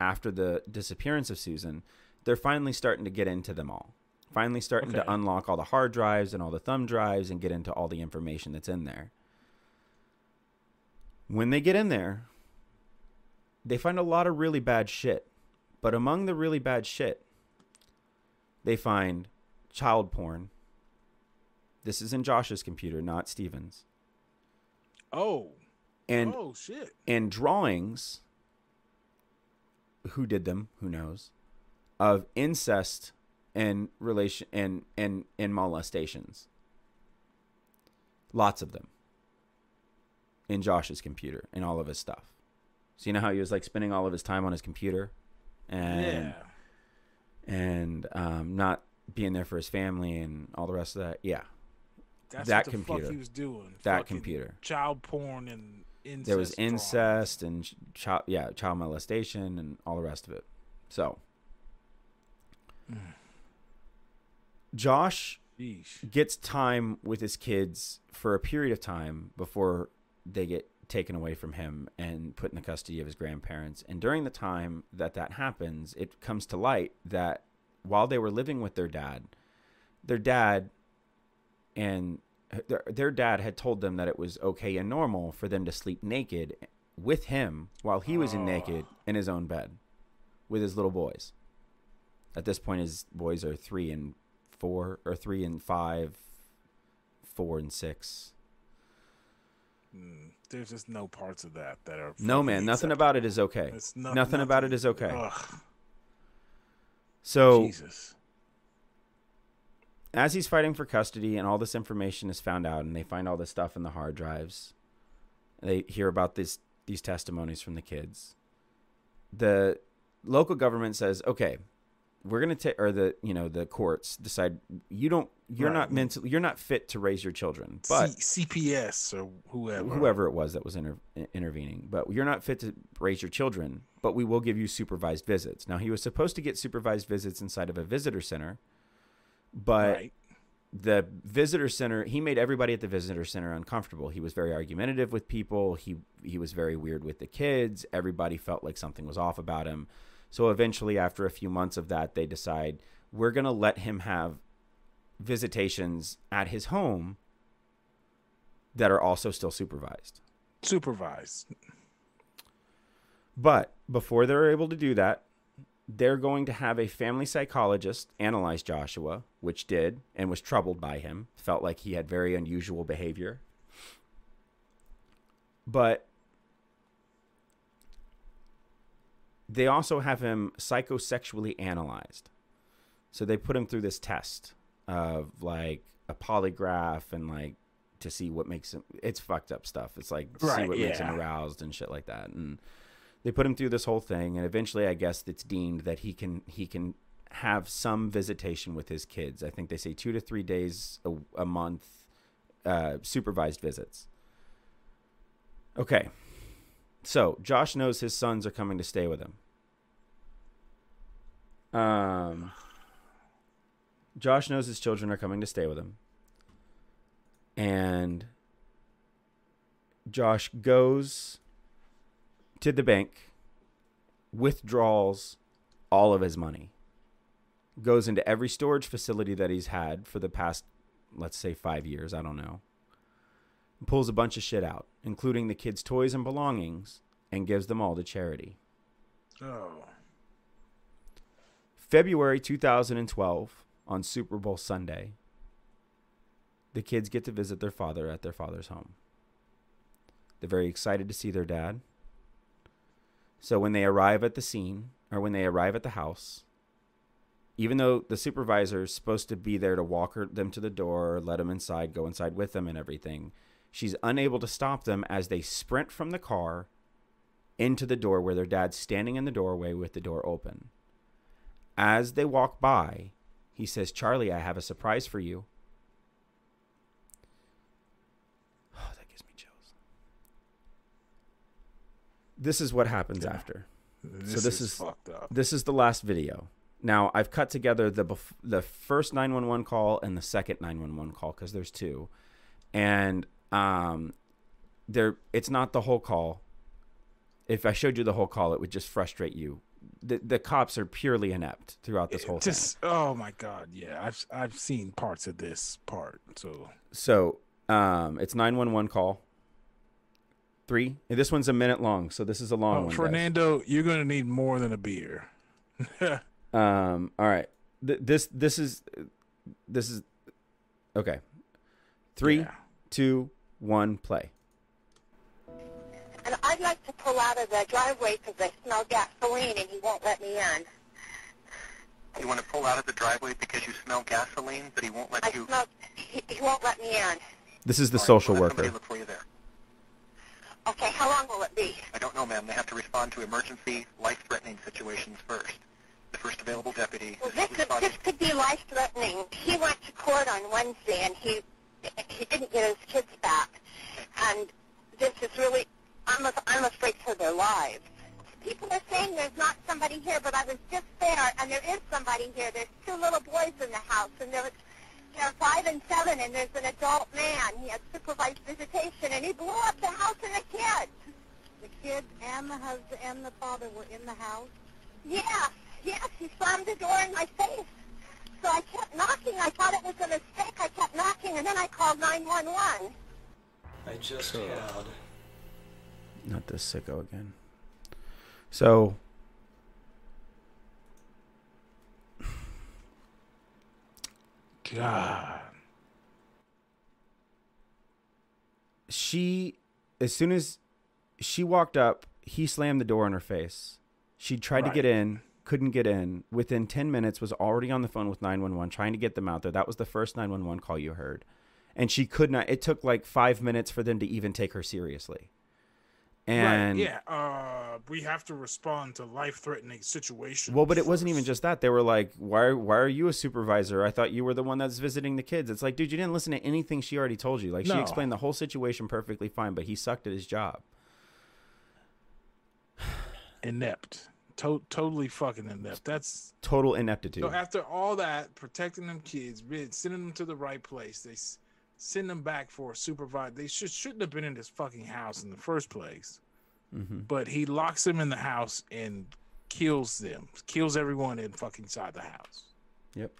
after the disappearance of Susan, they're finally starting to get into them all. Finally starting to unlock all the hard drives and all the thumb drives and get into all the information that's in there. When they get in there, they find a lot of really bad shit. But among the really bad shit, they find child porn. This is in Josh's computer, not Steven's. Oh. And oh shit. and drawings who did them who knows of incest and relation and and and molestations lots of them in josh's computer and all of his stuff so you know how he was like spending all of his time on his computer and yeah. and um, not being there for his family and all the rest of that yeah That's that what the computer. Fuck he was doing. that Fucking computer Child porn and incest. there was incest and child yeah child molestation and all the rest of it so josh Yeesh. gets time with his kids for a period of time before they get taken away from him and put in the custody of his grandparents and during the time that that happens it comes to light that while they were living with their dad their dad and their, their dad had told them that it was okay and normal for them to sleep naked with him while he was in oh. naked in his own bed with his little boys. At this point, his boys are three and four, or three and five, four and six. Mm, there's just no parts of that that are. No, man, nothing acceptable. about it is okay. It's no- nothing about it is okay. Ugh, So Jesus. as he's fighting for custody and all this information is found out and they find all this stuff in the hard drives they hear about this these testimonies from the kids the local government says okay we're going to take or the you know the courts decide you don't you're Right. not mentally you're not fit to raise your children but C- CPS or whoever. whoever it was that was inter- intervening but you're not fit to raise your children but we will give you supervised visits now he was supposed to get supervised visits inside of a visitor center but Right. the visitor center he made everybody at the visitor center uncomfortable he was very argumentative with people he he was very weird with the kids everybody felt like something was off about him so eventually after a few months of that they decide we're going to let him have visitations at his home that are also still supervised Supervised. but before they're able to do that, they're going to have a family psychologist analyze Joshua, which did and was troubled by him, felt like he had very unusual behavior. But they also have him psychosexually analyzed. So they put him through this test of like a polygraph and like to see what makes him it's fucked up stuff. It's like see Right, what makes him aroused and shit like that. And they put him through this whole thing and eventually I guess it's deemed that he can he can have some visitation with his kids. I think they say 2 to 3 days a, a month uh, supervised visits. Okay. So, Josh knows his sons are coming to stay with him. Um Josh knows his children are coming to stay with him. And Josh goes to the bank, withdraws all of his money, goes into every storage facility that he's had for the past, let's say, five years. I don't know. Pulls a bunch of shit out, including the kids' toys and belongings, and gives them all to charity. Oh. February 2012, on Super Bowl Sunday, the kids get to visit their father at their father's home. They're very excited to see their dad. So when they arrive at the scene, or when they arrive at the house, even though the supervisor is supposed to be there to walk them to the door, let them inside, go inside with them, and everything, she's unable to stop them as they sprint from the car into the door where their dad's standing in the doorway with the door open. As they walk by, he says, Charlie, I have a surprise for you. Oh, that gives me chills. This is what happens Yeah. after. This, this is, is- fucked up. This is the last video. Now I've cut together the bef- the first 911 call and the second 911 call because there's two, and um, there it's not the whole call. If I showed you the whole call, it would just frustrate you. The the cops are purely inept throughout this whole thing. Just oh my god, yeah. I've I've seen parts of this part. So So um, it's 911 call. Three. And this one's a minute long, so this is a long oh, one. guys. Fernando, you're gonna need more than a beer. Um. All right. Th- this this is this is okay. Three, Yeah. two, one, play. And I'd like to pull out of the driveway because I smell gasoline and he won't let me in. You want to pull out of the driveway because you smell gasoline, but he won't let I you. smell, he, he won't let me in. This is the All right, social we'll worker. look for you there. Okay, how long will it be? I don't know, ma'am. They have to respond to emergency, life-threatening situations first. The first available deputy. Well, this could, this could be life-threatening. He went to court on Wednesday and he he didn't get his kids back, and this is really I'm I'm afraid for their lives. People are saying there's not somebody here, but I was just there, and there is somebody here. There's two little boys in the house, and they're they're five and seven, and there's an adult man. He had supervised visitation, and he blew up the house and the kids. The kids and the husband and the father were in the house. Yeah, yes, he slammed the door in my face. So I kept knocking. I thought it was a mistake. I kept knocking, and then I called 911. I just had Not this sicko again. So God. she, as soon as she walked up, he slammed the door in her face. She tried to get in, couldn't get in. Within 10 minutes, was already on the phone with 911, trying to get them out there. That was the first 911 call you heard. And she could not, it took like five minutes for them to even take her seriously. And right, yeah, uh, we have to respond to life-threatening situations. Well, but it wasn't even just that. They were like, "Why? Why are you a supervisor? I thought you were the one that's visiting the kids." It's like, dude, you didn't listen to anything she already told you. Like, she explained the whole situation perfectly fine, but he sucked at his job. inept. To- totally fucking inept. That's Total ineptitude. so. After all that, protecting them kids, sending them to the right place, they s- send them back for a supervised. They should shouldn't have been in this fucking house in the first place. hmm But he locks them in the house and kills them, kills everyone in fucking inside the house. Yep.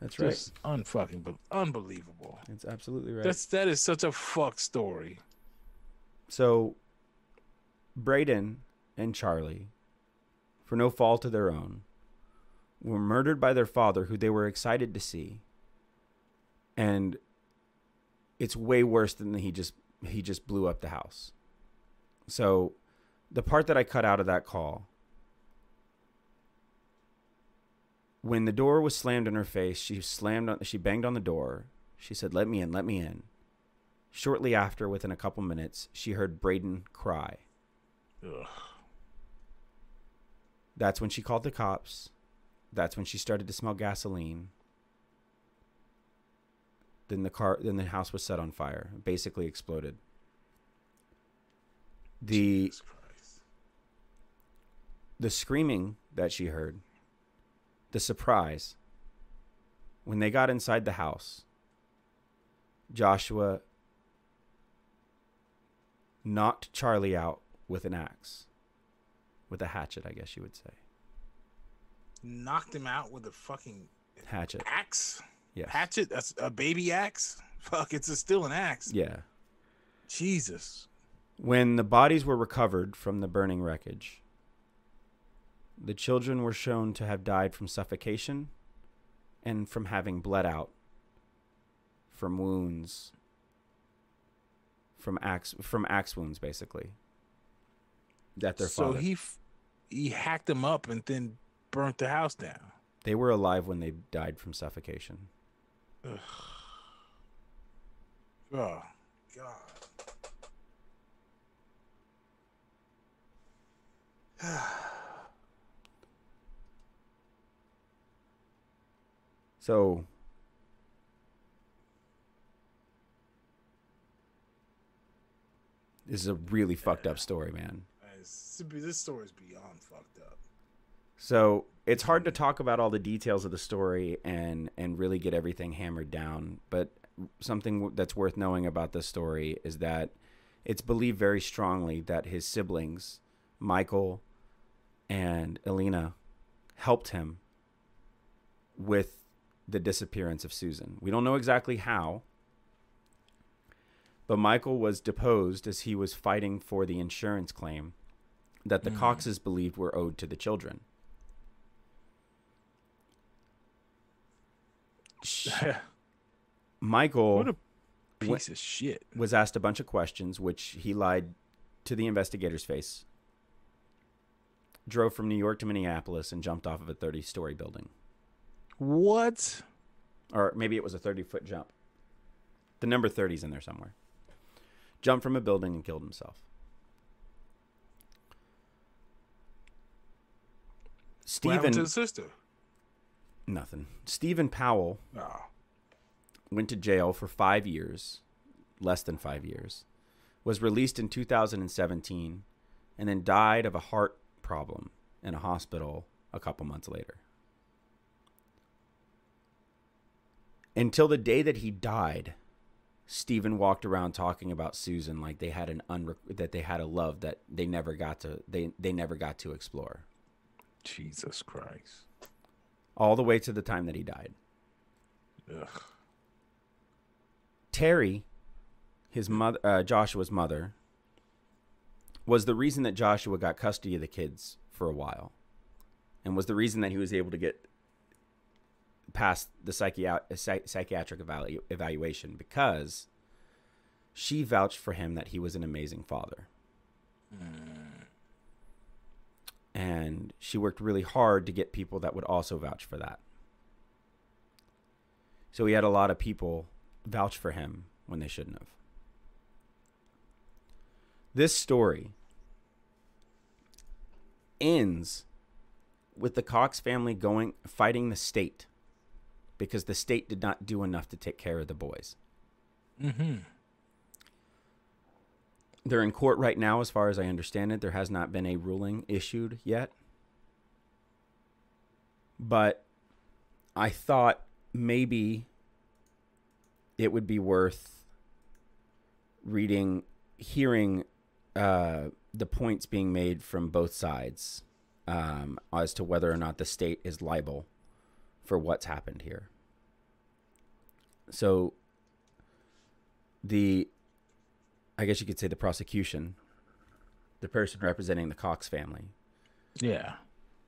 That's right. Just unfucking, but unbelievable. It's absolutely right. That's that is such a fuck story. So, Braden and Charlie, for no fault of their own, were murdered by their father, who they were excited to see. And it's way worse than he just he just blew up the house. So, the part that I cut out of that call, when the door was slammed in her face, she slammed on, she banged on the door. She said, "Let me in, let me in." Shortly after, within a couple minutes, she heard Braden cry. Ugh. That's when she called the cops. That's when she started to smell gasoline. Then the car then the house was set on fire. Basically exploded. The Jesus Christ. the screaming that she heard, the surprise, when they got inside the house, Joshua knocked Charlie out with an axe. With a hatchet, I guess you would say. knocked him out with a fucking Hatchet. axe. Yeah. Hatchet? That's a baby axe? Fuck, it's a, still an axe. Yeah. Jesus. When the bodies were recovered from the burning wreckage, the children were shown to have died from suffocation and from having bled out from wounds from axe from axe wounds basically that their so father he f- he hacked them up and then burnt the house down. they were alive when they died from suffocation Oh God. so this is a really fucked up story man It's- This story is beyond fucked up. So it's hard to talk about all the details of the story and and really get everything hammered down. But something that's worth knowing about this story is that it's believed very strongly that his siblings, Michael and Elena, helped him with the disappearance of Susan. We don't know exactly how, but Michael was deposed as he was fighting for the insurance claim that the Mm. Coxes believed were owed to the children. Michael what a piece of shit. was asked a bunch of questions, which he lied to the investigator's face. Drove from New York to Minneapolis and jumped off of a 30 story building. What? Or maybe it was a 30 foot jump. The number 30's in there somewhere. Jumped from a building and killed himself. Happened to Steven, the sister? nothing. Steven Powell Oh. went to jail for five years, less than five years, was released in 2017, and then died of a heart problem in a hospital a couple months later. Until the day that he died, Steven walked around talking about Susan like they had an unre- that they had a love that they never got to they they never got to explore, Jesus Christ. all the way to the time that he died. Ugh. Terry, his mother, uh, Joshua's mother, was the reason that Joshua got custody of the kids for a while, and was the reason that he was able to get past the psychi- psychiatric evalu- evaluation because she vouched for him that he was an amazing father. And she worked really hard to get people that would also vouch for that. So he had a lot of people vouch for him when they shouldn't have. This story ends with the Cox family going fighting the state because the state did not do enough to take care of the boys. Mm-hmm. They're in court right now, as far as I understand it. There has not been a ruling issued yet. But I thought maybe it would be worth reading, hearing uh, the points being made from both sides um, as to whether or not the state is liable for what's happened here. So, the I guess you could say the prosecution, the person representing the Cox family, Yeah.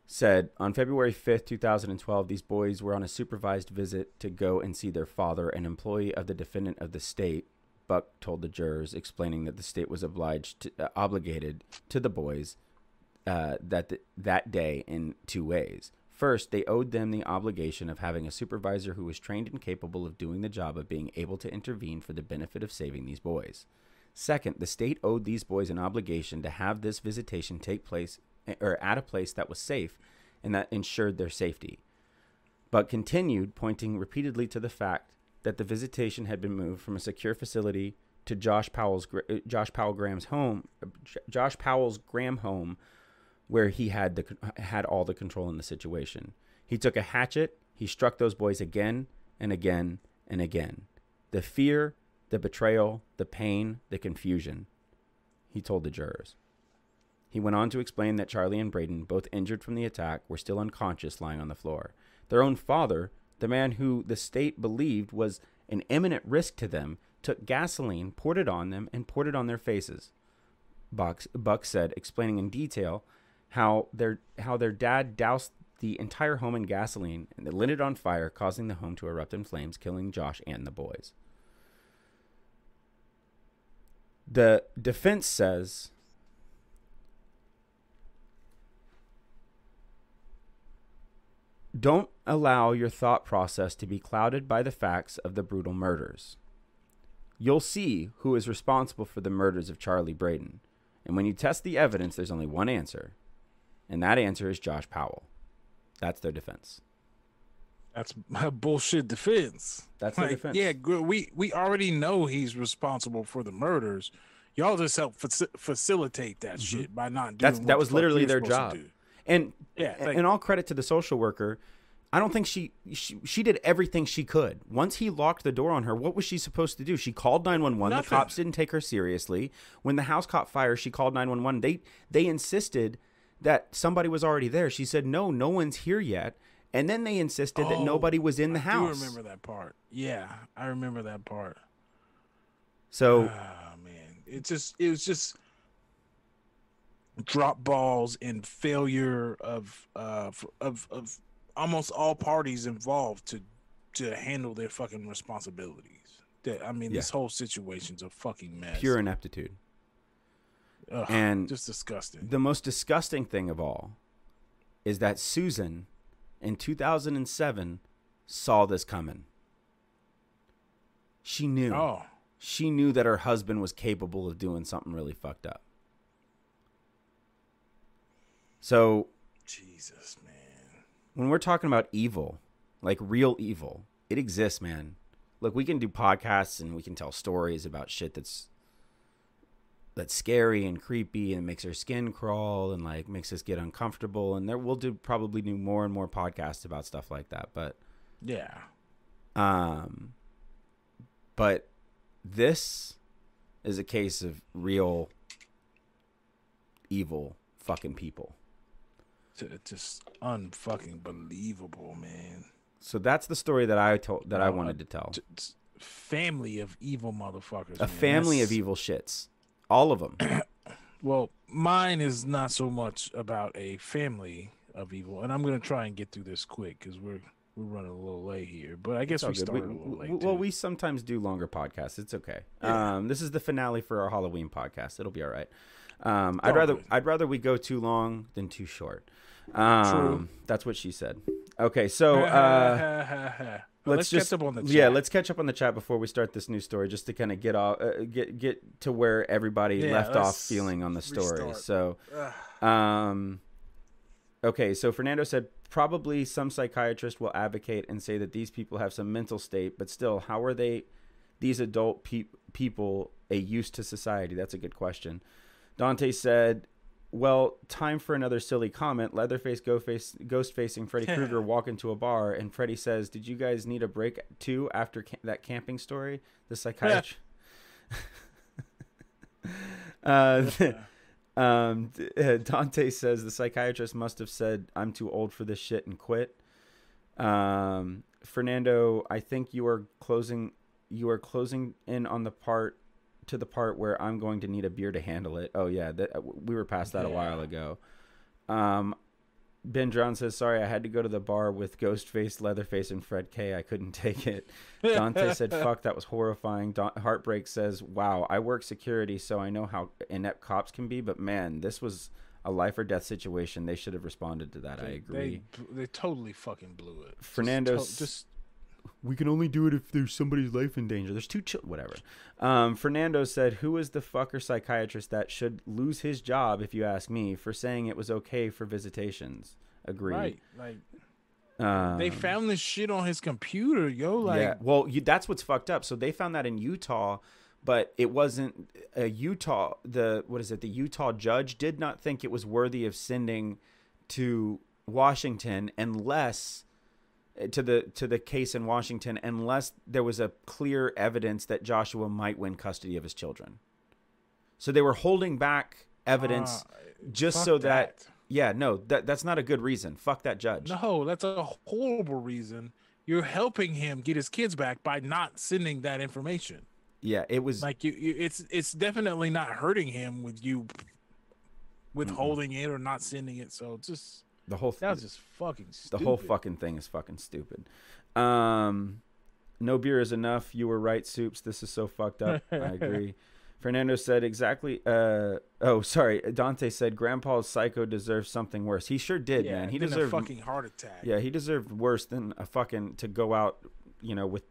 said on February 5th, 2012, these boys were on a supervised visit to go and see their father, an employee of the defendant of the state. Buck told the jurors, explaining that the state was obliged to, uh, obligated to the boys uh, that th- that day in two ways. First, they owed them the obligation of having a supervisor who was trained and capable of doing the job of being able to intervene for the benefit of saving these boys. Second, the state owed these boys an obligation to have this visitation take place or at a place that was safe and that ensured their safety. But continued, pointing repeatedly to the fact that the visitation had been moved from a secure facility to Josh Powell's uh, Josh Powell Graham's home, uh, Josh Powell's Graham home, where he had the had all the control in the situation. He took a hatchet. He struck those boys again and again and again. The fear, the betrayal, the pain, the confusion. He told the jurors. He went on to explain that Charlie and Braden, both injured from the attack, were still unconscious lying on the floor. Their own father, the man who the state believed was an imminent risk to them, took gasoline, poured it on them, and poured it on their faces. Buck, Buck said, explaining in detail how their how their dad doused the entire home in gasoline and lit it on fire, causing the home to erupt in flames, killing Josh and the boys. The defense says don't allow your thought process to be clouded by the facts of the brutal murders. You'll see who is responsible for the murders of Charlie Braden. And when you test the evidence, there's only one answer. And that answer is Josh Powell. That's their defense. That's a bullshit defense. That's Like, defense. Yeah, we we already know he's responsible for the murders. Y'all just help faci- facilitate that shit by not doing. Mm-hmm. That's that was fuck literally their job. And Yeah, like- and all credit to the social worker. I don't think she, she she did everything she could. Once he locked the door on her, what was she supposed to do? She called 911. The cops didn't take her seriously. When the house caught fire, she called 911. They they insisted that somebody was already there. She said, "No, no one's here yet." And then they insisted that Oh, nobody was in the I house. do remember that part. Yeah, I remember that part. So Oh man, it just it was just drop balls and failure of uh of of almost all parties involved to to handle their fucking responsibilities. That I mean, Yeah. this whole situation's a fucking mess. pure ineptitude. Ugh, and just disgusting. The most disgusting thing of all is that Susan in 2007 saw this coming. She knew. Oh, She knew that her husband was capable of doing something really fucked up. So, Jesus, man. when we're talking about evil, like real evil, it exists, man. Look, we can do podcasts and we can tell stories about shit that's that's scary and creepy and makes our skin crawl and like makes us get uncomfortable and there we'll do probably do more and more podcasts about stuff like that, but Yeah. um but this is a case of real evil fucking people. it's Just unfucking believable, man. So that's the story that I told that I wanted uh, to tell. Family of evil motherfuckers. A man. family of evil shits. All of them. Well, mine is not so much about a family of evil, and I'm gonna try and get through this quick because we're we're running a little late here. But I guess we good. started a little late. well, too. we sometimes do longer podcasts. It's okay. Yeah. Um, this is the finale for our Halloween podcast. It'll be all right. Um, I'd rather good. I'd rather we go too long than too short. Um, That's what she said. Okay, so uh, let's, let's just catch up on the yeah, let's catch up on the chat before we start this new story, just to kind of get off, uh, get get to where everybody Yeah, left off feeling on the story. restart. So, um, okay, so Fernando said probably some psychiatrist will advocate and say that these people have some mental state, but still, how are they, these adult pe- people, a use to society? That's a good question. Dante said, "Well, time for another silly comment. Leatherface, go face, ghost facing Freddy Krueger walk into a bar, and Freddy says, "Did you guys need a break too after ca- that camping story?" The psychiatrist. uh, um, uh, Dante says the psychiatrist must have said, "I'm too old for this shit" and quit. Um, Fernando, I think you are closing. You are closing in on the part to the part where I'm going to need a beer to handle it. Oh yeah, that, uh, we were past that a while ago. Um, Ben John says, "Sorry, I had to go to the bar with Ghostface, Leatherface, and Fred K. I couldn't take it." Dante said, "Fuck, that was horrifying." Don- Heartbreak says, "Wow, I work security, so I know how inept cops can be, but man, this was a life or death situation. They should have responded to that. I agree." They, they totally fucking blew it. Just Fernando to- just we can only do it if there's somebody's life in danger. There's two chil- whatever. Um, Fernando said, "Who is the fucker psychiatrist that should lose his job, if you ask me, for saying it was okay for visitations?" Agreed. right. Like Um, they found this shit on his computer, yo. Like yeah. Well, you, that's what's fucked up. So they found that in Utah, but it wasn't a Utah. The what is it? The Utah judge did not think it was worthy of sending to Washington unless to the to the case in Washington unless there was a clear evidence that Joshua might win custody of his children. So they were holding back evidence Ah, just so that, that. yeah, no, that that's not a good reason. Fuck that judge. No, that's a horrible reason. You're helping him get his kids back by not sending that information. Yeah, it was Like you, you it's it's definitely not hurting him with you withholding it or not sending it. So just the whole that was just fucking stupid. the whole fucking thing is fucking stupid. Um, no beer is enough. You were right, Supes. This is so fucked up. I agree. Fernando said exactly. Uh, oh, sorry. Dante said Grandpa's psycho deserves something worse. He sure did, yeah, man. He deserved. a fucking heart attack. yeah, he deserved worse than a fucking to go out, you know, with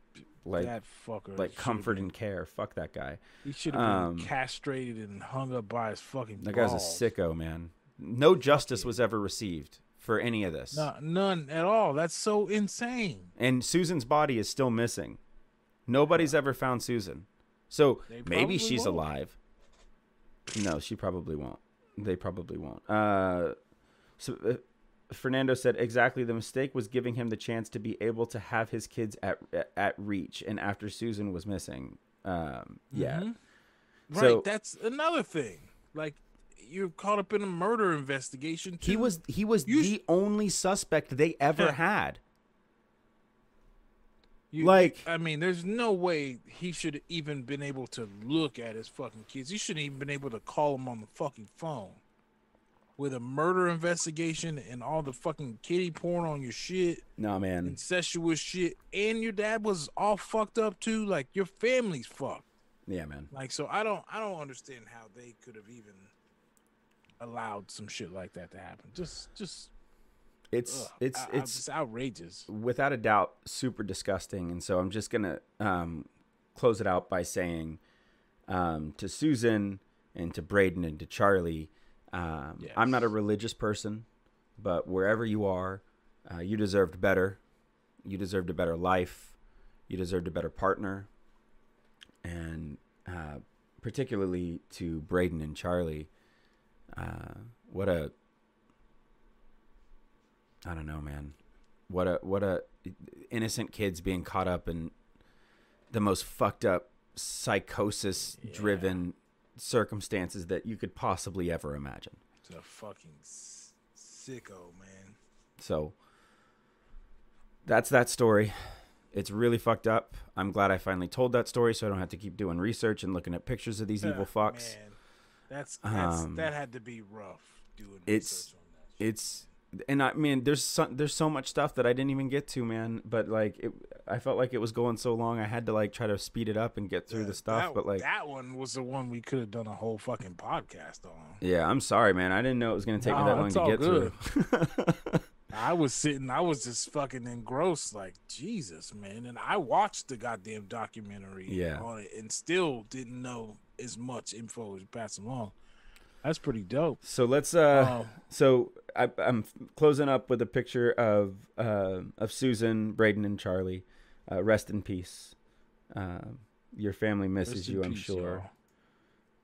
like that fucker. like comfort been- and care. Fuck that guy. He should have um, been castrated and hung up by his fucking. That guy's a sicko, man. No justice was ever received for any of this. No, none at all. That's so insane. and Susan's body is still missing. Nobody's ever found Susan. So maybe she's won't. alive. No, she probably won't. They probably won't. Uh, so, uh, Fernando said exactly the mistake was giving him the chance to be able to have his kids at at reach, and after Susan was missing, um, yeah. Mhm. Right, So- that's another thing. Like you're caught up in a murder investigation. He was he was You the only suspect they ever Yeah. had. You- like- I mean, there's no way he should have even been able to look at his fucking kids. He shouldn't even been able to call them on the fucking phone. With a murder investigation and all the fucking kitty porn on your shit, No man, incestuous shit, and your dad was all fucked up too. Like your family's fucked. yeah, man. Like so, I don't, I don't understand how they could have even allowed some shit like that to happen. Just, just, It's ugh, it's I- it's just outrageous. without a doubt super disgusting and so i'm just gonna um, close it out by saying um, to susan and to braden and to charlie um, i'm not a religious person but wherever you are uh, you deserved better you deserved a better life you deserved a better partner and uh, particularly to braden and charlie uh, what a I don't know, man. What a what a innocent kids being caught up in the most fucked up psychosis driven circumstances that you could possibly ever imagine. It's a fucking s- sicko, man. So that's that story. It's really fucked up. I'm glad I finally told that story so I don't have to keep doing research and looking at pictures of these evil Ah, fucks. Man, that's, that's Um, that had to be rough doing it's- research on that. it's and I mean there's so, there's so much stuff that I didn't even get to, man. But like it, I felt like it was going so long, I had to like try to speed it up and get through the stuff. That, but like, that one was the one we could have done a whole fucking podcast on. yeah, I'm sorry, man. I didn't know it was gonna take me that long to get good. through. I was sitting, I was just fucking engrossed, like Jesus, man. And I watched the goddamn documentary Yeah. on it, and still didn't know as much info as you passed along. That's pretty dope. so let's uh, Oh. so I, I'm closing up with a picture of uh, of Susan, Braden, and Charlie. Uh, rest in peace. Um, your family misses you, I'm peace, sure.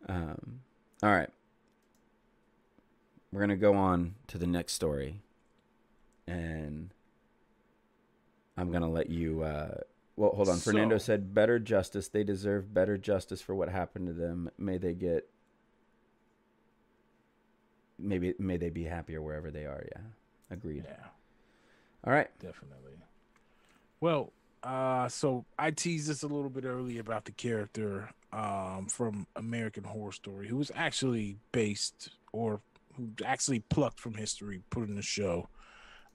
Um, all right. We're going to go on to the next story. And I'm going to let you. Uh, well, hold on. Fernando said, better justice. They deserve better justice for what happened to them. May they get. Maybe may they be happier wherever they are. Yeah, agreed. Yeah. All right. Definitely. Well, uh, so I teased this a little bit earlier about the character um, from American Horror Story, who was actually based or who actually plucked from history, put in the show.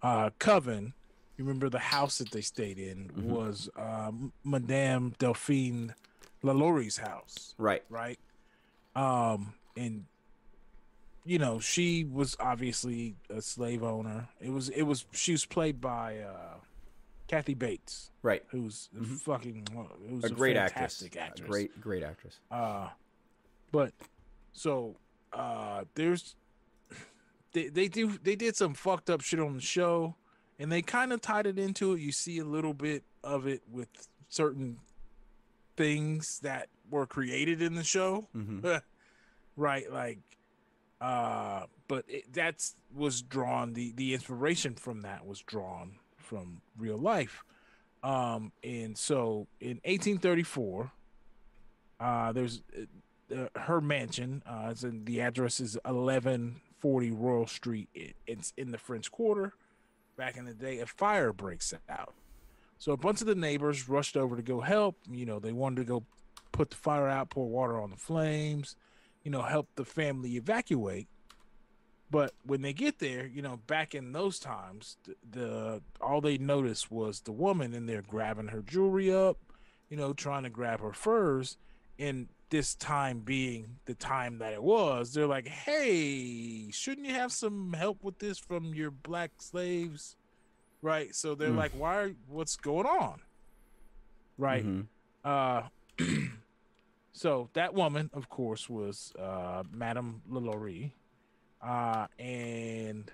Uh, Coven, you remember the house that they stayed in was um, Madame Delphine Lalaurie's house Right. right? Um, and you know, she was obviously a slave owner. It was it was she was played by uh Kathy Bates, Right. who's a fucking who's A great actress. actress. A great, great actress. Uh, but so uh, there's they they do they did some fucked up shit on the show, and they kind of tied it into it. You see a little bit of it with certain things that were created in the show, Mhm. right? Like, uh, but it, that's was drawn the the inspiration from that was drawn from real life. Um, and so in 1834, uh, there's uh, her mansion. Uh, in, the address is 1140 Royal Street. It, it's in the French Quarter. Back in the day, a fire breaks out. So a bunch of the neighbors rushed over to go help. You know, they wanted to go put the fire out, pour water on the flames, you know, help the family evacuate. But when they get there, you know, back in those times, the, the all they noticed was the woman in there grabbing her jewelry up, you know, trying to grab her furs. And this time being the time that it was, they're like, "Hey, shouldn't you have some help with this from your black slaves?" Right? So they're Mm. like, "Why? Are, what's going on?" Right? Mhm. Uh, so that woman, of course, was uh, Madame Lalaurie, uh, and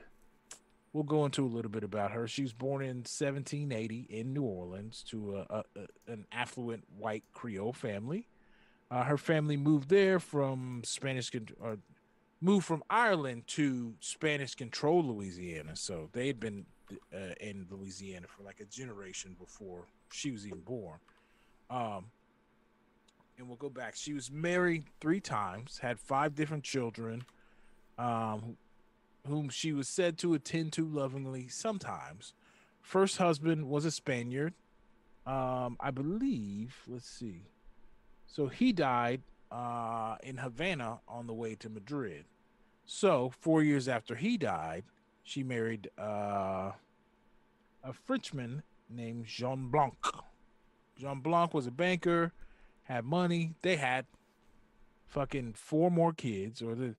we'll go into a little bit about her. She was born in 1780 in New Orleans to a, a, a- an affluent white Creole family. Uh, her family moved there from Spanish or moved from Ireland to Spanish controlled Louisiana. So they had been uh, in Louisiana for like a generation before she was even born. Um, and we'll go back. She was married three times, had five different children, um, whom she was said to attend to lovingly sometimes. First husband was a Spaniard. Um, I believe, let's see. So he died uh, in Havana on the way to Madrid. So, four years after he died, she married uh, a Frenchman named Jean Blanc. Jean Blanc was a banker, had money. They had fucking four more kids, or the,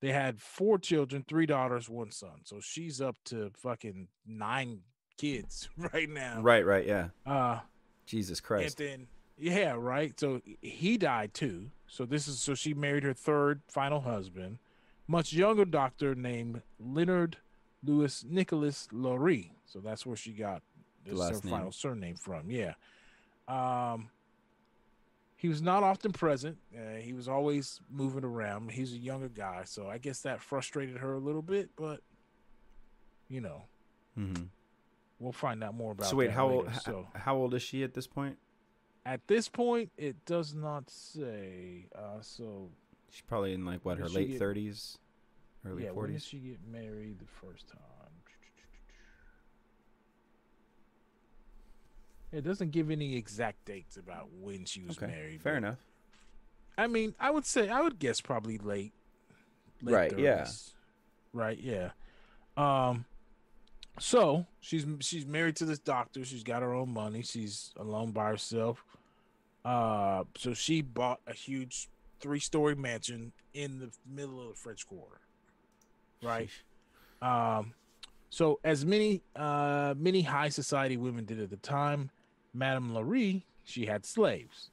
they had four children, three daughters, one son. So she's up to fucking nine kids right now. Right, right, yeah. Uh, Jesus Christ. and then yeah, right. So he died too. So this is so she married her third final husband, much younger doctor named Leonard Louis Nicholas Laurie. So that's where she got this her name. final surname from. Yeah. Um he was not often present. Uh, he was always moving around. He's a younger guy, so I guess that frustrated her a little bit, but you know, hmm we'll find out more about So wait, how later. old? So How old is she at this point? At this point, it does not say. Uh, so She's probably in like what her late thirties, early yeah, when did forties. she get married the first time? It doesn't give any exact dates about when she was Okay, married. fair enough. I mean, I would say I would guess probably late. late Right, yeah. Right. Yeah. Um. So she's she's married to this doctor. She's got her own money. She's alone by herself. Uh. So she bought a huge three-story mansion in the middle of the French Quarter. Right. Um. So as many uh many high society women did at the time, Madame Laurie she had slaves.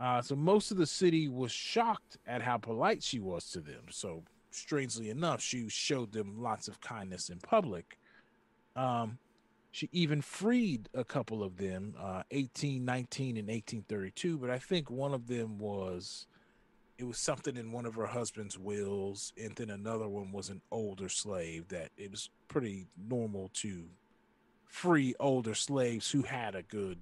Uh, so most of the city was shocked at how polite she was to them. So strangely enough, she showed them lots of kindness in public. Um, she even freed a couple of them, uh, 1819 and 1832. But I think one of them was, it was something in one of her husband's wills, and then another one was an older slave that it was pretty normal to free older slaves who had a good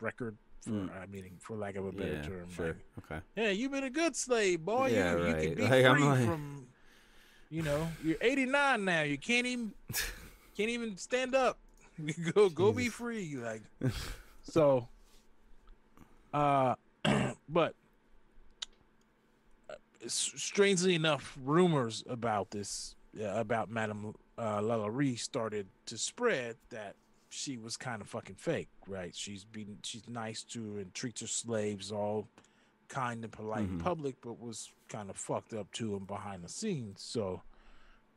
record. For, Mm. I mean, for lack of a better Yeah, term, sure. like, Okay. yeah, you've been a good slave, boy. Yeah, you, you right. can be Like, I'm free like- from, you know, you're 89 now. You can't even, can't even stand up. Go, go be free. Like, so, uh, but uh, strangely enough, rumors about this, uh, about Madame uh, Lalaurie started to spread that she was kind of fucking fake, right? She's been, she's nice to and treats her slaves all kind and polite in Mhm. public, but was kind of fucked up to them behind the scenes. So,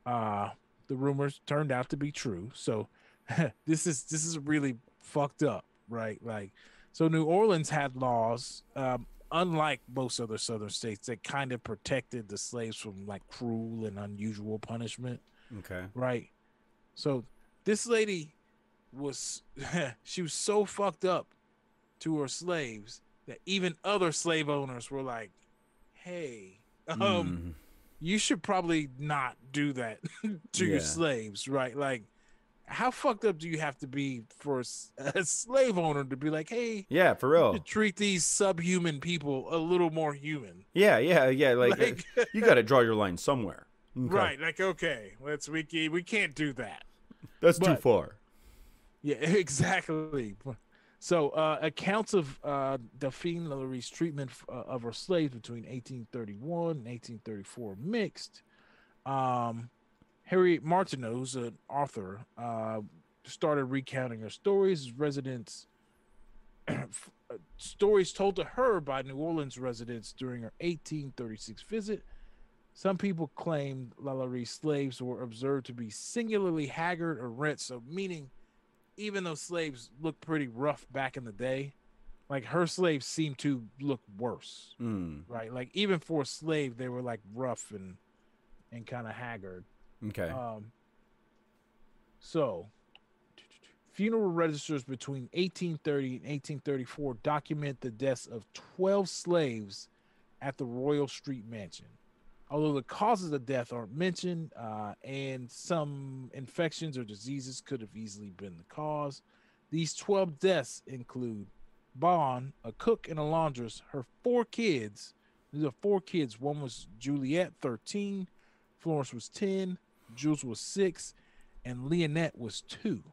uh, the rumors turned out to be true. So, this is this is really fucked up, right? Like, so New Orleans had laws, um, unlike most other southern states, that kind of protected the slaves from like cruel and unusual punishment Okay. right? So this lady was she was so fucked up to her slaves that even other slave owners were like, "Hey, um, Mm. You should probably not do that to your slaves, right? Like, how fucked up do you have to be for a slave owner to be like, "Hey, Yeah, for real. treat these subhuman people a little more human"? Yeah, yeah, yeah. Like, Like- uh, you got to draw your line somewhere. Okay. Right? Like, okay, let's we we can't do that. That's too far. Yeah, exactly. So, uh, accounts of uh, Dauphine Laurie's treatment uh, of her slaves between 1831 and 1834 mixed. Um, Harriet Martineau, who's an author, uh, started recounting her stories. Residents, stories told to her by New Orleans residents during her 1836 visit. Some people claimed Lalaurie's slaves were observed to be singularly haggard or rent, so meaning even though slaves looked pretty rough back in the day, like her slaves seemed to look worse, Mm. right? Like even for a slave, they were like rough and and kind of haggard. Okay. Um, so, funeral registers between 1830 and 1834 document the deaths of 12 slaves at the Royal Street Mansion. Although the causes of death aren't mentioned, uh, and some infections or diseases could have easily been the cause. These 12 deaths include Bond, a cook and a laundress, her four kids. These are four kids. One was Juliet, 13, Florence was 10, Jules was 6, and Leonette was 2.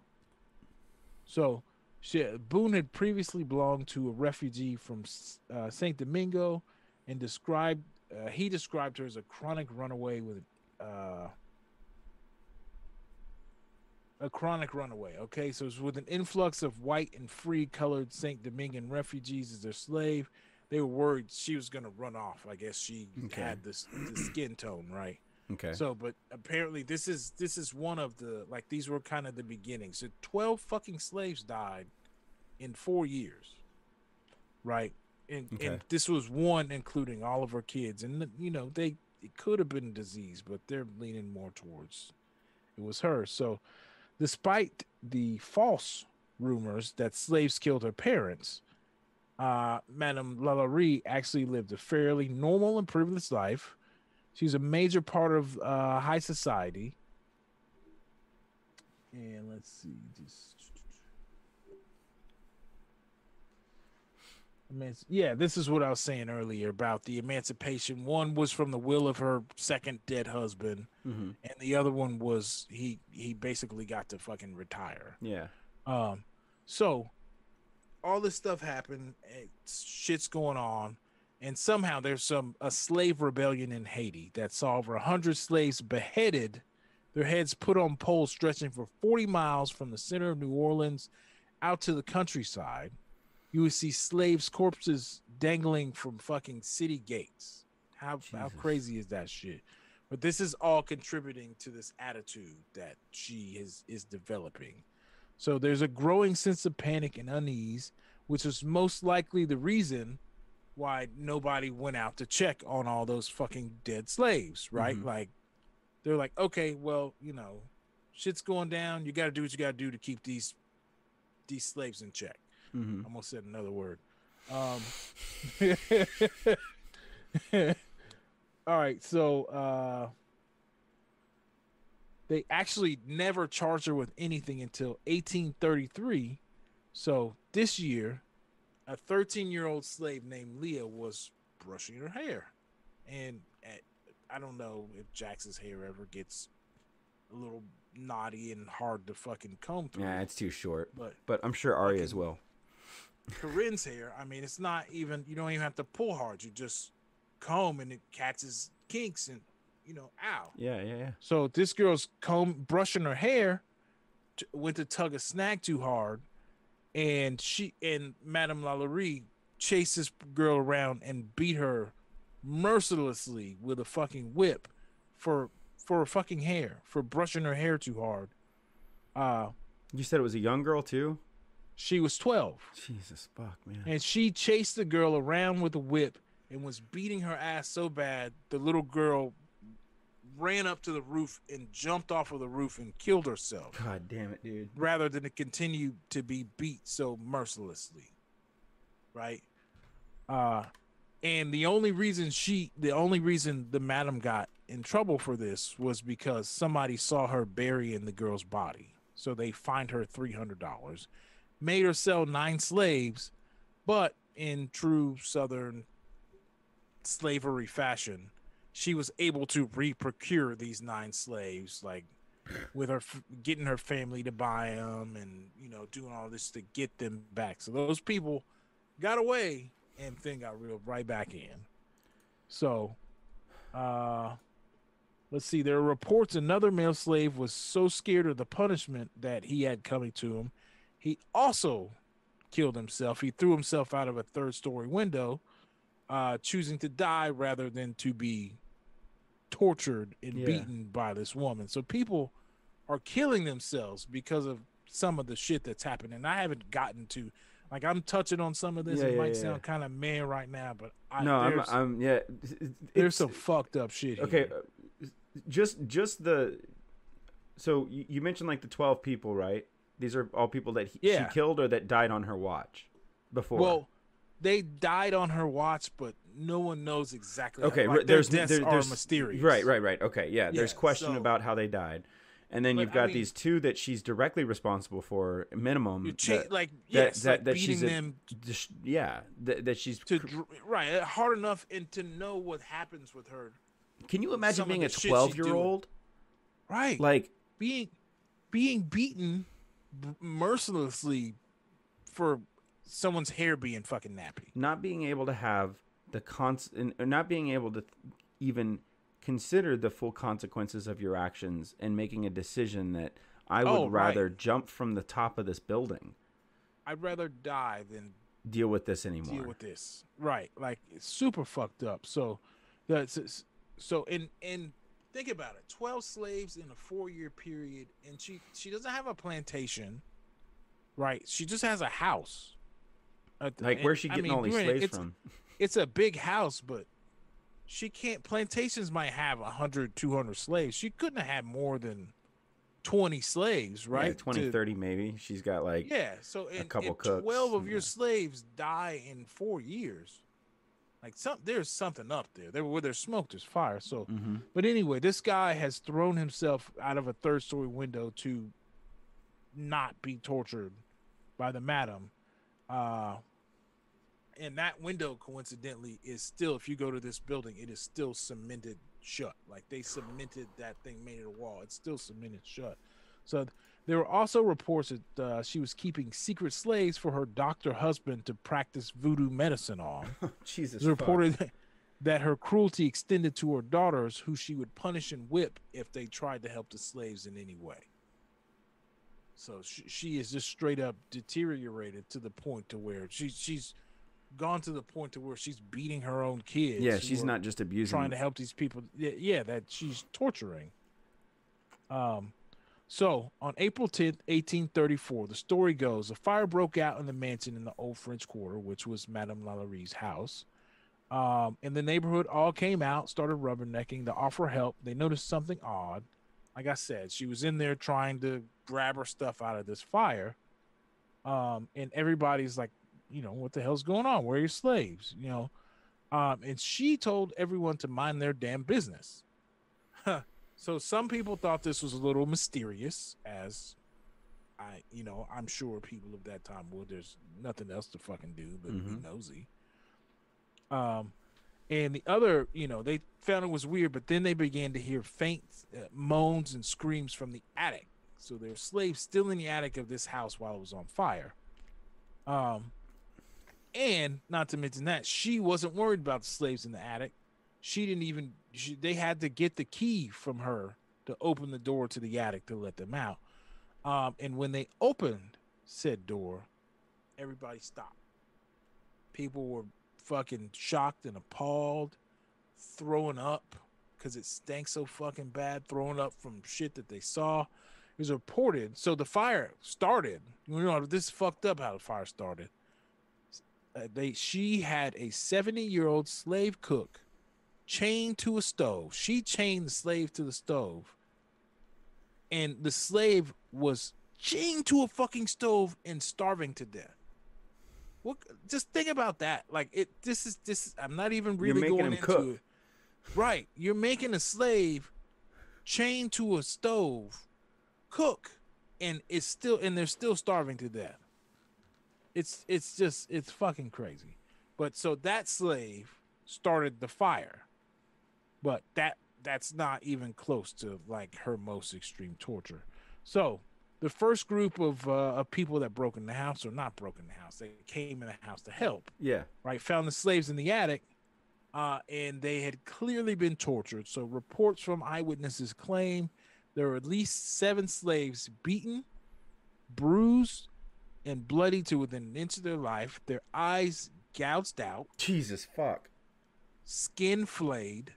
So, she, Boone had previously belonged to a refugee from uh, Saint Domingo and described uh, he described her as a chronic runaway with uh, a chronic runaway. Okay, so it's with an influx of white and free colored Saint Domingan refugees as their slave. They were worried she was going to run off. I guess she Okay. had this, this skin tone, right? Okay. So, but apparently this is this is one of the like these were kind of the beginnings. So twelve fucking slaves died in four years, right? And Okay. and this was one including all of her kids, and you know they it could have been disease, but they're leaning more towards it was her. So, despite the false rumors that slaves killed her parents, uh, Madame Lalaurie actually lived a fairly normal and privileged life. She's a major part of uh, high society. And let's see, just. Yeah, this is what I was saying earlier about the emancipation. One was from the will of her second dead husband, hmm and the other one was he he basically got to fucking retire. Yeah. Um, so all this stuff happened, shit's going on, and somehow there's some a slave rebellion in Haiti that saw over hundred slaves beheaded, their heads put on poles stretching for 40 miles from the center of New Orleans out to the countryside. You would see slaves' corpses dangling from fucking city gates. How how crazy is that shit? But this is all contributing to this attitude that she is is developing. So there's a growing sense of panic and unease, which is most likely the reason why nobody went out to check on all those fucking dead slaves, right? Mhm. Like they're like, okay, well, you know, shit's going down. You got to do what you got to do to keep these these slaves in check. Hmm Almost said another word. Um, all right, so uh, they actually never charged her with anything until 1833. So this year, a 13 year old slave named Leah was brushing her hair. And at, I don't know if Jax's hair ever gets a little knotty and hard to fucking comb through. Yeah, it's too short. But But I'm sure Ari as well. Corinne's hair, I mean, it's not even, you don't even have to pull hard. You just comb and it catches kinks and, you know, ow. Yeah, yeah, yeah. So this girl's comb brushing her hair, t- went to tug a snag too hard, and she and Madame Lalaurie chased this girl around and beat her mercilessly with a fucking whip for for her fucking hair for brushing her hair too hard. Uh, You said it was a young girl too. She was twelve. Jesus fuck, man. And she chased the girl around with a whip and was beating her ass so bad the little girl ran up to the roof and jumped off of the roof and killed herself God damn it, dude. rather than to continue to be beat so mercilessly. Right? Uh and the only reason she the only reason the madam got in trouble for this was because somebody saw her burying the girl's body. So they fined her $300, made her sell nine slaves, but in true southern slavery fashion, she was able to re-procure these nine slaves like with her f- getting her family to buy them and you know doing all this to get them back. So those people got away and then got reeled right back in. So, uh, let's see. There are reports another male slave was so scared of the punishment that he had coming to him, he also killed himself. He threw himself out of a third-story window, uh, choosing to die rather than to be tortured and Yeah. beaten by this woman. So people are killing themselves because of some of the shit that's happening. And I haven't gotten to like I'm touching on some of this. Yeah, it yeah, might yeah, sound kind of man right now, but I, no, I'm, I'm, yeah. there's some fucked up shit. okay here. uh, just just the so you, you mentioned like the 12 people right these are all people that he, Yeah. she killed or that died on her watch before Well, they died on her watch, but no one knows exactly. how- Okay, like, there's deaths there- are mysterious. Right, right, right. Okay, yeah. There's Yeah, question so- about how they died, and then you've I got mean- these two that she's directly responsible for, minimum. That- like that- yes, that, like that beating she's a- them yeah, that, that she's. to right uh, hard enough and to know what happens with her. Can you imagine being a 12 year old? Right, Like, being being beaten mercilessly for someone's hair being fucking nappy. not being able to have the cons and not being able to th- even consider the full consequences of your actions and making a decision that I would Oh, right. rather jump from the top of this building I'd rather die than deal with this anymore. deal with this. Right, like it's super fucked up. So that's so in and think about it. Twelve slaves in a four year period, and she she doesn't have a plantation. Right, she just has a house. At like, where's she I getting mean, all these slaves it's, from? It's a big house, but she can't. Plantations might have 100, 200 slaves. She couldn't have had more than twenty slaves, right? Yeah, 20, to- 30 maybe. She's got like yeah, so and, couple and cooks twelve of and, your uh, slaves die in four years. Like some, there's something up there. There, where there's smoke, there's fire. So, Mhm. but anyway, this guy has thrown himself out of a third story window to not be tortured by the madam. Uh, and that window, coincidentally, is still. If you go to this building, it is still cemented shut. Like they cemented that thing, made it a wall. It's still cemented shut. So there were also reports that uh, she was keeping secret slaves for her doctor husband to practice voodoo medicine on. Jesus. It's reported that her cruelty extended to her daughters, who she would punish and whip if they tried to help the slaves in any way. So she, she is just straight up deteriorated to the point to where she, she's gone to the point to where she's beating her own kids. Yeah, she's not just abusing. trying to help these people. Yeah, yeah, that she's torturing. Um, so on April 10th, 1834, the story goes a fire broke out in the mansion in the Old French Quarter, which was Madame Lalaurie's house. Um, and the neighborhood all came out, started rubbernecking to offer help. They noticed something odd. Like I said, she was in there trying to grab her stuff out of this fire. Um, and everybody's like, you know, what the hell's going on? Where are your slaves? You know, um, and she told everyone to mind their damn business. So some people thought this was a little mysterious, as I, you know, I'm sure people of that time would. There's nothing else to fucking do but Mhm. be nosy. Um, and the other, you know, they found it was weird, but then they began to hear faint uh, moans and screams from the attic. So there were slaves still in the attic of this house while it was on fire. Um, and not to mention that she wasn't worried about the slaves in the attic. She didn't even. She, they had to get the key from her to open the door to the attic to let them out. Um, and when they opened said door, everybody stopped. People were fucking shocked and appalled, throwing up because it stank so fucking bad, throwing up from shit that they saw. It was reported. So the fire started. You know, this is fucked up how the fire started. Uh, they she had a 70 year old slave cook chained to a stove. She chained the slave to the stove. And the slave was chained to a fucking stove and starving to death. What just think about that. Like it this is this I'm not even really making going him into cook. it. Right. You're making a slave chained to a stove cook and it's still and they're still starving to death. It's it's just it's fucking crazy. But so that slave started the fire. But that that's not even close to like her most extreme torture. So the first group of uh, of people that broke in the house or not broke in the house, they came in the house to help Yeah. right? Found the slaves in the attic, uh, and they had clearly been tortured. So reports from eyewitnesses claim there were at least seven slaves beaten, bruised, and bloody to within an inch of their life. Their eyes gouged out, Jesus fuck. skin flayed,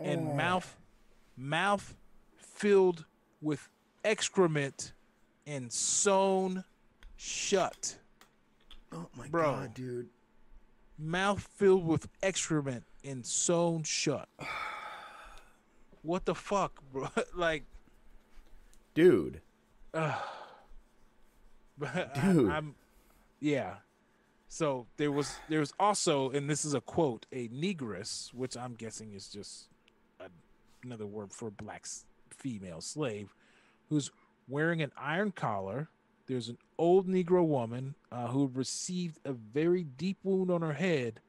And mouth mouth filled with excrement and sewn shut. Oh my Bro. god, dude. mouth filled with excrement and sewn shut. What the fuck, bro? like, Dude. uh, but I- Dude. I'm, yeah. So there was there was also, and this is a quote, a negress, which I'm guessing is just another word for black female slave, who's wearing an iron collar. There's an old Negro woman uh, who received a very deep wound on her head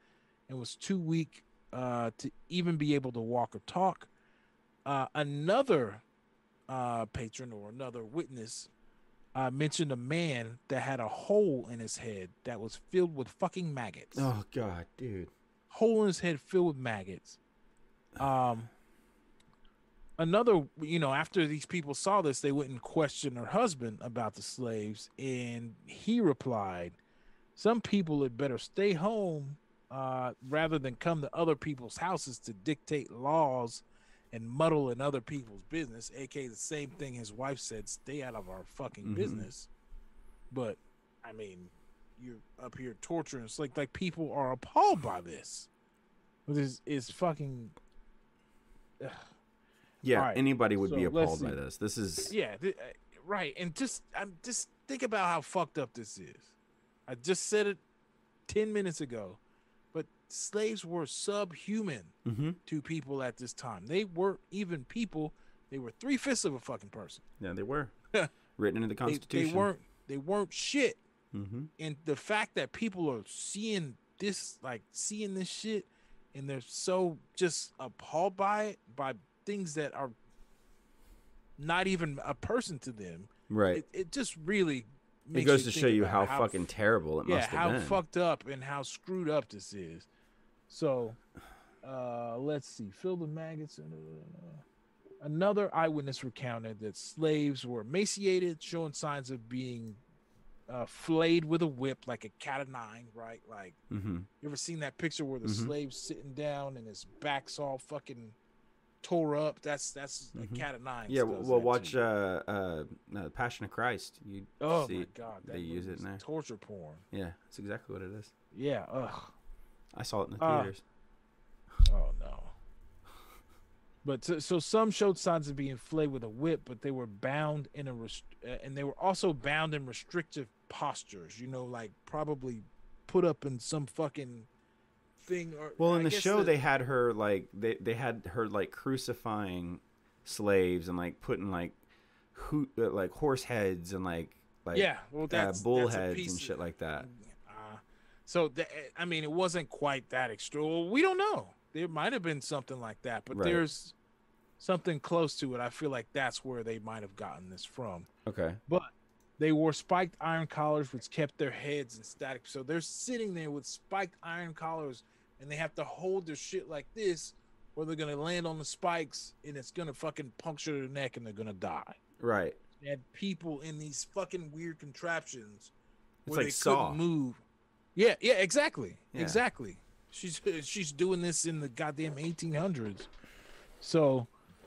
and was too weak uh, to even be able to walk or talk. Uh, another uh, patron or another witness uh, mentioned a man that had a hole in his head that was filled with fucking maggots. Oh god, dude. Hole in his head filled with maggots. Um, another, you know, after these people saw this, they went and questioned her husband about the slaves, and he replied, "Some people had better stay home uh, rather than come to other people's houses to dictate laws." And muddle in other people's business, aka the same thing his wife said, stay out of our fucking Mhm. business. But I mean, you're up here torturing. It's like like people are appalled by this. This is fucking Yeah, right, anybody would be so let's appalled by this. This is yeah, th- uh, right. And just I'm just think about how fucked up this is. I just said it ten minutes ago, but slaves were subhuman Mhm. to people at this time. They weren't even people. They were three fifths of a fucking person. Yeah, they were written into the They, Constitution. they weren't. They weren't shit. Mm-hmm. and the fact that people are seeing this like seeing this shit and they're so just appalled by it by things that are not even a person to them Right. it, it just really It goes to show you about how, fucking terrible it yeah must have how been. fucked up and how screwed up this is so uh let's see fill the maggots and uh, another eyewitness recounted that slaves were emaciated showing signs of being uh, flayed with a whip like a cat of nine right like mm-hmm. you ever seen that picture where the Mhm. slave's sitting down and his back's all fucking tore up that's that's Mhm. a cat of nine Yeah, well, watch uh, uh, uh, Passion of Christ. You oh see my god they use it in there. torture porn Yeah, that's exactly what it is. yeah ugh I saw it in the Uh, theaters. Oh no. But so, so some showed signs of being flayed with a whip, but they were bound in a rest- uh, and they were also bound in restrictive postures. You know, like probably put up in some fucking thing. Or Well, in I the show, the- they had her like they they had her like crucifying slaves and like putting like who uh, like horse heads and like like yeah, well, uh, bull that's heads and of- shit like that. Uh, so th- I mean, it wasn't quite that extreme. Well, we don't know. There might have been something like that, but Right. there's something close to it. I feel like that's where they might have gotten this from. Okay. But they wore spiked iron collars, which kept their heads in static. So they're sitting there with spiked iron collars, and they have to hold their shit like this, or they're gonna land on the spikes, and it's gonna fucking puncture their neck, and they're gonna die. Right. They had people in these fucking weird contraptions It's where like they Saw. couldn't move. Yeah, yeah, exactly, Yeah. exactly. She's she's doing this in the goddamn 1800s. So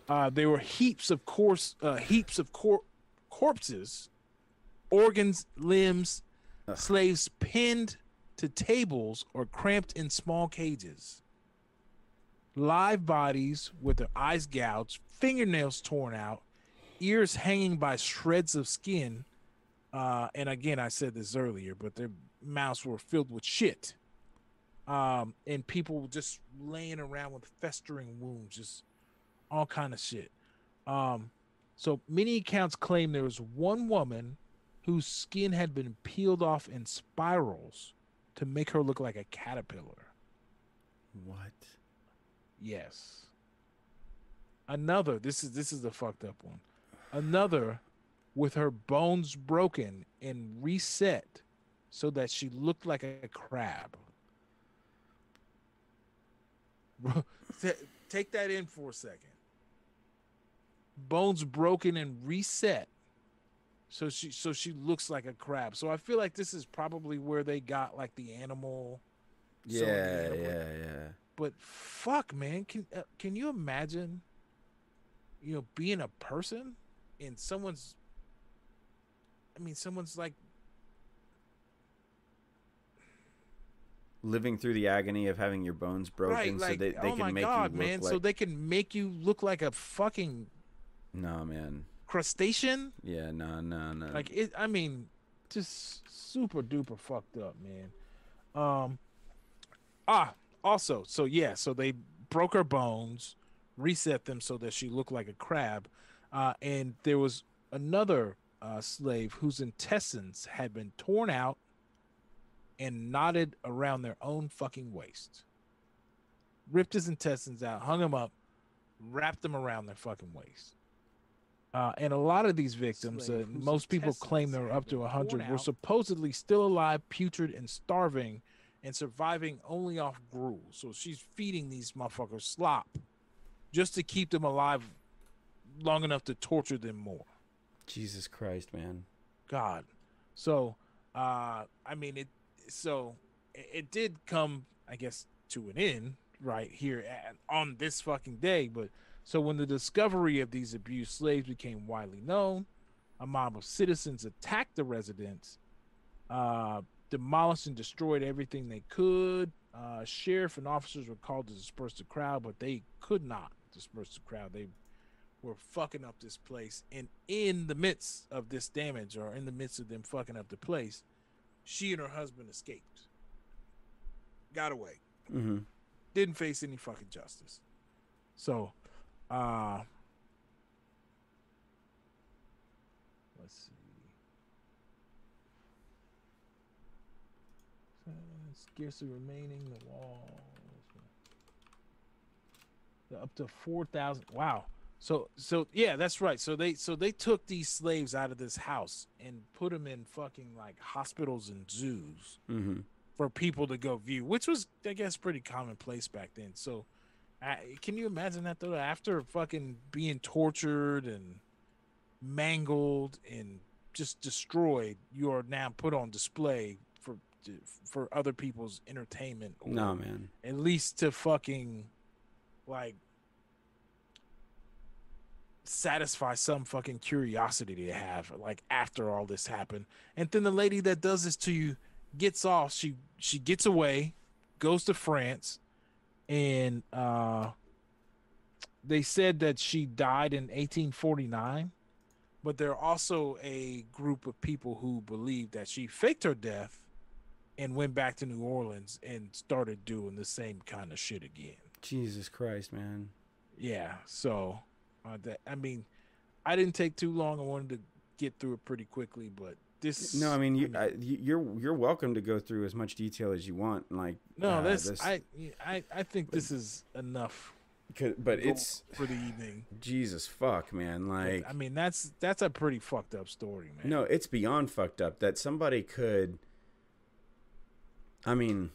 uh, there were heaps of course, uh, heaps of cor- corpses, organs, limbs, Ugh. slaves pinned to tables or cramped in small cages. Live bodies with their eyes gouged, fingernails torn out, ears hanging by shreds of skin. Uh, and again, I said this earlier, but their mouths were filled with shit. Um, and people just laying around with festering wounds, just all kind of shit. Um, so many accounts claim there was one woman whose skin had been peeled off in spirals to make her look like a caterpillar. What? Yes. Another, this is this is the fucked up one. Another with her bones broken and reset so that she looked like a crab. Take that in for a second. Bones broken and reset. So she so she looks like a crab. So I feel like this is probably where they got like the animal So, Yeah, yeah, but- yeah, yeah. but fuck man can uh, can you imagine you know being a person in someone's i mean someone's like Living through the agony of having your bones broken, right so they, they oh can make god you look man like. so they can make you look like a fucking No, man. Crustacean Yeah, no, no, no. like it i mean just super duper fucked up man Um. Ah. Also, so yeah, so they broke her bones, reset them so that she looked like a crab, uh, and there was another uh, slave whose intestines had been torn out and knotted around their own fucking waist. Ripped his intestines out, hung him up, wrapped them around their fucking waist. Uh, and a lot of these victims, uh, most people claim there were up to intestines 100, were supposedly still alive, putrid, and starving, and surviving only off gruel. So she's feeding these motherfuckers slop just to keep them alive long enough to torture them more. Jesus Christ, man. God. So, uh, I mean, it. So it, it did come, I guess, to an end right here at, on this fucking day. But so when the discovery of these abused slaves became widely known, a mob of citizens attacked the residents, uh, demolished and destroyed everything they could. Uh, sheriff and officers were called to disperse the crowd, but they could not disperse the crowd. They were fucking up this place. And in the midst of this damage, or in the midst of them fucking up the place, she and her husband escaped. Got away. Mm-hmm. Didn't face any fucking justice. So, uh, let's see. Uh, Scarcely remaining the walls. Up to four thousand. Wow. So so yeah, that's right. So they so they took these slaves out of this house and put them in fucking like hospitals and zoos Mm-hmm. for people to go view, which was I guess pretty commonplace back then. So uh, can you imagine that though? After fucking being tortured and mangled and just destroyed, you are now put on display for for other people's entertainment. Or No, man. At least to fucking like satisfy some fucking curiosity they have like after all this happened and then the lady that does this to you gets off she she gets away goes to france and uh they said that she died in 1849 but there are also a group of people who believe that she faked her death and went back to new orleans and started doing the same kind of shit again Jesus Christ, man. yeah so uh, that i mean i didn't take too long i wanted to get through it pretty quickly but this No, I mean you, I, you- you're you're welcome to go through as much detail as you want. Like no uh, that's this- I, I i think this is enough but it's for the evening Jesus fuck, man. Like i mean that's that's a pretty fucked up story man no, it's beyond fucked up that somebody could. I mean,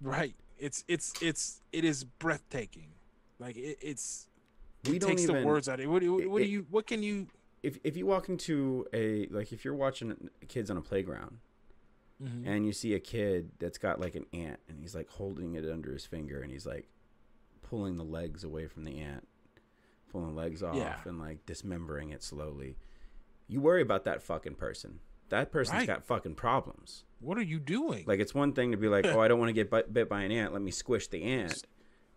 right it's it's it's it is breathtaking like it, it's we it don't takes even. the words out of it what you what do you what can you if if you walk into a like if you're watching kids on a playground Mhm. and you see a kid that's got like an ant and he's like holding it under his finger and he's like pulling the legs away from the ant pulling the legs off Yeah. and like dismembering it slowly you worry about that fucking person that person's Right. got fucking problems what are you doing like it's one thing to be like oh i don't want to get bit by an ant let me squish the ant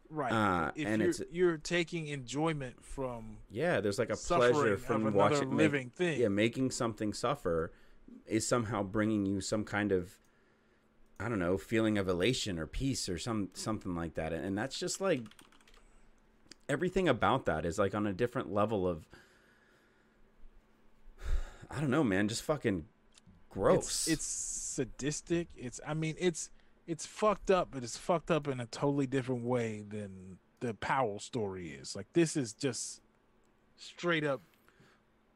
right uh, if and you're, it's- you're taking enjoyment from yeah there's like a pleasure from watching make- living thing. yeah making something suffer is somehow bringing you some kind of i don't know feeling of elation or peace or some something like that and, and that's just like everything about that is like on a different level of i don't know man just fucking gross It's, it's sadistic. It's I mean it's it's fucked up, but it's fucked up in a totally different way than the Powell story is. Like this is just straight up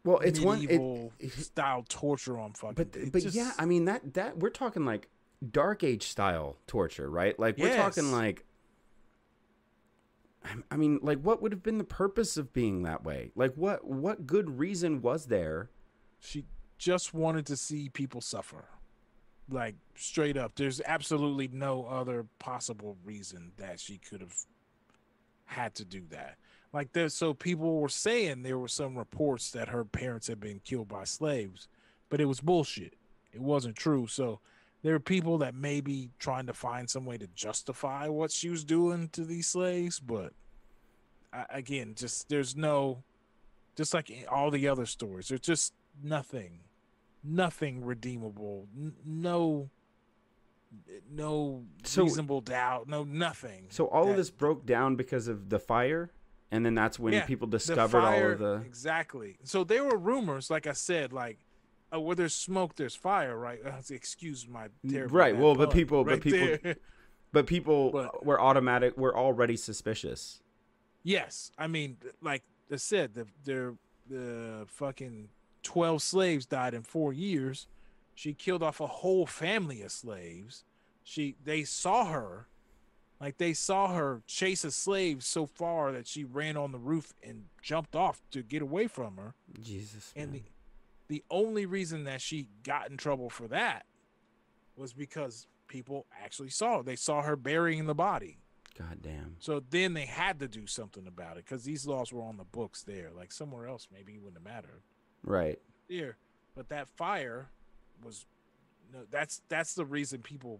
well it's one it, style torture on fucking. but it but just- yeah i mean that that we're talking like dark age style torture right like we're talking like I- i mean like what would have been the purpose of being that way like what what good reason was there she just wanted to see people suffer. Like straight up, there's absolutely no other possible reason that she could have had to do that. Like there's so people were saying there were some reports that her parents had been killed by slaves, but it was bullshit. It wasn't true. So there are people that may be trying to find some way to justify what she was doing to these slaves, but I, again, just there's no, just like all the other stories, there's just nothing nothing redeemable. N- no, no So- reasonable doubt. No nothing. So all that- of this broke down because of the fire, and then that's when Yeah, people discovered all of the. exactly. So there were rumors, like I said, like. Uh, where there's smoke, there's fire, right? Uh, excuse my terrible Right, well, but people- but people- there. But people But- were automatic. Were already suspicious. Yes, I mean, like I said, the the the fucking twelve slaves died in four years. She killed off a whole family of slaves. She they saw her, like they saw her chase a slave so far that she ran on the roof and jumped off to get away from her. Jesus. And man. the the only reason that she got in trouble for that was because people actually saw her. They saw her burying the body. God damn. So then they had to do something about it because these laws were on the books there. Like somewhere else, maybe it wouldn't have mattered. Right. Here, but that fire was no. That's that's the reason people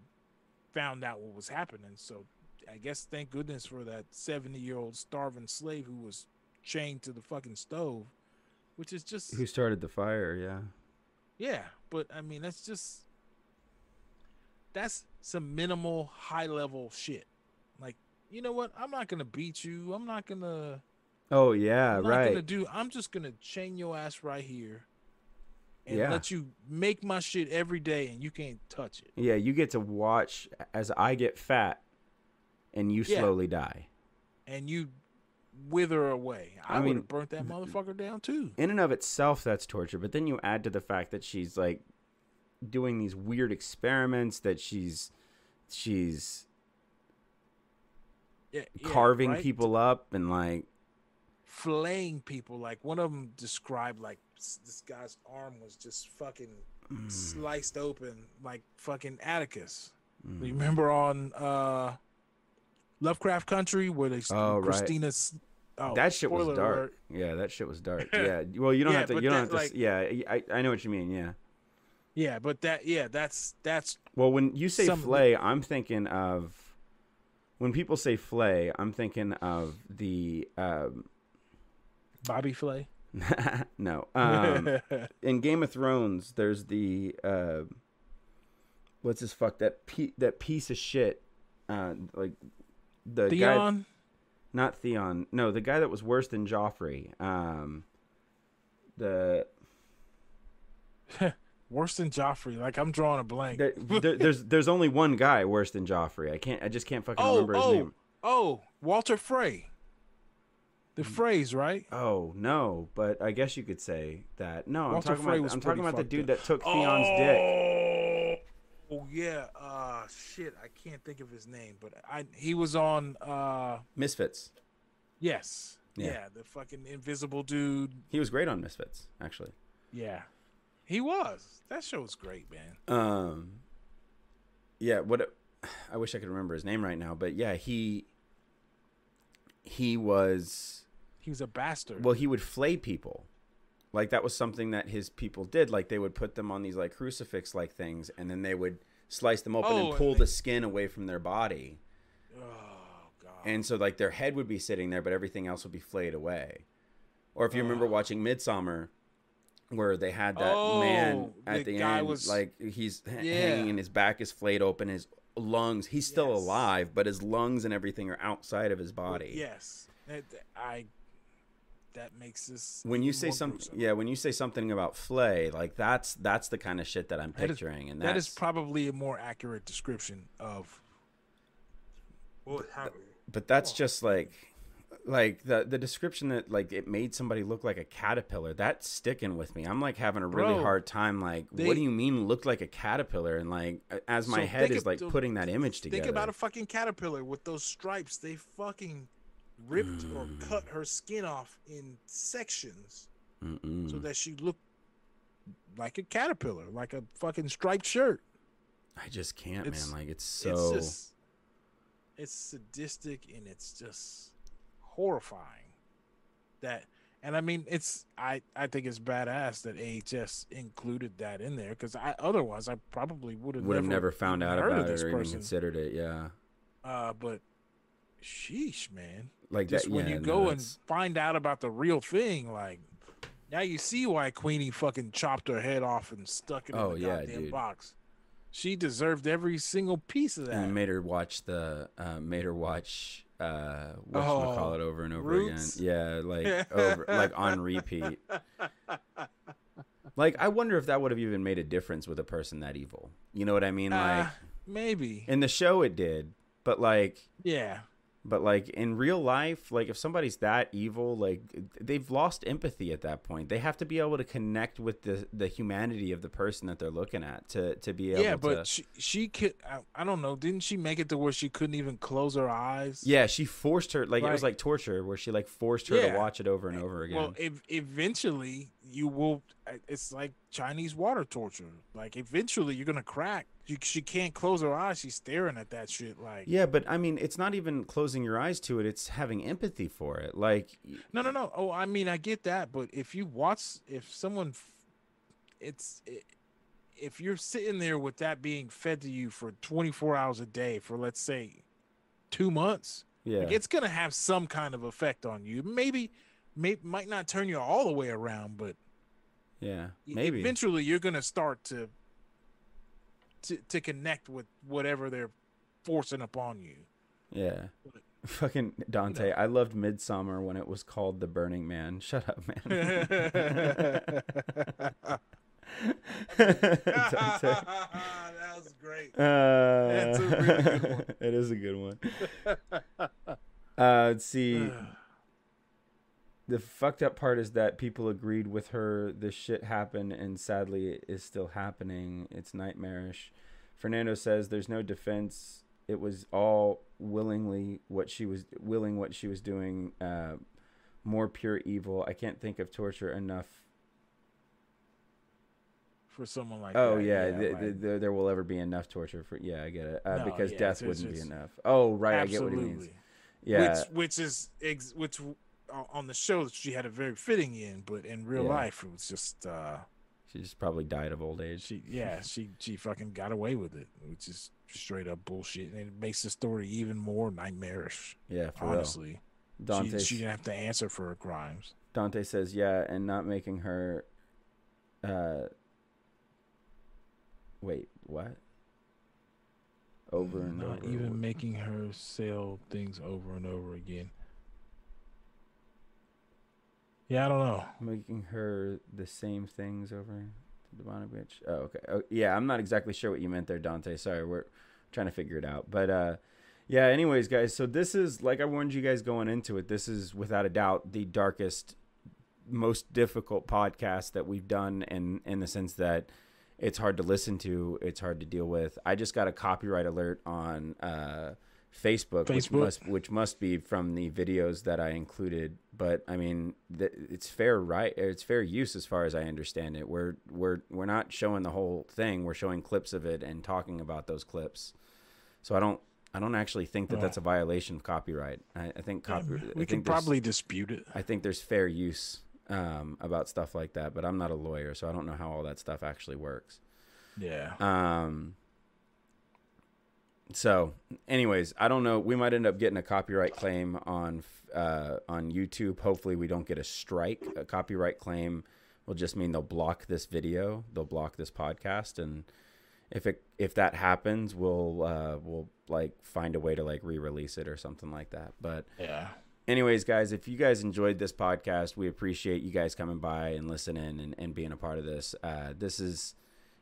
found out what was happening. So I guess thank goodness for that seventy-year-old starving slave who was chained to the fucking stove, which is just Who started the fire? Yeah. yeah. But I mean, that's just that's some minimal high-level shit. Like you know what? I'm not gonna beat you. I'm not gonna. Oh yeah. I'm right. gonna do. I'm just gonna chain your ass right here, and Yeah. let you make my shit every day, and you can't touch it. Yeah, you get to watch as I get fat, and you Yeah. slowly die. And you wither away. I, I would mean, have burnt that motherfucker down too. In and of itself, that's torture. But then you add to the fact that she's like doing these weird experiments. That she's she's Yeah, yeah, carving right? people up and like flaying people. Like one of them described like this guy's arm was just fucking Mm. sliced open, like fucking Atticus. mm. You remember on uh Lovecraft Country where they Oh, right. Christina's oh, that shit was dark. alert. Yeah, that shit was dark. Yeah. Well, you don't Yeah, have to. You don't that, have to. like- yeah, I I know what you mean. Yeah. Yeah, but that yeah, that's that's Well, when you say Some flay, I'm thinking of when people say flay, I'm thinking of the um, Bobby Flay. no. Um, in Game of Thrones, there's the uh, what's this fuck that pe- that piece of shit, uh, like the guy, not Theon, no, the guy that was worse than Joffrey. Um, the Worse than Joffrey. Like I'm drawing a blank. there, there, there's there's only one guy worse than Joffrey. I can't, I just can't fucking oh, remember his oh, name. oh, Walder Frey. The Mm. phrase, right? Oh no, but I guess you could say that. No, I'm Walder talking Frey about I'm talking about the dude up. that took Theon's dick. Oh, oh yeah. Uh shit, I can't think of his name, but I he was on uh Misfits. yes. Yeah. Yeah, the fucking invisible dude. He was great on Misfits, actually. Yeah. He was. That show was great, man. Um, yeah. What? I wish I could remember his name right now, but yeah, he he was He was a bastard. well. He would flay people. Like that was something that his people did. Like they would put them on these like crucifix like things, and then they would slice them open Oh, and and pull they- the skin away from their body. oh god. And so like their head would be sitting there, but everything else would be flayed away. Or if you remember oh. watching Midsommar, where they had that man Oh, at the the, end, was- like he's Yeah. hanging and his back is flayed open, his lungs, he's still Yes. alive, but his lungs and everything are outside of his body. Yes. That- I that makes this When you say more something, gruesome. yeah, when you say something about flay, like that's that's the kind of shit that I'm That is- picturing, and that that's probably a more accurate description of what happened. but that's just like like the the description that like it made somebody look like a caterpillar that's sticking with me i'm like having a really Bro, hard time like they- what do you mean looked like a caterpillar and like as my So head is like putting that image together Think about a fucking caterpillar with those stripes. They fucking ripped or Mm. cut her skin off in sections so Mm-mm. that she looked like a caterpillar, like a fucking striped shirt. i just can't It's- man like it's so It's just it's sadistic and it's just horrifying. That and I mean it's I I think it's badass that AHS included that in there because I otherwise I probably would have would have never found out about it this or even person. considered it yeah Uh, but sheesh, man. like Just that when yeah, you no, go and that's- find out about the real thing, like Now you see why Queenie fucking chopped her head off and stuck it Oh, in the yeah, goddamn dude. box. She deserved every single piece of that. and made her watch the uh, made her watch uh what Oh, call it over and over Roots? again yeah like over like on repeat like i wonder if that would have even made a difference with a person that evil you know what i mean like Uh, maybe. in the show it did but like Yeah. But like in real life like if somebody's that evil like they've lost empathy at that point they have to be able to connect with the the humanity of the person that they're looking at to to be able to Yeah, but to she she could. I, I don't know. Didn't she make it to where she couldn't even close her eyes? yeah she forced her like it was Like- like torture where she like forced her Yeah. to watch it over and eh, over again Well, ev- eventually you will. It's like Chinese water torture. Like eventually you're gonna crack. She, she can't close her eyes. She's staring at that shit. Like Yeah, but I mean, it's not even closing your eyes to it. It's having empathy for it. Like, no, no, no. Oh, I mean, I get that, but if you watch, if someone, it's. It, if you're sitting there with that being fed to you for 24 hours a day for let's say two months, yeah, Like it's gonna have some kind of effect on you. Maybe, may might not turn you all the way around, but yeah, maybe. eventually you're gonna start to to to connect with whatever they're forcing upon you. Yeah. Fucking Dante, I loved Midsommar when it was called The Burning Man. Shut up, man. That was great. Uh, That's a really good one. it is a good one. Uh, let's see. the fucked up part is that people agreed with her. This shit happened, and sadly, it is still happening. It's nightmarish. Fernando says there's no defense. It was all willingly what she was willing what she was doing. Uh, more pure evil. I can't think of torture enough. For someone like Oh that, yeah, th- right. th- there, there will ever be enough torture for. Yeah, I get it. Uh, No, because yeah, death it's- it's wouldn't be just- enough. Oh right, I get what he means. Yeah, which which is ex- which on the show she had a very fitting in, but in real Yeah. life it was just uh she just probably died of old age. she yeah she she fucking got away with it, which is straight up bullshit, and it makes the story even more nightmarish. Yeah, for honestly, real. Dante, she, she didn't have to answer for her crimes. Dante says, yeah, and not making her. Uh, wait, what? Over and Not over. even making her sell things over and over again. Yeah, I don't know. making her the same things over the demonic bitch. Oh, okay. Oh, yeah, I'm not exactly sure what you meant there, Dante. Sorry, we're trying to figure it out. But uh, yeah. Anyways, guys, so this is like I warned you guys going into it. This is without a doubt the darkest, most difficult podcast that we've done, in in the sense that it's hard to listen to, it's hard to deal with. I just got a copyright alert on. Uh, Facebook, which must which must be from the videos that I included. But I mean, th- it's fair right. It's fair use as far as I understand it. We're we're we're not showing the whole thing. We're showing clips of it and talking about those clips. So I don't I don't actually think that Oh. that's a violation of copyright. I, I think copy. I we think can probably dispute it. I think there's fair use um, about stuff like that. But I'm not a lawyer, so I don't know how all that stuff actually works. Yeah. Um. So, anyways, I don't know. We might end up getting a copyright claim on uh, on YouTube. Hopefully, we don't get a strike. A copyright claim will just mean they'll block this video. They'll block this podcast, and if it if that happens, we'll uh, we'll like find a way to like re-release it or something like that. But Yeah. anyways guys if you guys enjoyed this podcast we appreciate you guys coming by and listening and, and being a part of this uh, this is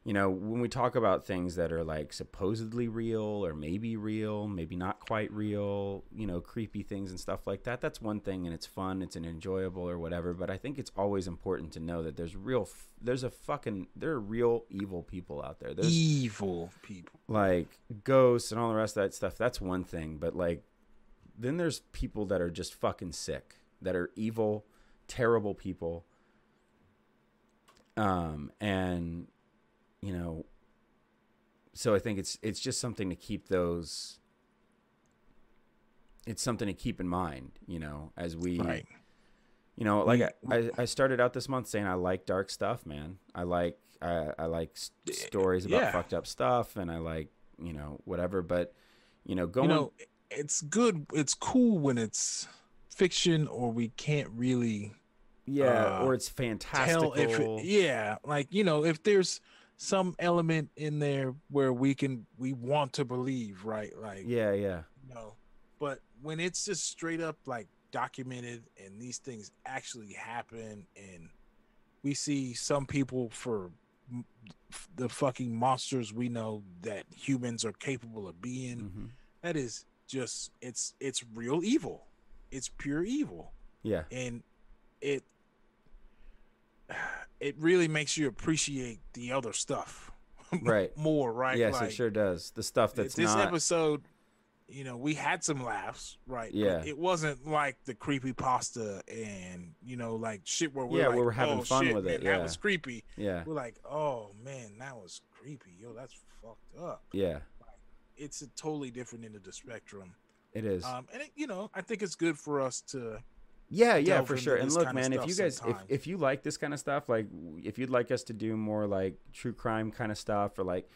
you know when we talk about things that are like supposedly real or maybe real maybe not quite real you know creepy things and stuff like that that's one thing and it's fun it's an enjoyable or whatever but i think it's always important to know that there's real there's a fucking there are real evil people out there there's Evil people. like ghosts and all the rest of that stuff that's one thing but like then there's people that are just fucking sick that are evil terrible people um and you know so i think it's it's just something to keep those it's something to keep in mind you know as we Right. you know like We- I, I started out this month saying i like dark stuff man i like i, I like s- stories about yeah. fucked up stuff and i like you know whatever but you know going, You know, it's good. It's cool when it's fiction or we can't really Yeah, uh, or it's fantastical. tell if yeah, like you know, if there's some element in there where we can we want to believe, right? Like yeah, yeah. you know, but when it's just straight up like documented and these things actually happen and we see some people for the fucking monsters we know that humans are capable of being hmm that is just it's it's real evil it's pure evil Yeah. and it it really makes you appreciate the other stuff Right. more right yes, Like, it sure does. The stuff that's this not. episode you know we had some laughs right Yeah. but it wasn't like the creepy pasta and you know like shit where we're Yeah, like, we were having oh, fun shit, with man, it, that yeah. was creepy yeah, we're like oh man that was creepy yo that's fucked up yeah. it's a totally different end of the spectrum It is. um and it, you know i think it's good for us to Yeah, yeah, for sure. And look, man, if you guys, if, if you like this kind of stuff, like if you'd like us to do more like true crime kind of stuff, or like,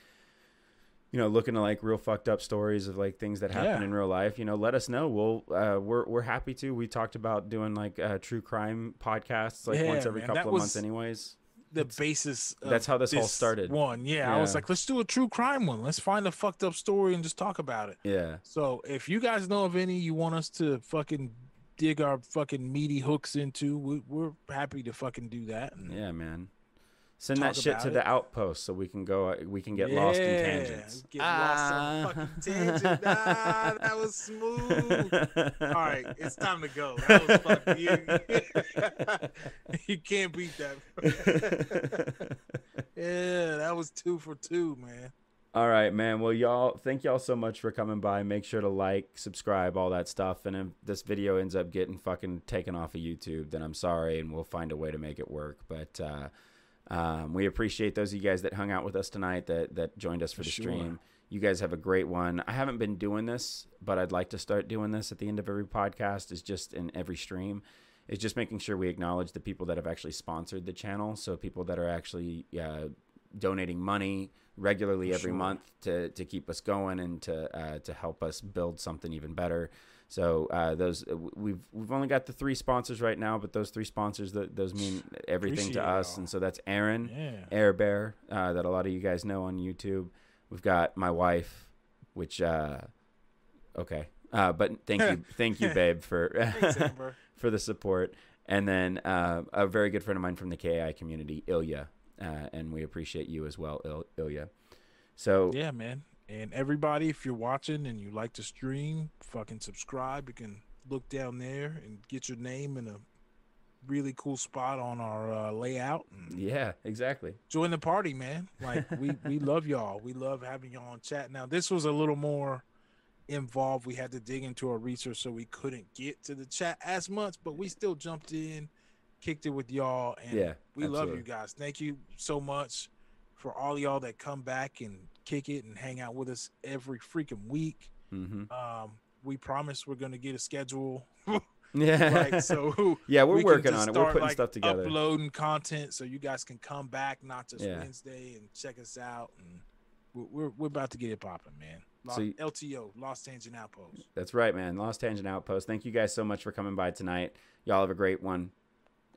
you know, looking at like real fucked up stories of like things that happen Yeah. in real life, you know, let us know. We'll, uh, we're we're happy to. We talked about doing like uh, true crime podcasts like once every man, couple that of months, anyways. the basis of that's how this all started. one yeah, i was like let's do a true crime one let's find a fucked up story and just talk about it Yeah, So if you guys know of any you want us to fucking dig our fucking meaty hooks into, we, we're happy to fucking do that. Yeah, man. Send that shit to about the outpost so we can go. uh, We can get lost in tangents. Get lost on Ah. fucking tangent. Ah, that was smooth. All right, it's time to go. That was fucking you. you can't beat that. yeah, that was two for two, man. All right, man. Well, y'all, thank y'all so much for coming by. Make sure to like, subscribe, all that stuff. And if this video ends up getting fucking taken off of YouTube, then I'm sorry, and we'll find a way to make it work. But uh, um, we appreciate those of you guys that hung out with us tonight, that that joined us for the Sure. stream. You guys have a great one. I haven't been doing this, but I'd like to start doing this at the end of every podcast. Is just in every stream. It's just making sure we acknowledge the people that have actually sponsored the channel. So people that are actually uh, donating money regularly every Sure. month to, to keep us going and to uh, to help us build something even better. So uh, those uh, we've we've only got the three sponsors right now, but those three sponsors that those mean everything Appreciate to us. And so that's Aaron, Yeah. Air Bear, uh, that a lot of you guys know on YouTube. We've got my wife, which uh, okay, uh, but thank you, thank you, babe, for Thanks, for the support. And then uh, a very good friend of mine from the KI community, Ilya, uh, and we appreciate you as well, Il- Ilya. So Yeah, man. And everybody, if you're watching and you like to stream, fucking subscribe. You can look down there and get your name in a really cool spot on our uh, layout. Yeah, exactly. join the party, man. Like we we love y'all. We love having y'all on chat. Now this was a little more involved. We had to dig into our research, so we couldn't get to the chat as much, but we still jumped in, kicked it with y'all, and Yeah, we love you guys. Thank you so much for all y'all that come back and kick it and hang out with us every freaking week. hmm Um, we promise we're gonna get a schedule, Yeah. right? So yeah, we're we working on it. We're putting like, stuff together. uploading content so you guys can come back not just Yeah. Wednesday and check us out and we're we're, we're about to get it popping, man. Lo- So LTO, Lost Tangent Outpost. That's right, man. Lost Tangent Outpost. Thank you guys so much for coming by tonight. Y'all have a great one.